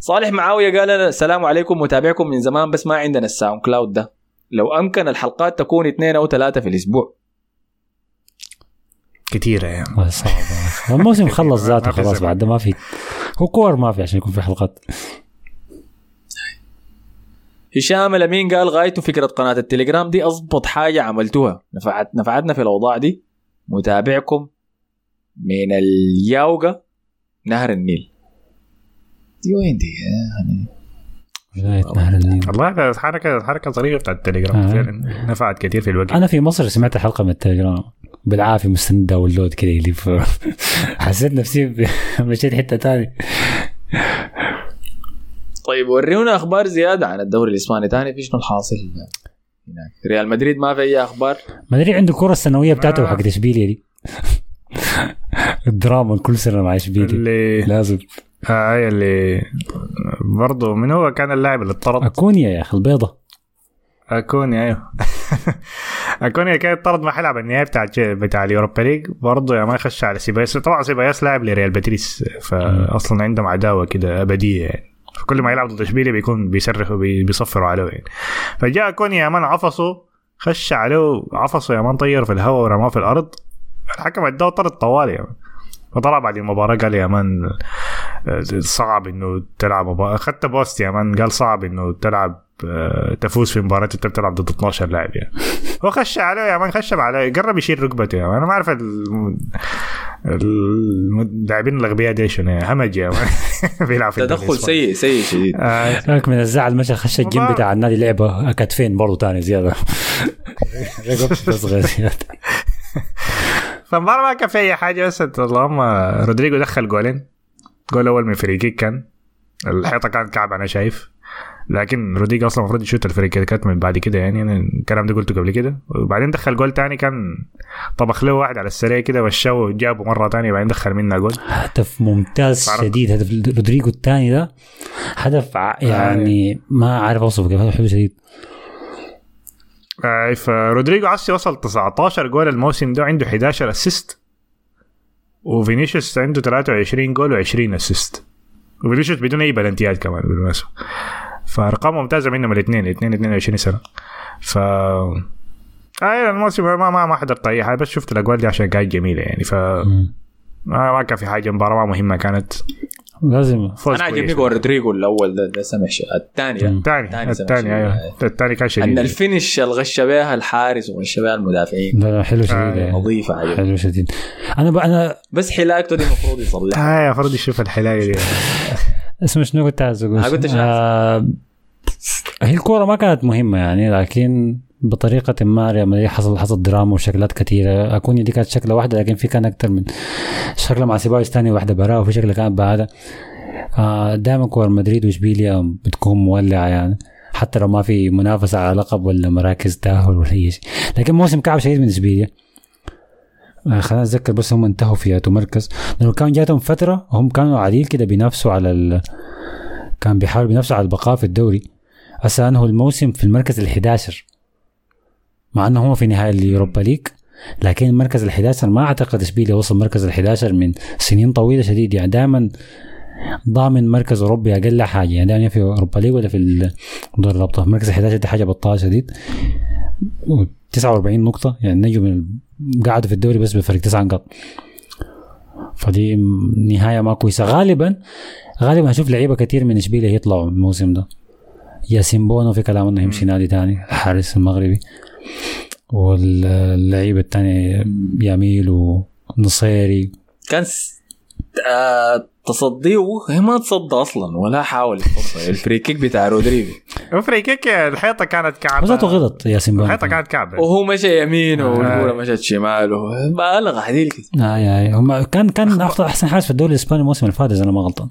صالح معاوية قال لنا السلام عليكم متابعكم من زمان بس ما عندنا ال SoundCloud ده. لو أمكن الحلقات تكون اثنين أو ثلاثة في الأسبوع. كثيرة يعني. صعب آه. الموسم خلص ذاته خلاص. بعد ما في هو كور ما في عشان يكون في حلقات. هشام الأمين قال غايته فكرة قناة التليجرام دي أضبط حاجة عملتوها. نفعت نفعتنا في الأوضاع دي. متابعكم من الياوقه نهر النيل. دي وين دي يعني ولاية نهر النيل. والله حركة حركة ظريفة بتاعت التليجرام. آه. فعلا نفعت كثير في الوقت. أنا في مصر سمعت حلقة من التليجرام. بالعافية مستند download كده يلف حسيت نفسي مشيت حتة تاني طيب وريونا أخبار زيادة عن الدوري الإسباني. تاني في شنو الحاصل هناك؟ ريال مدريد ما في أي أخبار؟ ما أدري عنده الكره السنوية بتاعته آه. حقت إشبيليا دي. الدراما كل سنة مع إشبيليا. اللي لازم. آه هاي اللي برضه من هو كان اللاعب اللي اطرد؟ أكونيا يا أخي البيضة. اكوني أيوه. اكوني كان طرد ما حلعب النهائي بتاع بتاع اليوروبا ليج. برضه يا ما يخش على سيباياس طبعا سيباياس لاعب لريال بيتيس فاصلا عندهم عداوة كده أبدية يعني. فكل ما يلعب ضد اشبيليا بيكون بيصرخوا بي- بيصفروا عليه يعني. فجا أكوني يا man عفصه خش عليه عفصه يا man طير في الهواء ورماه في الأرض. الحكم اداه طرد طوالي man فطلع بعد المباراة قال يا man آه، صعب إنه تلعب اخذت post يا man قال صعب إنه تلعب تفوز في مباراة انت بتلعب ضد 12 لاعب يعني. هو خش عليه يا man خشب عليه قرب يشيل ركبته يا man أنا ما أعرف اللاعبين الأغبياء دي شنو يعني. همج يا man بيلعب تدخل. سيء سيء شديد آه، سيبك من الزعل مشى خش الجيم. بتاع النادي لعبة كتفين برضه تاني زيادة. تصغر زيادة. فالمباراة ما كان في أي حاجة بس اللهم رودريجو دخل جولين. جول أول من free kick كان. الحيطة كانت كعب أنا شايف. لكن رودريجو أصلا المفروض يشوت ال free kick ات من بعد كده يعني. أنا الكلام ده قلته قبل كده. وبعدين دخل جول تاني كان طبخ له واحد على السريع كده وشاته وجابه مرة تانية بعدين دخل منها جول. هدف ممتاز عرفت. شديد. هدف رودريجو الثاني ده هدف ع- يعني ما عارف أوصفه كيف هدف حلو شديد. آه، فرودريجو عسي وصل 19 جول الموسم ده عنده 11 assist وفينيسيوس عنده 23 جول و20 assist وفينيسيوس بدون أي بلنتيات كمان بالمناسبة. فارقام ممتازة منهم الاثنين الاثنين 22 سنة. ف آه الموسم ما ما ما حضرت اي حاجة بس شفت الاجوال دي عشان كانت جميلة يعني ف. ما ما كان في حاجة مباراة ما مهمة كانت. لازم. أنا عجبني. جول رودريجو الأول ده, ده سمح شيء. الثاني الثاني الثاني. أيوه. الثاني كان أن شديد ال finish الغش بها الحارس وغش بها المدافعين. لا لا حلو شديد. آه، يعني. نظيفة عجبني حلو شديد. أنا ب... أنا بس حلاقته دي المفروض يصلحها. يا فرد يشوف الحلاقة دي. اسمه شنو كنت عايز أقول؟ آه، قلت؟ آه هي الكورة ما كانت مهمة يعني لكن بطريقة ما مدريد حصل حصل دراما وشكلات كثيرة أكون دي كانت شكلة واحدة لكن في كان أكثر من شكلة مع سيبايوس تاني واحدة براه وفي شكلة كانت بعدها. آه دائما كور مدريد واشبيليا بتكون مولعة يعني. حتى لو ما في منافسة على لقب ولا مراكز تأهل ولا أي شيء. لكن موسم كعب شديد من اشبيليا خلينا نتذكر بس هم انتهوا في ياتو مركز لأنه كان جاتهم فترة هم كانوا عديل كده بينافسوا على ال... كان بيحاولوا بينافسوا على البقاء في الدوري. هسه انهوا الموسم في المركز ال11 مع إنه هم في نهايه اليوروبا ليج لكن المركز ال11 ما أعتقد اشبيليا وصل مركز ال11 من سنين طويلة شديد. يعني دائما ضامن مركز أوروبي أقل حاجة. يعني دائما في Europa League ولا في ال- دور الأبطال. مركز ال11 دي حاجة بطالة شديد. 49 نقطة. يعني نجوا قعدوا في الدوري بس بفرق تسع نقاط. فدي نهاية ما كويسة. غالبا غالبا هشوف لعيبة كثير من اشبيليا يطلعوا الموسم ده. ياسين بونو في كلام إنه يمشي نادي تاني الحارس المغربي. واللعيبه الثانية ياميل ونصيري. كان. آه تصديه هي ما تصدى أصلا ولا حاول يتصدى ال free kick بتاع رودريجو. و free kick الحيطة كانت كعبة. وذاته غلط ياسين بونو الحيطة كانت كعبة. وهو مشى يمينه آه. والكورة مشت شماله. بالغ عديل كده آي آي هم كان كان افضل أحسن حارس في الدوري الإسباني الموسم اللي فات إذا أنا ما غلطان.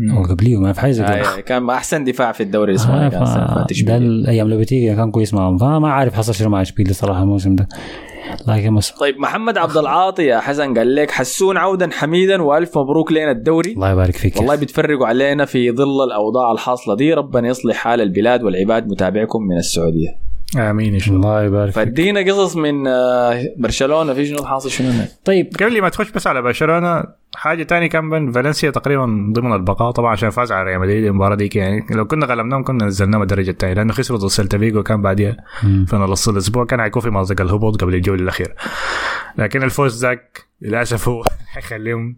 أو قبليه ما في حاجة زي كده. آه كان أحسن دفاع في الدوري آه، الإسباني كان ف- فاتت ده. الأيام اللي بتيجي كان كويس معهم. فما عارف حصل شنو مع اشبيلي صراحة الموسم ده. لكن بس طيب محمد عبد العاطي يا حسن قال لك حسون عودا حميدا وألف مبروك لنا الدوري. الله يبارك فيك والله بيتفرقوا علينا في ظل الأوضاع الحاصلة دي. ربنا يصلح حال البلاد والعباد. متابعكم من السعودية. آمين إن شاء الله. يبارك فيك. فادينا قصص من آه، برشلونة. في شنو الحاصل؟ شنو طيب. قبل ما تخش بس على برشلونة حاجة تانية كان بين فالنسيا تقريبا ضمن البقاء طبعا عشان فاز على ريال مدريد المباراة دي يعني. لو كنا غلبناهم كنا نزلناهم الدرجة الثانية لأنه خسروا ضد سيلتا فيجو كان بعديها. في نص الأسبوع. كان حيكون في منطقه الهبوط قبل الجولة الأخيرة. لكن الفوز ذاك للأسف هو حيخليهم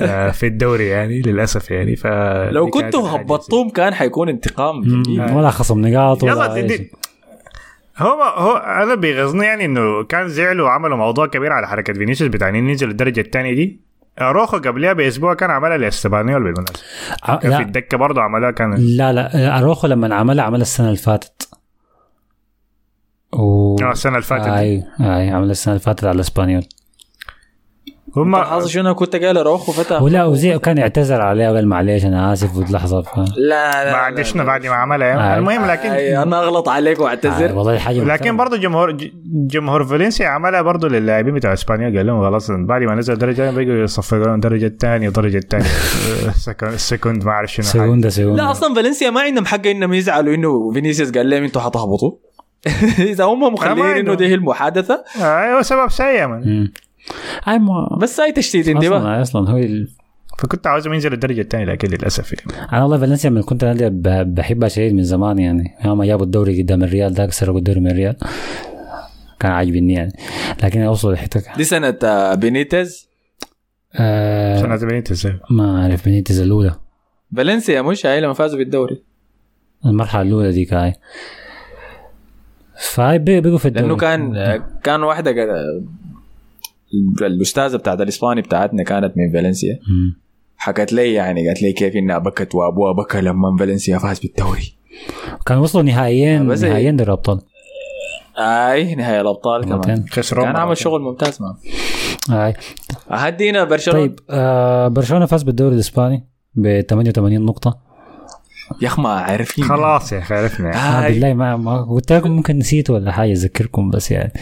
آه، في الدوري يعني للأسف يعني. ف لو كنتوا. هبطوهم كان حيكون انتقام. ولا خصم نقاط ولا دي أي دي شيء. هو هو أنا بيغيظني يعني إنه كان زعلوا وعملوا موضوع كبير على حركة فينيسيوس بتاع ينزل الدرجة الثانية دي. روخو قبلها بأسبوع كان عملها لإستبانيول بالمناسبة. كان في الدكة برضه عملها كان لا لا أروخو لما عملها عملها السنة اللي فاتت. و آه، السنة اللي فاتت. أي أي عملها السنة اللي فاتت على الاسبانيول هم الحاصل شنو كنت قايل روخو فتح ولا وزي كان اعتذر عليه وقال معلش أنا آسف ولحظه ف... لا لا شنو لا. بعد ما عملها آه. المهم لكن أنا أغلط عليك آه واعتذر والله حاجة لكن. برضه جمهور ج- جمهور فالنسيا عملها برضه للاعبين بتاع إسبانيا قال لهم خلاص بعد ما نزل درجة بيجوا يصفقوا لهم الدرجه الثانية الدرجه الثانية السكند ما أعرف شنو حاجة. سكوندا سكوندا لا أصلا فالنسيا ما عندهم حق إنهم يزعلوا إنه فينيسيوس قال لهم أنتوا حتهبطوا إذا هم مخلين إنه. دي هي المحادثة أيوه سبب سيء. أي ما بس هاي تشتيت انتباه أصلا أصلا هو ال- فكنت عاوزهم ينزل الدرجة الثانية لكن للأسف يعني. أنا والله فالنسيا من كنت أنا ب- بحبها شديد من زمان يعني. يوم جابوا الدوري قدام الريال ذاك سرقوا الدوري من الريال. كان عاجبني يعني. لكن أوصل لحته دي سنة آه، بينيتز آه سنة بنيتز ما أعرف بنيتز الأولى. فالنسيا مش هاي لما فازوا بالدوري. المرحلة الأولى ديك هاي. فهاي بي- بيقوا في الدوري. لأنه كان آه، كان واحدة الأستاذة بتاعت الإسباني بتاعتنا كانت من فالنسيا. حكت لي يعني قالت لي كيف إنها بكت وأبوها بكى لما فالنسيا فاز بالدوري. كان وصلوا نهائيين نهائيين دوري الأبطال. اي نهاية الأبطال كمان. خسروا كان عمل. شغل ممتاز معه هاي. هدينا برشلونة. طيب آه برشلونة فاز بالدوري الإسباني ب 88 نقطة. يا اخ ما عارفين. خلاص يا أخي عرفنا. آه. بالله ما, ما قلت لكم ممكن نسيتوا ولا حاجة أذكركم بس يعني.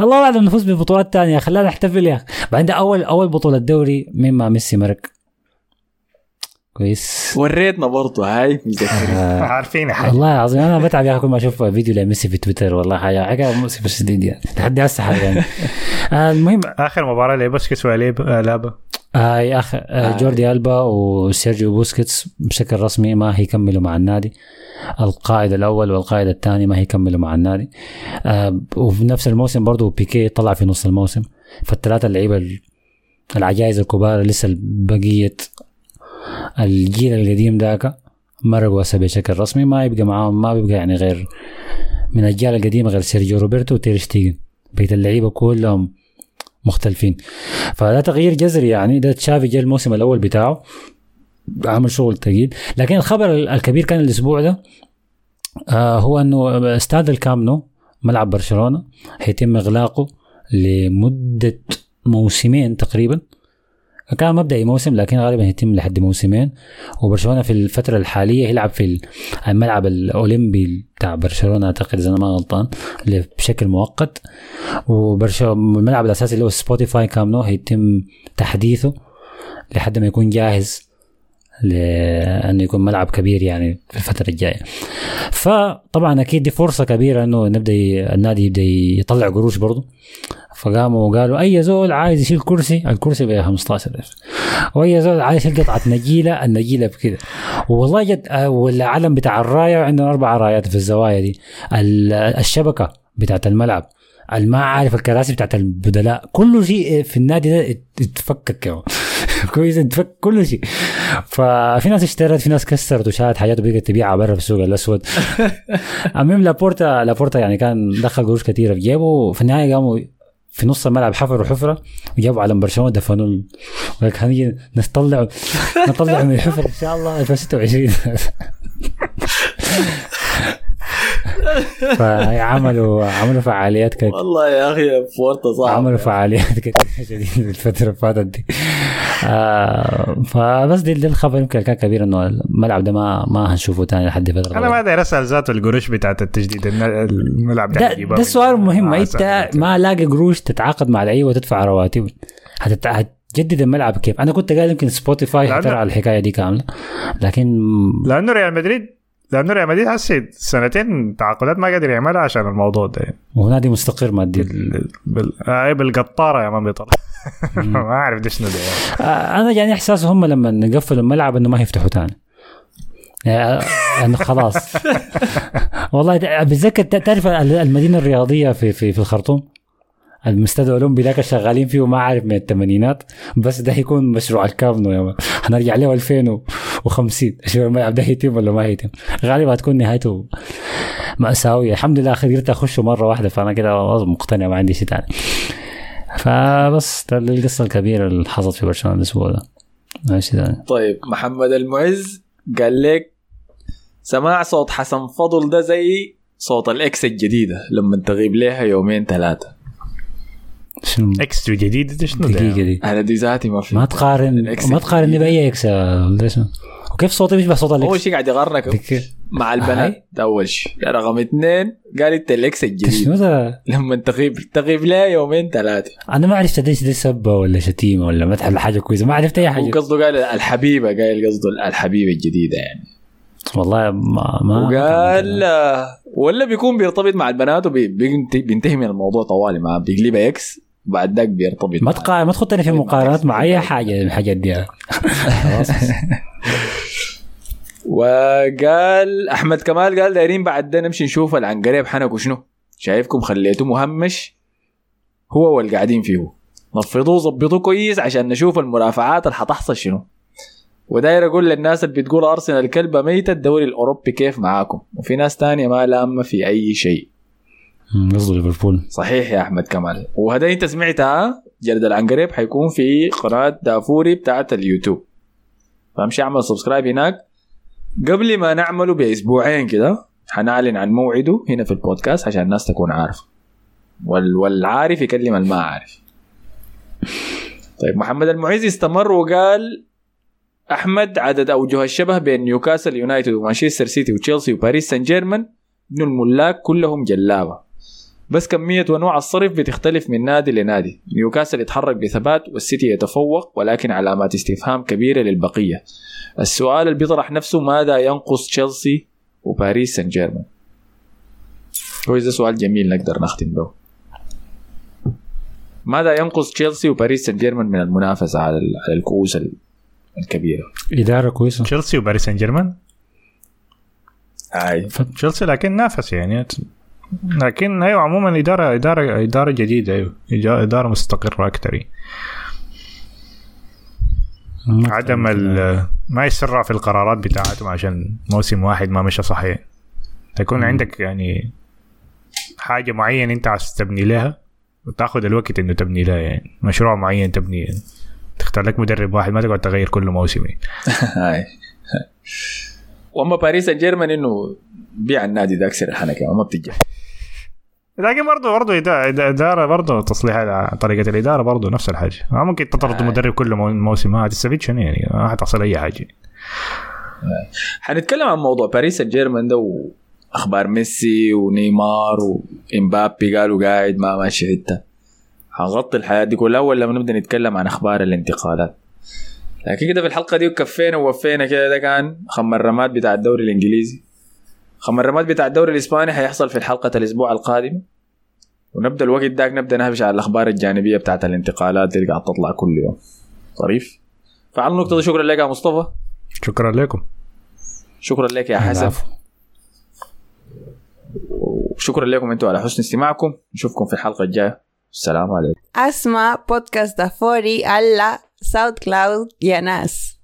الله أعلم نفوز ببطولات ثانية خلانا نحتفل يا أخي. بعدين اول أول بطولة دوري مين ما ميسي مرق؟ كويس. وريتنا برضه هاي. مذكرين آه عارفين يا حاج. والله العظيم أنا بتعب يا أخي كل ما أشوف فيديو لميسي في تويتر والله حاجة حاجة مؤسفة شديد يعني. لحد هسه حاجة يعني. آه المهم آخر مباراة اللي بوسكيتس لعبة. آه يا أخي آه جوردي ألبا وسيرجيو بوسكيتس بشكل رسمي ما هيكملوا مع النادي. القائد الأول والقائد الثاني ما هيكملوا مع النادي. آه وفي نفس الموسم برضه بيكي طلع في نص الموسم. فالثلاثة اللعيبة ال- العجائز الكبار لسه بقية الجيل القديم ذاك مرقوا هسه بشكل رسمي. ما يبقى معاهم ما بيبقى يعني غير من الجيل القديم غير سيرجيو روبرتو وتير شتيجن. بقية اللعيبة كلهم مختلفين. فده تغيير جذري يعني ده تشافي جاء الموسم الأول بتاعه عمل شغل ثقيل لكن الخبر ال- الكبير كان الأسبوع ده آه هو إنه استاد الكامنو ملعب برشلونة هيتم إغلاقه لمدة موسمين تقريبا. كان مبدئي موسم لكن غالبا هيتم لحد موسمين. وبرشلونة في الفترة الحالية يلعب في الملعب الأولمبي بتاع برشلونة أعتقد إذا أنا ما غلطان اللي بشكل مؤقت. وبرشلونه الملعب الأساسي اللي هو سبوتيفاي كامنو هيتم تحديثه لحد ما يكون جاهز لأنه يكون ملعب كبير يعني في الفترة الجاية. فطبعا أكيد دي فرصة كبيرة إنه نبدأ النادي يبدأ يطلع قروش برضه فقاموا وقالوا أي زول عايز يشيل كرسي؟ الكرسي ب 15000 وأي زول عايز يشيل قطعة نجيلة النجيلة بكده. والله جد آه، والعلم بتاع الراية عندنا أربع رايات في الزوايا دي. ال- الشبكة بتاعت الملعب ما عارف الكراسي بتاعت البدلاء. كل شيء في النادي ده ات- اتفكك كويس اتفك كل شيء. ففي ناس اشترت في ناس كسرت وشالت حاجات وبقت تبيعها برا في السوق الأسود. المهم لابورتا لابورتا يعني كان دخل قروش كثيره في جيبه. وفي النهاية قاموا في نص الملعب حفروا حفره وجابوا علم برشلونه دفنوا له ولك هنيجي نطلع نطلع من الحفرة إن شاء الله 2026 فعملوا عملوا فعاليات كده. والله يا أخي فورتا صعب عملوا فعاليات كثير شديدة في الفترة اللي فاتت دي. آه فبس دي, دي الخبر يمكن كان كبير إنه الملعب ده ما ما هنشوفه تاني لحد فترة أنا ما داير أسأل ذاته القروش بتاعت التجديد الملعب ده, ده سؤال مهم. ما انت. ما لاقي قروش تتعاقد مع لعيبة وتدفع رواتب. هتت... هتجدد الملعب كيف؟ أنا كنت قايل يمكن سبوتيفاي لأنه- حترعى الحكاية دي كاملة. لكن لأنه ريال مدريد لأنه ريال مدريد هسه سنتين تعاقدات ما قادر يعملها عشان الموضوع ده. يعني. هو نادي مستقر ماديا. بال... بال... آه بالقطارة يا man بيطلع. ما أعرف ده شنو ده أنا يعني احساس هم لما نقفلوا الملعب إنه ما يفتحوا تاني يعني خلاص. والله بتذكر تعرف المدينة الرياضية في في في الخرطوم؟ المستاد الاولمبي ذاك شغالين فيه ما عارف من الثمانينات. بس ده هيكون مشروع الكامنو يا. هنرجع له 2050 شوف الملعب ده هيتم ولا ما هيتم غالبا هتكون نهايته مأساوية. الحمد لله قدرت أخشه مرة واحدة فأنا كده مقتنع ما عندي شيء ثاني فبس ده القصة الكبيرة اللي حصلت في برشلونة الأسبوع ده. ماشي ثاني طيب محمد المعز قال لك سماع صوت حسن فضل ده زي صوت ال ex الجديدة لما تغيب لها يومين ثلاثة. شنو؟ ex جديد شنو يعني؟ دي. أنا دي ذاتي ما في. ما تقارن ما تقارني بأي ex اسمه. وكيف صوتي بيشبه صوت أول ال ex شيء قاعد يغرنك دك- مع البنات. ده أول شيء. رقم اثنين قال أنت ال ex شنو الجديد ده؟ لما تغيب تغيب لها يومين ثلاثة. أنا ما عرفت ليش دي سبة ولا شتيمة ولا مدح ولا حاجة كويسة. ما عرفت أي هو حاجة قصده قال الحبيبة قال قصده الحبيبة الجديدة يعني. والله ما ما وقال آه، ولا بيكون بيرتبط مع البنات وبينتهي من الموضوع طوالي ما بيقلبها إكس بعد ذاك بيرتبط ما تقا... ما تخطني في مقارنات مع أي حاجة من الحاجات دي. خلاص. وقال أحمد كمال قال دايرين بعد ده نمشي نشوف العنقريب حنكوا شنو. شايفكم خليته مهمش. هو والقاعدين فيه نفضوه ظبطوه كويس عشان نشوف المرافعات اللي حتحصل شنو. وداير أقول للناس اللي بتقول أرسنال كلبة ميتة الدوري الأوروبي كيف معاكم؟ وفي ناس تانية ما لامه في أي شيء. مم، قصده ليفربول. صحيح يا أحمد كمال. وهذا أنت سمعتها؟ جلد العنقريب حيكون في قناة دافوري بتاعت اليوتيوب. فامشي اعمل subscribe هناك. قبل ما نعمله بأسبوعين كده حنعلن عن موعده هنا في البودكاست عشان الناس تكون عارفة. وال والعارف يكلم الما عارف طيب محمد المعز استمر وقال أحمد عدد أوجه الشبه بين نيوكاسل يونايتد ومانشستر سيتي وتشيلسي وباريس سان جيرمان انه الملاك كلهم جلابة. بس كمية ونوع الصرف بتختلف من نادي لنادي. نيوكاسل يتحرك بثبات والسيتي يتفوق ولكن علامات استفهام كبيرة للبقية. السؤال اللي بيطرح نفسه ماذا ينقص تشيلسي وباريس سان جيرمان هو ده سؤال جميل نقدر نختم به. ماذا ينقص تشيلسي وباريس سان جيرمان من المنافسة على ال- على الكؤوس ال- الكبيرة؟ إدارة كويسة. تشيلسي وباريس سان جيرمان هاي تشيلسي لكن نافس يعني. لكن أيوه عموما إدارة إدارة إدارة جديدة أيوه. إدارة مستقرة أكثر. يعني. عدم ال- ما يسرع في القرارات بتاعتهم عشان موسم واحد ما مشى صحيح. تكون عندك يعني حاجة معينة أنت عايز تبني لها وتاخذ الوقت إنه تبني لها يعني. مشروع معين تبني. تختار لك مدرب واحد ما تقعد تغير كل موسم يعني. هاي. وأما باريس سان جيرمان إنه بيع النادي ده اكسر الحنكة ما بتجي. لكن برضه برضه اداره برضه تصليح طريقة الإدارة برضه نفس الحاجة. ما ممكن تطرد مدرب كل مو- موسم. ما هتستفيد شنو يعني؟ ما حتحصل أي حاجة. حنتكلم عن موضوع باريس سان جيرمان ده وأخبار ميسي ونيمار وإمبابي قالوا قاعد ما ماشي حتة. حنغطي الحياة دي كلها اول لما نبدأ نتكلم عن أخبار الانتقالات؟ لكن كده في الحلقة دي كفينا ووفينا كده. ده كان خم الرماد بتاع الدوري الإنجليزي. خم الرماد بتاع الدوري الإسباني حيحصل في حلقه الأسبوع القادم. ونبدأ الوقت داك نبدأ نهبش على الأخبار الجانبية بتاعت الانتقالات اللي قاعد تطلع كل يوم. ظريف فعلى النقطة دي شكرا لك يا مصطفى. شكرا لكم. شكرا لك يا حسن. وشكرا لكم أنتم على حسن استماعكم. نشوفكم في الحلقة الجاية. السلام عليكم. أسمع بودكاست دافوري على SoundCloud يا ناس.